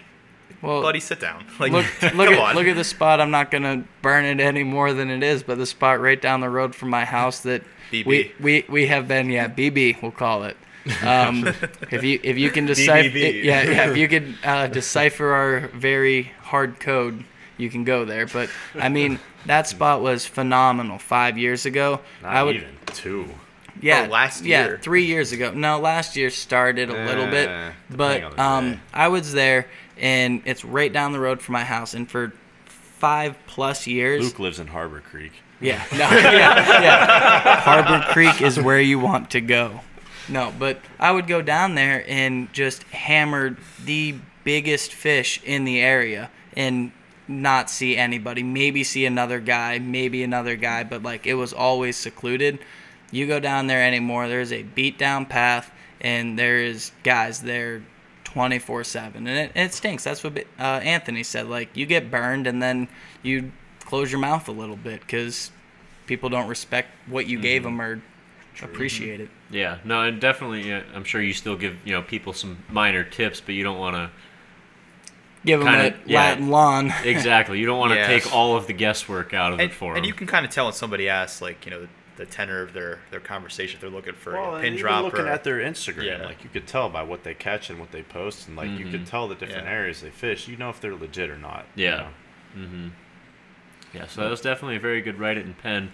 Speaker 2: Well,
Speaker 3: buddy, sit down. Like,
Speaker 2: look look at
Speaker 3: on.
Speaker 2: look at the spot. I'm not gonna burn it any more than it is, but the spot right down the road from my house that
Speaker 3: BB.
Speaker 2: we we we have been yeah BB we'll call it. Um, if you if you can decipher yeah yeah if you can uh, decipher our very hard code, you can go there. But I mean, that spot was phenomenal five years ago.
Speaker 4: Not
Speaker 2: I would,
Speaker 4: even two.
Speaker 2: yeah,
Speaker 3: Oh, last
Speaker 2: yeah, three years ago. No, last year started a little bit,
Speaker 4: Eh,
Speaker 2: but
Speaker 4: depending on the
Speaker 2: um. I was there, and it's right down the road from my house, and for five plus years,
Speaker 4: Luke lives in Harbor Creek.
Speaker 2: yeah, no, yeah, yeah. Harbor Creek is where you want to go. No, but I would go down there and just hammer the biggest fish in the area and not see anybody. Maybe see another guy, maybe another guy, but like it was always secluded. You go down there anymore, there's a beat down path and there is guys there 24 7 and it, it stinks that's what uh, anthony said like you get burned and then you close your mouth a little bit because people don't respect what you gave 'em gave them or appreciate it
Speaker 1: Yeah, no, and definitely, yeah, I'm sure you still give you know people some minor tips, but you don't want to
Speaker 2: give them
Speaker 1: Kinda-
Speaker 2: a
Speaker 1: yeah.
Speaker 2: latin lawn
Speaker 1: exactly. You don't want to
Speaker 3: Yeah.
Speaker 1: take all of the guesswork out of
Speaker 3: and,
Speaker 1: it for
Speaker 3: and
Speaker 1: them.
Speaker 3: And you can kind of tell when somebody asks, like, you know, the, the tenor of their, their conversation. If they're looking for
Speaker 4: Well,
Speaker 3: a
Speaker 4: and
Speaker 3: pin
Speaker 4: even
Speaker 3: drop
Speaker 4: looking
Speaker 3: or
Speaker 4: at their Instagram,
Speaker 3: Yeah.
Speaker 4: like you could tell by what they catch and what they post, and like you could mm-hmm. tell the different
Speaker 3: Yeah.
Speaker 4: areas they fish. You know if they're legit or not. you
Speaker 1: Yeah.
Speaker 4: know? Mm-hmm.
Speaker 1: Yeah, so that was definitely a very good write it in pen.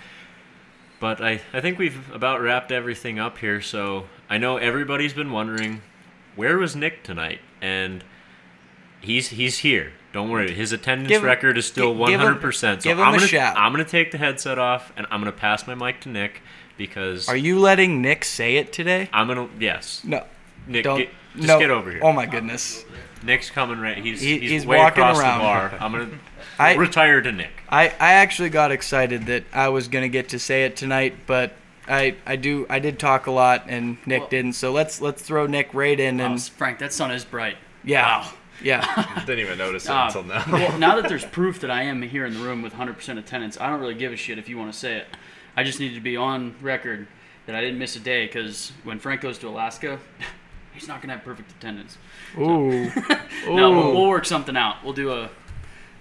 Speaker 1: But I, I think we've about wrapped everything up here. So I know everybody's been wondering where was Nick tonight, and he's he's here. Don't worry, his attendance
Speaker 2: Give
Speaker 1: record is still
Speaker 2: gi-
Speaker 1: one
Speaker 2: give him-
Speaker 1: hundred percent. So
Speaker 2: give
Speaker 1: I'm
Speaker 2: a
Speaker 1: gonna
Speaker 2: shout.
Speaker 1: I'm gonna take the headset off and I'm gonna pass my mic to Nick because
Speaker 2: are you letting nick say it today
Speaker 1: I'm gonna yes.
Speaker 2: no
Speaker 1: Nick,
Speaker 2: don't
Speaker 1: get, just
Speaker 2: no.
Speaker 1: get over here.
Speaker 2: oh my goodness
Speaker 1: Nick's coming right. He's
Speaker 2: He-
Speaker 1: he's,
Speaker 2: he's
Speaker 1: way
Speaker 2: walking
Speaker 1: across
Speaker 2: around.
Speaker 1: the bar. I'm gonna
Speaker 2: I-
Speaker 1: retire to Nick.
Speaker 2: I, I actually got excited that I was gonna get to say it tonight, but I I do I did talk a lot and Nick
Speaker 6: Well-
Speaker 2: didn't. So let's let's throw Nick right in
Speaker 6: Wow,
Speaker 2: and
Speaker 6: Frank, that sun is bright.
Speaker 2: yeah
Speaker 6: Wow.
Speaker 2: Yeah
Speaker 4: Didn't even notice it
Speaker 6: Uh,
Speaker 4: until now.
Speaker 6: well, now that there's proof that I am here in the room with 100% attendance, I don't really give a shit if you want to say it. I just need to be on record that I didn't miss a day because when Frank goes to Alaska, he's not gonna have perfect attendance.
Speaker 2: ooh
Speaker 6: No, we'll, we'll work something out. We'll do a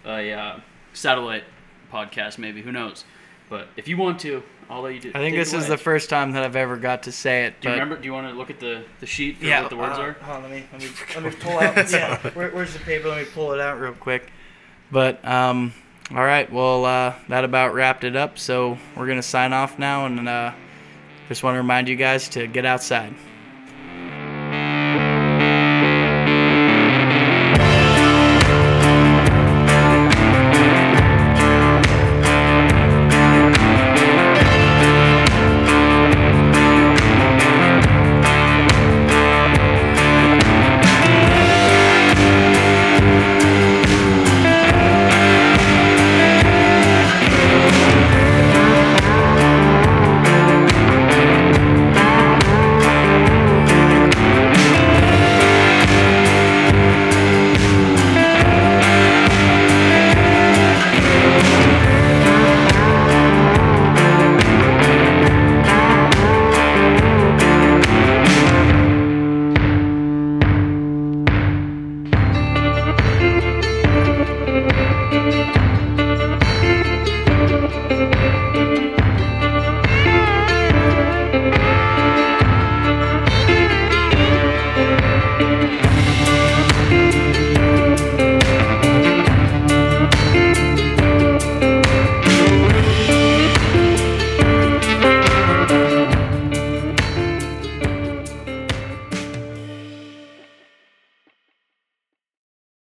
Speaker 6: a uh, satellite podcast, maybe. Who knows? But if you want to, I'll let you do.
Speaker 2: I think this is the first time that I've ever got to say it.
Speaker 6: Do you remember? Do you want to look at the, the sheet for
Speaker 2: Yeah,
Speaker 6: what the words
Speaker 2: uh,
Speaker 6: are?
Speaker 2: Hold on, let me let me let me pull out. Yeah, where, where's the paper? Let me pull it out real quick. But um, all right. Well, uh, that about wrapped it up. So we're gonna sign off now, and uh, just want to remind you guys to get outside.